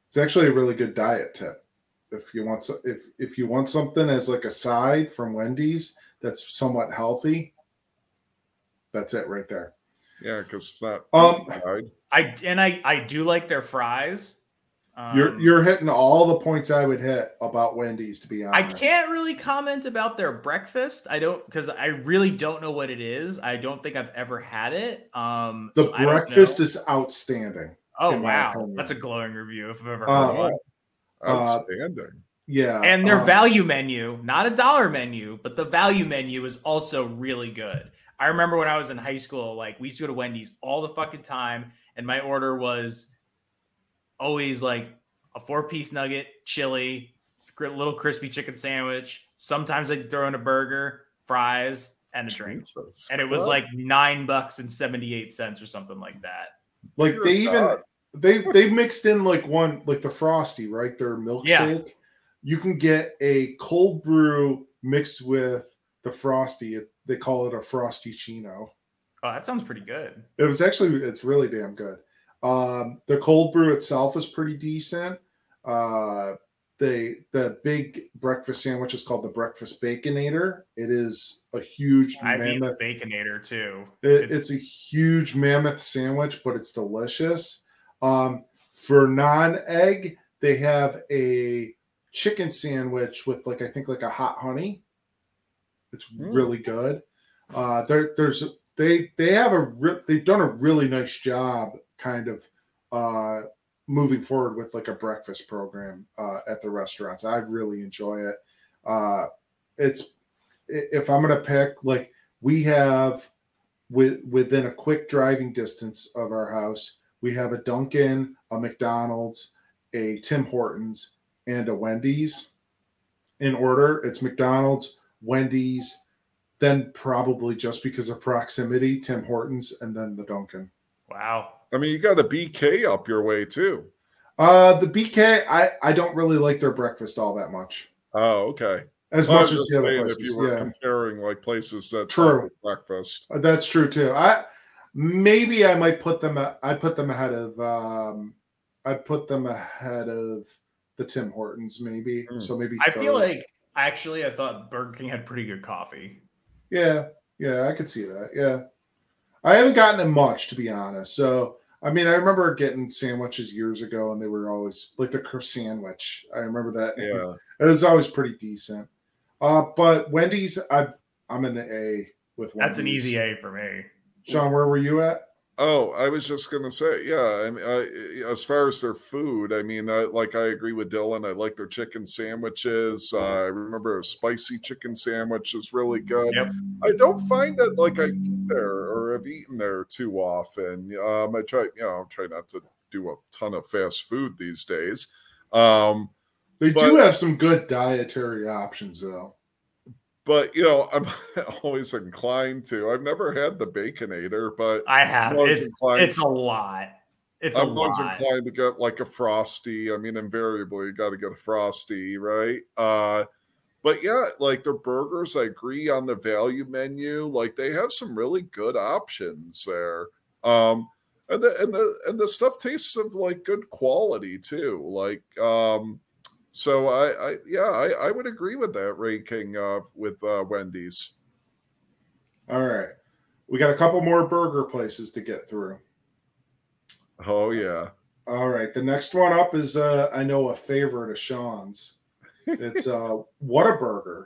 It's actually a really good diet tip. If you want so, if if you want something as like a side from Wendy's that's somewhat healthy, that's it right there. yeah, because that. Um. I and I I do like their fries. Um, you're you're hitting all the points I would hit about Wendy's to be honest, I can't really comment about their breakfast. I don't because I really don't know what it is. I don't think I've ever had it. Um, The so breakfast is outstanding. oh wow, that's a glowing review if I've ever heard Uh, one. Oh, outstanding. Yeah, and their um, value menu, not a dollar menu, but the value menu is also really good. I remember when I was in high school, like we used to go to Wendy's all the fucking time, and my order was always like a four piece nugget, chili, gr- little crispy chicken sandwich. Sometimes they'd throw in a burger, fries, and a drink. Jesus And it was Christ. like nine bucks and 78 cents or something like that. like Dear they even they they mixed in like one like the frosty right their milkshake you can get a cold brew mixed with the frosty it, they call it a frosty chino Oh, that sounds pretty good. it was actually it's really damn good um the cold brew itself is pretty decent uh they the big breakfast sandwich is called the breakfast baconator it is a huge I've mammoth Baconator too. it, It's- it's, a huge mammoth sandwich, but it's delicious. Um, for non-egg, they have a chicken sandwich with like I think like a hot honey. It's Mm. really good. Uh, there, there's they they have a re- they've done a really nice job, kind of uh, moving forward with like a breakfast program uh, at the restaurants. I really enjoy it. Uh, it's if I'm gonna pick like we have with within a quick driving distance of our house, we have a Dunkin', a McDonald's, a Tim Hortons, and a Wendy's. In order, it's McDonald's, Wendy's, then probably just because of proximity, Tim Hortons, and then the Dunkin'. Wow. I mean, you got a BK up your way too. Uh, the BK, I I don't really like their breakfast all that much, Oh, okay. as Well, much as the other places. if you were yeah. comparing like places that True. breakfast. Uh, That's true too. I maybe I might put them. I'd put them ahead of. Um, I'd put them ahead of the Tim Hortons. Maybe Mm. so. Maybe I feel like actually I thought Burger King had pretty good coffee. yeah, yeah, I could see that. Yeah, I haven't gotten it much to be honest. So I mean, I remember getting sandwiches years ago, and they were always like the Croissan'wich. I remember that. Yeah. it was always pretty decent. Uh, but Wendy's, I I'm an A with. Wendy's. That's an easy A for me. Sean, where were you at? Oh, I was just gonna say, yeah. I mean, I, as far as their food, I mean, I, like I agree with Dylan. I like their chicken sandwiches. Uh, I remember a spicy chicken sandwich is really good. Yep. I don't find that like I eat there or have eaten there too often. Um, I try, you know, I try not to do a ton of fast food these days. Um, They But- do have some good dietary options, though. But you know, I'm always inclined to. I've never had the baconator, but I have. I'm It's it's a lot. It's a I'm always lot. inclined to get like a frosty. I mean, invariably, you got to get a frosty, right? Uh, but yeah, like the burgers, I agree on the value menu. Like they have some really good options there. Um, and the and the and the stuff tastes of like good quality too. Like um, So I, I yeah, I, I would agree with that ranking uh, with uh, Wendy's. All right. We got a couple more burger places to get through. Oh yeah. All right. The next one up is uh I know a favorite of Sean's. It's uh Whataburger.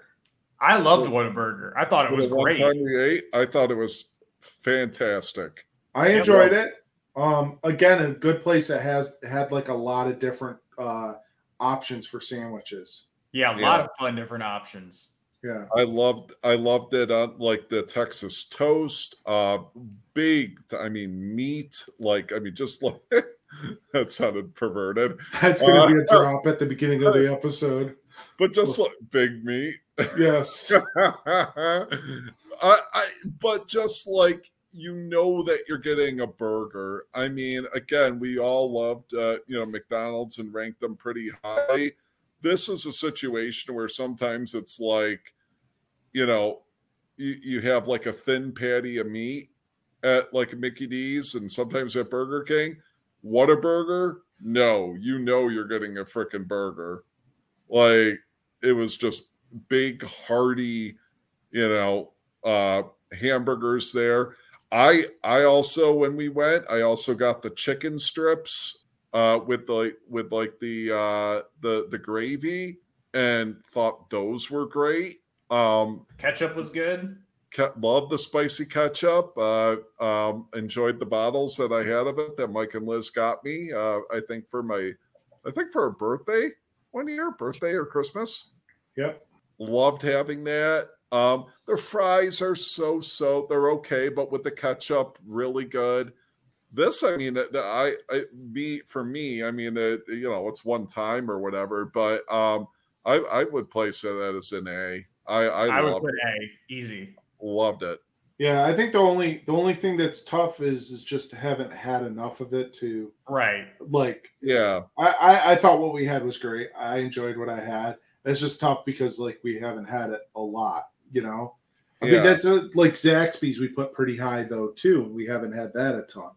I loved Whataburger. I thought it was the one great. time we ate, I thought it was fantastic. I Yeah, enjoyed it. Um again a good place that has had like a lot of different uh options for sandwiches. Yeah, a Yeah. lot of fun different options. Yeah. I loved I loved it on like the Texas toast, uh big I mean meat, like I mean just like that sounded perverted. That's gonna Uh, be a drop at the beginning of the episode. But just like big meat. Yes. I, I but just like you know that you're getting a burger. I mean, again, we all loved uh, you know McDonald's and ranked them pretty high. This is a situation where sometimes it's like, you know, you, you have like a thin patty of meat at like Mickey D's and sometimes at Burger King. What a burger! No, you know you're getting a freaking burger. Like it was just big, hearty, you know, uh hamburgers there. I I also when we went, I also got the chicken strips uh with the with like the uh the the gravy and thought those were great. Um Ketchup was good. ke- love the spicy ketchup. Uh um enjoyed the bottles that I had of it that Mike and Liz got me. Uh I think for my I think for a birthday one year, birthday or Christmas Yep. loved having that. Um, their fries are so so they're okay, but with the ketchup, really good. This, I mean, the- I, I me for me, I mean, uh, you know, it's one time or whatever, but um, I I would place that as an A. I I, I, would put it. A easy. loved it. Yeah, I think the only the only thing that's tough is is just haven't had enough of it to Right. like Yeah, I, I I thought what we had was great. I enjoyed what I had. It's just tough because like we haven't had it a lot, you know. I Yeah. think that's a, like Zaxby's we put pretty high though too. We haven't had that a ton.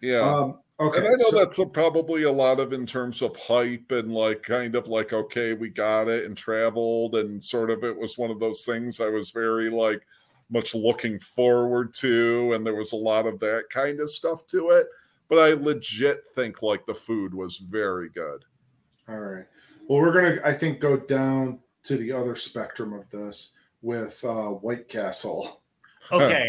yeah. Um okay. and I know so- that's a, probably a lot of in terms of hype and like kind of like okay, we got it and traveled and sort of it was one of those things I was very like much looking forward to, and there was a lot of that kind of stuff to it. But I legit think like the food was very good. All right. Well, we're gonna, I think, go down to the other spectrum of this with uh, White Castle. Okay.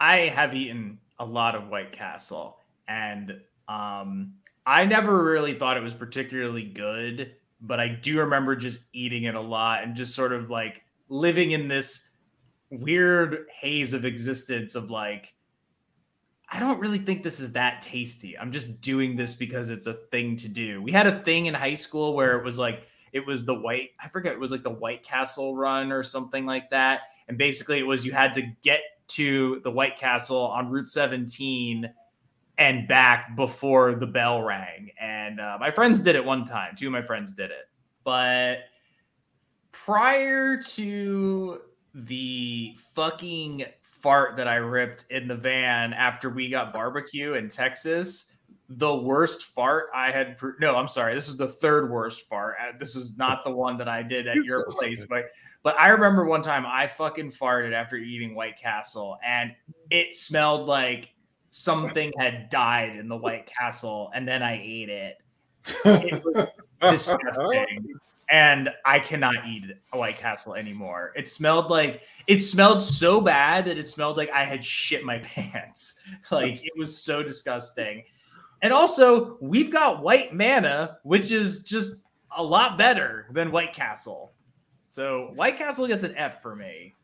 I have eaten a lot of White Castle and um I never really thought it was particularly good, but I do remember just eating it a lot and just sort of like living in this weird haze of existence of like I don't really think this is that tasty. I'm just doing this because it's a thing to do. We had a thing in high school where it was like it was the white I forget it was like the White Castle run or something like that. And basically it was you had to get to the White Castle on Route 17 and back before the bell rang. And uh, my friends did it one time. Two of my friends did it. But prior to the fucking fart that I ripped in the van after we got barbecue in Texas, the worst fart I had. No, I'm sorry. This is the third worst fart. Uh, This is not the one that I did at your so place, sick. but but I remember one time I fucking farted after eating White Castle, and it smelled like something had died in the White Castle, and then I ate it. It was disgusting. And I cannot eat White Castle anymore. It smelled like it smelled so bad that it smelled like I had shit my pants. Like it was so disgusting. And also, we've got white manna, which is just a lot better than White Castle. So White Castle gets an F for me.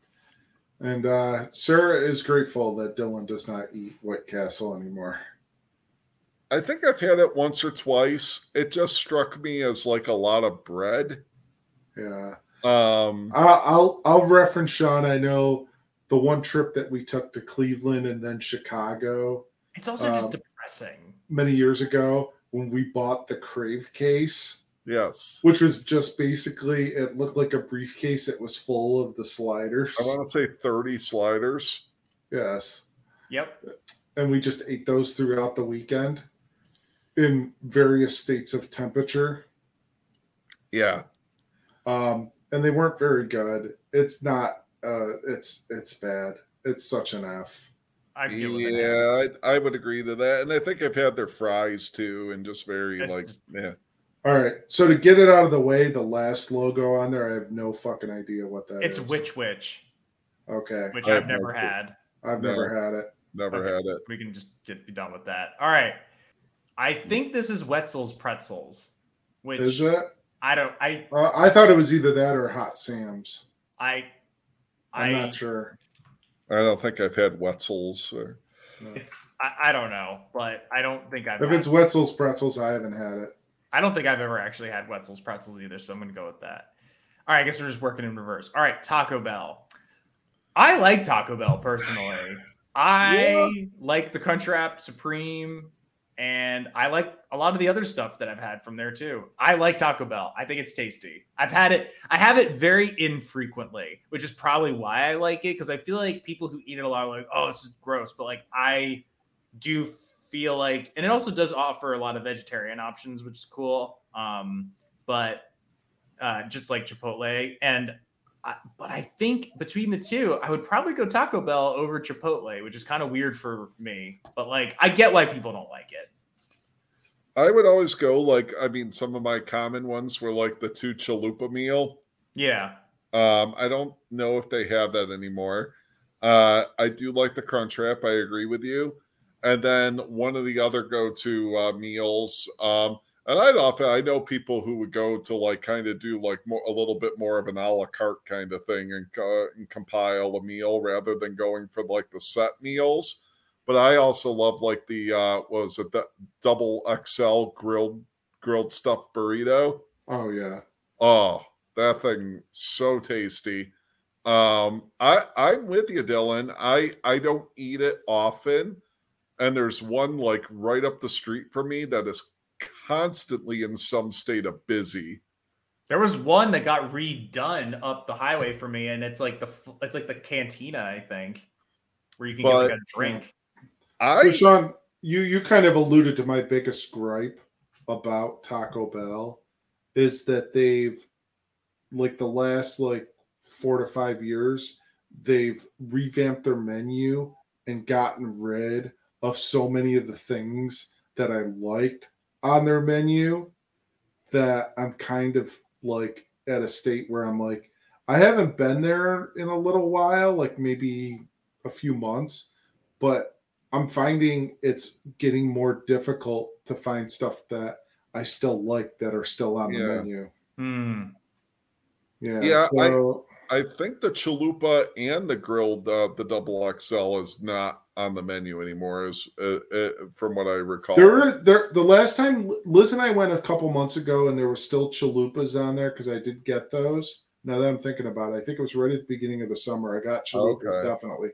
And uh, Sarah is grateful that Dylan does not eat White Castle anymore. I think I've had it once or twice. It just struck me as like a lot of bread. Yeah. Um, I- I'll I'll reference Sean. I know the one trip that we took to Cleveland and then Chicago It's also just Um, depressing. Many years ago when we bought the Crave case, yes. which was just basically it looked like a briefcase that was full of the sliders. I want to say 30 sliders. Yes. Yep. And we just ate those throughout the weekend in various states of temperature. Yeah. um, and they weren't very good. It's not. Uh, it's it's bad. It's such an F. I'd give them. Yeah, I, I would agree to that, and I think I've had their fries too, and just very It's like just- yeah. All right. So to get it out of the way, the last logo on there, I have no fucking idea what that It's is. Witch Witch, Okay. which I I've have no never clue. had. I've No. never had it. Never Okay. had it. We can just get be done with that. All right. I think this is Wetzel's Pretzels, which Is it? I don't. I Uh, I thought it was either that or Hot Sam's. I I'm I not sure. I don't think I've had Wetzel's. Or, it's I, I don't know, but I don't think I've. If had- it's Wetzel's pretzels, I haven't had it. I don't think I've ever actually had Wetzel's pretzels either, so I'm gonna go with that. All right, I guess we're just working in reverse. All right, Taco Bell. I like Taco Bell personally. I like the Crunchwrap Supreme, and I like a lot of the other stuff that I've had from there too. I like Taco Bell. I think it's tasty. I've had it. I have it very infrequently, which is probably why I like it because I feel like people who eat it a lot are like, "Oh, this is gross," but like I do feel like, and it also does offer a lot of vegetarian options, which is cool. Um, but uh, just like Chipotle, and I, but I think between the two, I would probably go Taco Bell over Chipotle, which is kind of weird for me. But like, I get why people don't like it. I would always go like I mean, some of my common ones were like the two chalupa meal. Yeah, Um, I don't know if they have that anymore. Uh, I do like the crunch wrap. I agree with you. And then one of the other go-to uh, meals. Um, and I'd often I know people who would go to like kind of do like more a little bit more of an a la carte kind of thing and, uh, and compile a meal rather than going for like the set meals. But I also love like the uh, what was it the double XL grilled grilled stuffed burrito. Oh yeah. Oh, that thing so tasty. Um, I I'm with you, Dylan. I I don't eat it often, and there's one like right up the street from me that is constantly in some state of busy. there was one that got redone up the highway for me, and it's like the it's like the cantina, I think, where you can get like a drink. I So I Sean, you you kind of alluded to my biggest gripe about Taco Bell is that they've like the last like four to five years, they've revamped their menu and gotten rid of so many of the things that I liked on their menu that I'm kind of like at a state where I'm like, I haven't been there in a little while, like maybe a few months, but I'm finding it's getting more difficult to find stuff that I still like that are still on the Yeah. menu. Hmm. Yeah. Yeah, I- I think the chalupa and the grilled uh, the double XL is not on the menu anymore, is uh, uh, from what I recall. there were there the last time Liz and I went a couple months ago and there were still chalupas on there because I did get those. Now that I'm thinking about it, I think it was right at the beginning of the summer. I got chalupas Okay. definitely.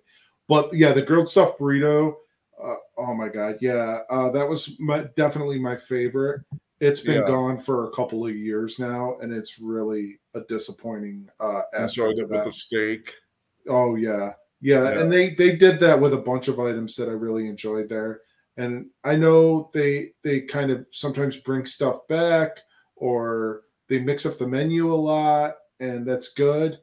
But yeah, the grilled stuffed burrito. Uh, oh my god, yeah, uh, that was my definitely my favorite. It's been Yeah. gone for a couple of years now, and it's really a disappointing uh, enjoyed it with the steak. Oh yeah. Yeah, Yeah. and they they did that with a bunch of items that I really enjoyed there. And I know they they kind of sometimes bring stuff back or they mix up the menu a lot, and that's good.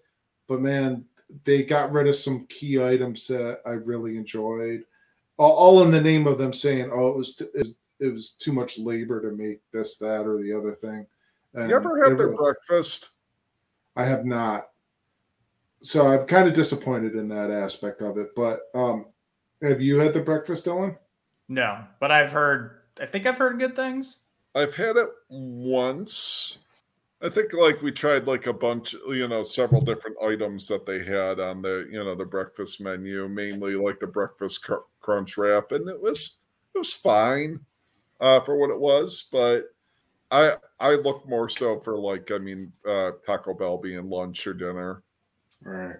But man, they got rid of some key items that I really enjoyed, all, all in the name of them saying, "Oh, it was t- it was, it was too much labor to make this, that, or the other thing." And You ever had their was- breakfast? I have not. So I'm kind of disappointed in that aspect of it. But um, have you had the breakfast, Dylan? No, but I've heard. I think I've heard good things. I've had it once. I think like we tried like a bunch, you know, several different items that they had on the, you know, the breakfast menu, mainly like the breakfast cr- crunch wrap, and it was it was fine uh, for what it was, but I I look more so for like I mean uh, Taco Bell being lunch or dinner. All right.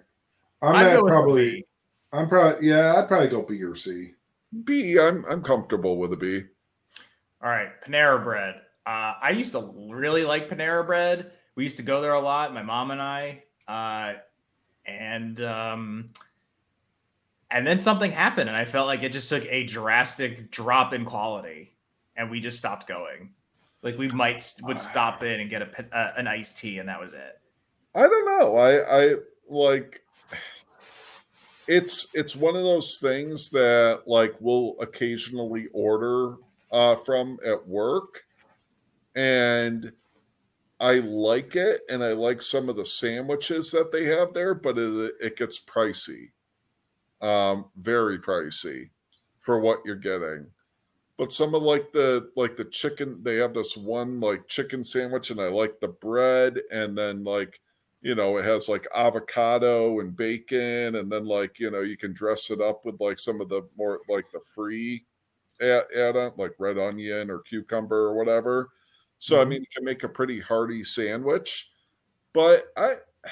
I'm I'd at go with the probably. I'm probably. Yeah, I'd probably go B or C. B, I'm I'm comfortable with a B. All right, Panera Bread. Uh, I used to really like Panera Bread. We used to go there a lot, my mom and I. Uh, and um, and then something happened, and I felt like it just took a drastic drop in quality, and we just stopped going. Like we might would stop in and get a uh, an iced tea, and that was it. I don't know. I I like it's it's one of those things that like we'll occasionally order uh from at work and I like it and I like some of the sandwiches that they have there, but it, it gets pricey. Um very pricey for what you're getting. But some of like the like the chicken, they have this one like chicken sandwich, and I like the bread, and then like you know it has like avocado and bacon, and then like you know you can dress it up with like some of the more like the free add, add on like red onion or cucumber or whatever. So I mean, you can make a pretty hearty sandwich, but I.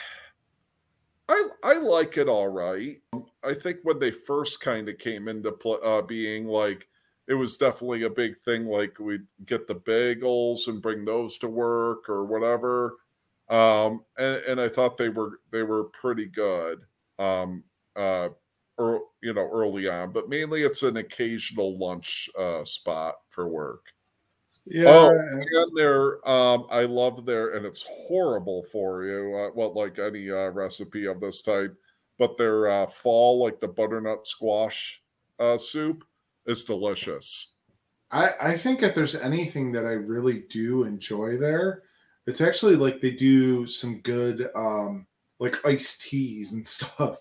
I, I like it all right. I think when they first kind of came into pl- uh, being like it was definitely a big thing. Like we'd get the bagels and bring those to work or whatever. Um, and, and I thought they were they were pretty good. Um, uh, or you know, early on, but mainly it's an occasional lunch uh, spot for work. Yeah. Oh, and their um, I love their, and it's horrible for you. Uh, well, like any uh, recipe of this type, but their uh, fall, like the butternut squash uh, soup, is delicious. I, I think if there's anything that I really do enjoy there, it's actually like they do some good um like iced teas and stuff.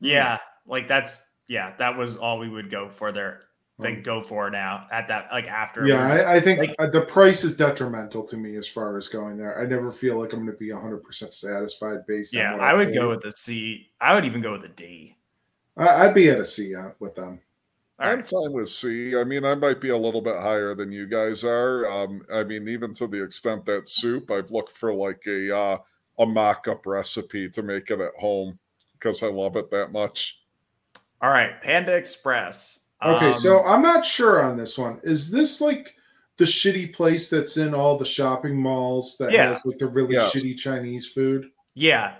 Yeah, like that's yeah, that was all we would go for there. They Um, go for now at that like after. Yeah, I, I think Like- uh, the price is detrimental to me as far as going there. I never feel like I'm going to be 100% satisfied based yeah, on I would paid. go with a C. I would even go with a D. I, I'd be at a C uh, with them. All I'm right. fine with C. I mean, I might be a little bit higher than you guys are. Um, I mean, even to the extent that soup, I've looked for like a uh, a mock-up recipe to make it at home because I love it that much. All right, Panda Express. Okay, Um, so I'm not sure on this one. Is this like the shitty place that's in all the shopping malls that Yeah. has like the really Yes. shitty Chinese food? yeah,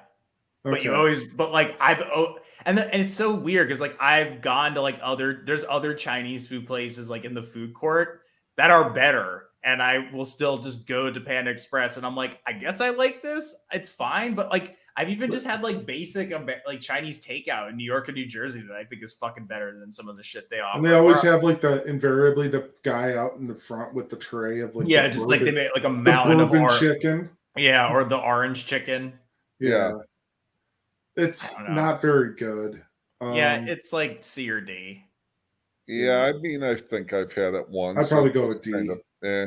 but you always but like I've oh, and the, and it's so weird because like I've gone to like other there's other Chinese food places like in the food court that are better, and I will still just go to Panda Express, and I'm like, I guess I like this. It's fine, but like I've even just had like basic like Chinese takeout in New York and New Jersey that I think is fucking better than some of the shit they offer. And they always have like the invariably the guy out in the front with the tray of like yeah, just like they bourbon- make like a mountain of bourbon chicken. yeah, or the orange chicken. Yeah. It's don't very good. Um, yeah, it's like C or D. Yeah, I mean, I think I've had it once. I'd probably It go was with D. kind of- eh,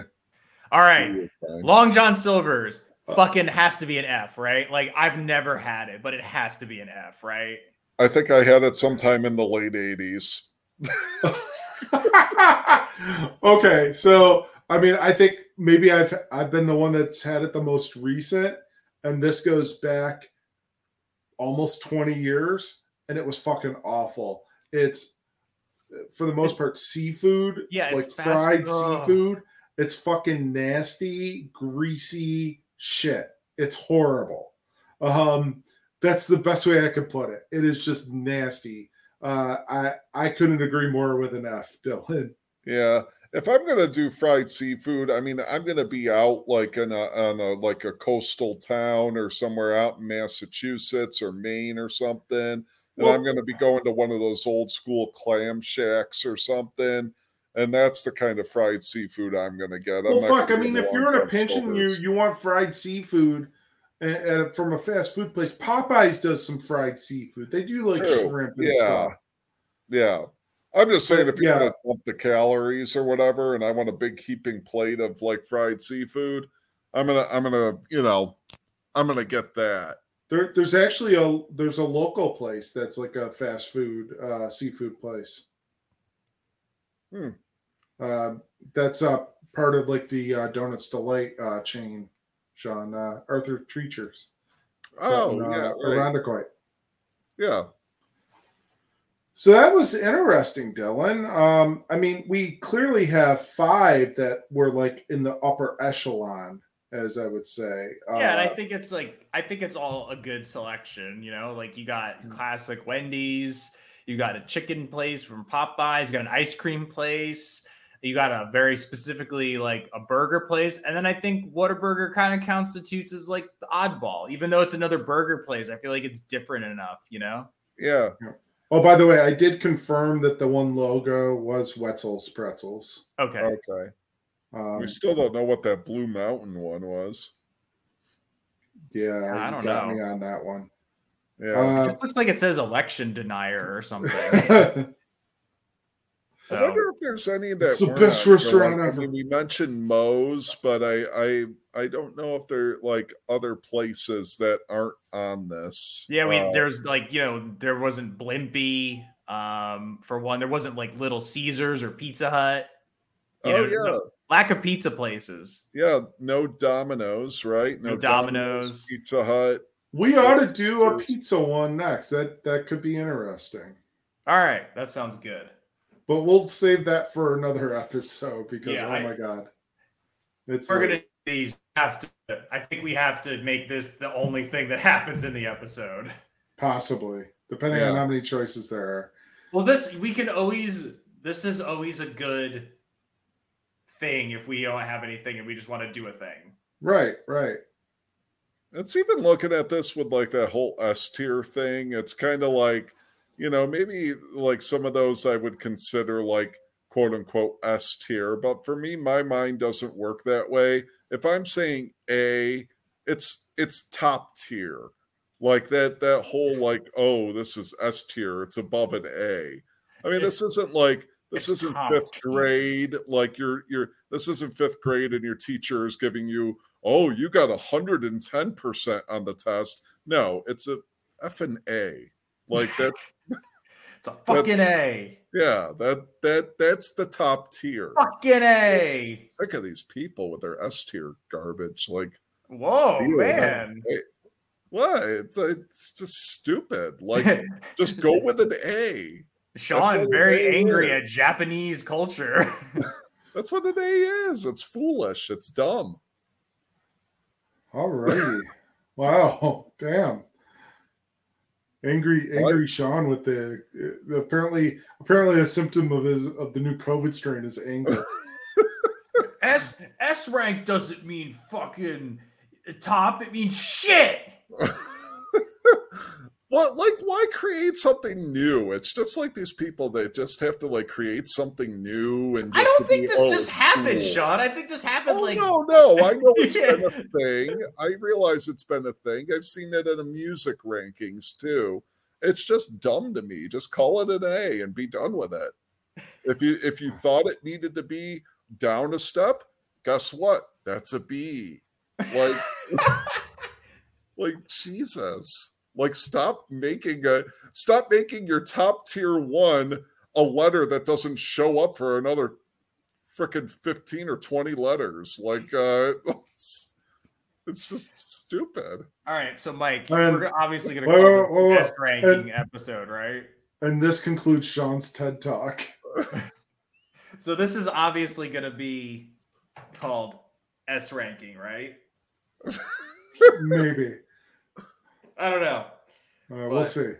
All right. D is fine. Long John Silver's Uh, fucking has to be an F, right? Like I've never had it, but it has to be an F, right? I think I had it sometime in the late '80s. okay, so I mean, I think maybe I've I've been the one that's had it the most recent, and this goes back almost 20 years, and it was fucking awful. It's for the most part seafood, Yeah, it's like fast- fried ugh. seafood. It's fucking nasty, greasy shit. It's horrible. Um, that's the best way I could put it. It is just nasty. Uh, I I couldn't agree more with an F, Dylan. Yeah. If I'm gonna do fried seafood, I mean, I'm gonna be out like in a on a like a coastal town or somewhere out in Massachusetts or Maine or something, and Well- I'm gonna be going to one of those old school clam shacks or something, and that's the kind of fried seafood I'm gonna get. I'm Well, fuck. I mean, if you're in a pinch and you you want fried seafood, and, from a fast food place, Popeyes does some fried seafood. They do like True. shrimp and Yeah. stuff. Yeah. I'm just saying But, if you're yeah. gonna dump the calories or whatever, and I want a big heaping plate of like fried seafood, I'm gonna I'm gonna, you know, I'm gonna get that. There, there's actually a there's a local place that's like a fast food uh, seafood place. Hmm. Uh, that's uh, part of like the uh, Donuts Delight uh, chain, Sean uh, Arthur Treacher's. Oh, in, uh, yeah, right. Irondequoit. Yeah. So that was interesting, Dylan. Um, I mean, we clearly have five that were like in the upper echelon, as I would say. Yeah, and I Uh, think it's like I think it's all a good selection, you know? Like you got Mm. classic Wendy's, you got a chicken place from Popeyes, you got an ice cream place, You got a very specifically like a burger place, and then I think Whataburger kind of constitutes as like the oddball, even though it's another burger place. I feel like it's different enough, you know. Yeah. Oh, by the way, I did confirm that the one logo was Wetzel's Pretzels. Okay. Okay. Um, we still don't know what that Blue Mountain one was. yeah, I you don't got know. me on that one. Yeah. It Uh, just looks like it says election denier or something. Uh, I wonder if there's any that It's the best restaurant going. I ever. mean, we mentioned Moe's, but I, I I don't know if there are like other places that aren't on this. yeah, we Uh, there's like you know there wasn't Blimpie um for one. There wasn't like Little Caesars or Pizza Hut. You oh know, yeah, no- lack of pizza places. yeah. No Domino's, right? No Domino's. Pizza Hut. we ought to do a pizza one next. That that could be interesting. All right, that sounds good. But we'll save that for another episode because Yeah, oh I- my god, it's We're like- gonna these have to. I think we have to make this the only thing that happens in the episode. possibly depending on how many choices there are. Well, this we can always. This is always a good thing if we don't have anything and we just want to do a thing. Right, right. It's even looking at this with like that whole S tier thing. It's kind of like, you know, maybe like some of those I would consider like quote unquote S tier, but for me, my mind doesn't work that way. If I'm saying A, it's it's top tier. Like that that whole like, oh, this is S tier, it's above an A. I mean, this isn't like this isn't top fifth grade. Like you're you're this isn't fifth grade and your teacher is giving you oh, you got 110% on the test. No, it's a F and A. Like that's It's a fucking A. yeah, that that that's the top tier. Fucking A. Sick of these people with their S tier garbage. Like Whoa, Ew, man. what? It's it's just stupid. Like just go with an A. Sean what very an A angry is. at Japanese culture. That's what an A is. It's foolish. It's dumb. All righty. wow. Damn. Angry, angry Sean with the, the apparently apparently a symptom of his of the new COVID strain is anger. S S rank doesn't mean fucking top. It means shit. What like why create something new? It's just like these people that just have to like create something new and I just don't to think be, this "Oh, just happened, cool." Sean. I think this happened Oh like no, no, I know it's been a thing. I realize it's been a thing. I've seen it in the music rankings too. It's just dumb to me. Just call it an A and be done with it. If you if you thought it needed to be down a step, guess what? That's a B. Like like Jesus. Like stop making a stop making your top tier one a letter that doesn't show up for another freaking 15 or 20 letters. Like uh it's, it's just stupid. All right, so Mike, And- we're obviously going to Whoa, call whoa, whoa, the whoa. best ranking episode, right? and this concludes Sean's TED Talk. So this is obviously going to be called S ranking, right? Maybe. I don't know. Uh, we'll see.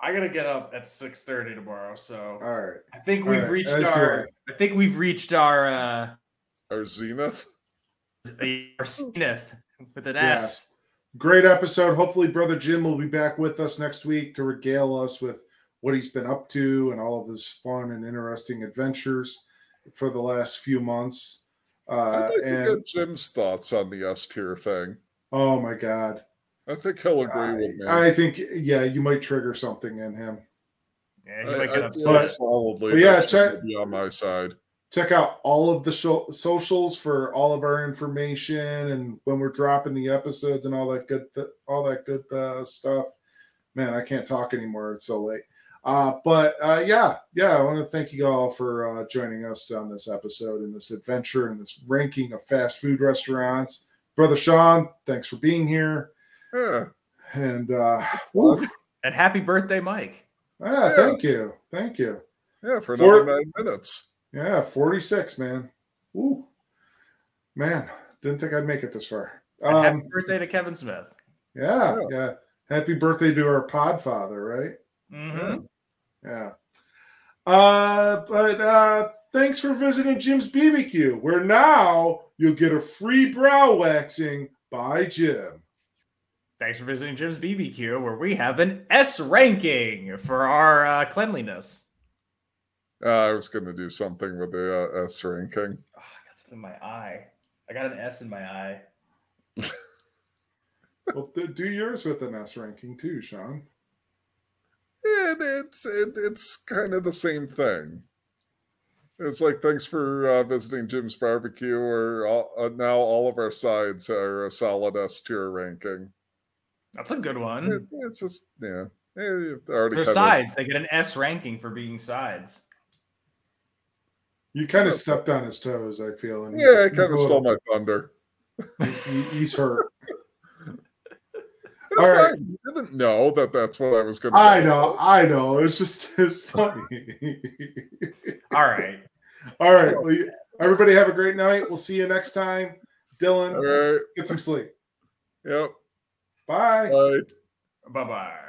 I got to get up at six thirty tomorrow, so All right. I think All we've right, reached as do our. I think we've reached our uh, Our Zenith. our zenith with an Yeah. S. Great episode. Hopefully, Brother Jim will be back with us next week to regale us with what he's been up to and all of his fun and interesting adventures for the last few months. I'd Uh, like to get Jim's thoughts on the S tier thing. oh my God, I think he'll agree with me. I, I think yeah, you might trigger something in him. Yeah, he I, might I get feel upset. solidly But yeah, check- be on my side. check out all of the show, socials for all of our information and when we're dropping the episodes and all that good th- all that good uh, stuff man i can't talk anymore it's so late uh, but uh, yeah yeah i want to thank you all for uh, joining us on this episode and this adventure and this ranking of fast food restaurants brother sean thanks for being here Yeah. and uh, woo, And happy birthday, Mike. ah, Yeah. thank you thank you Yeah, for For- another nine minutes. Yeah, 46, man. Ooh. Man, didn't think I'd make it this far. And happy Um, birthday to Kevin Smith. yeah, yeah. Happy birthday to our podfather, right? hmm Yeah. Uh, but uh thanks for visiting Jim's BBQ, where now you'll get a free brow waxing by Jim. Thanks for visiting Jim's BBQ, where we have an S ranking for our uh, cleanliness. Uh, I was going to do something with the uh, S ranking. Oh, I got something in my eye. I got an S in my eye. Well, do yours with an S ranking too, Sean. It, it's it, it's kind of the same thing. It's like thanks for uh, visiting Jim's Barbecue. Or uh, now all of our sides are a solid S tier ranking. That's a good one. It, it's just yeah. They're kinda- sides. They get an S ranking for being sides. You kind of stepped on his toes, I feel. And Yeah, it he's kind of stole my thunder. he- he's hurt. It's All right. fine. You didn't know that that's what I was going to. I know, I know. It's just it's funny. All right. All right. Well, you- everybody have a great night. We'll see you next time. Dylan, All right. get some sleep. Yep. Bye. Bye. Bye bye.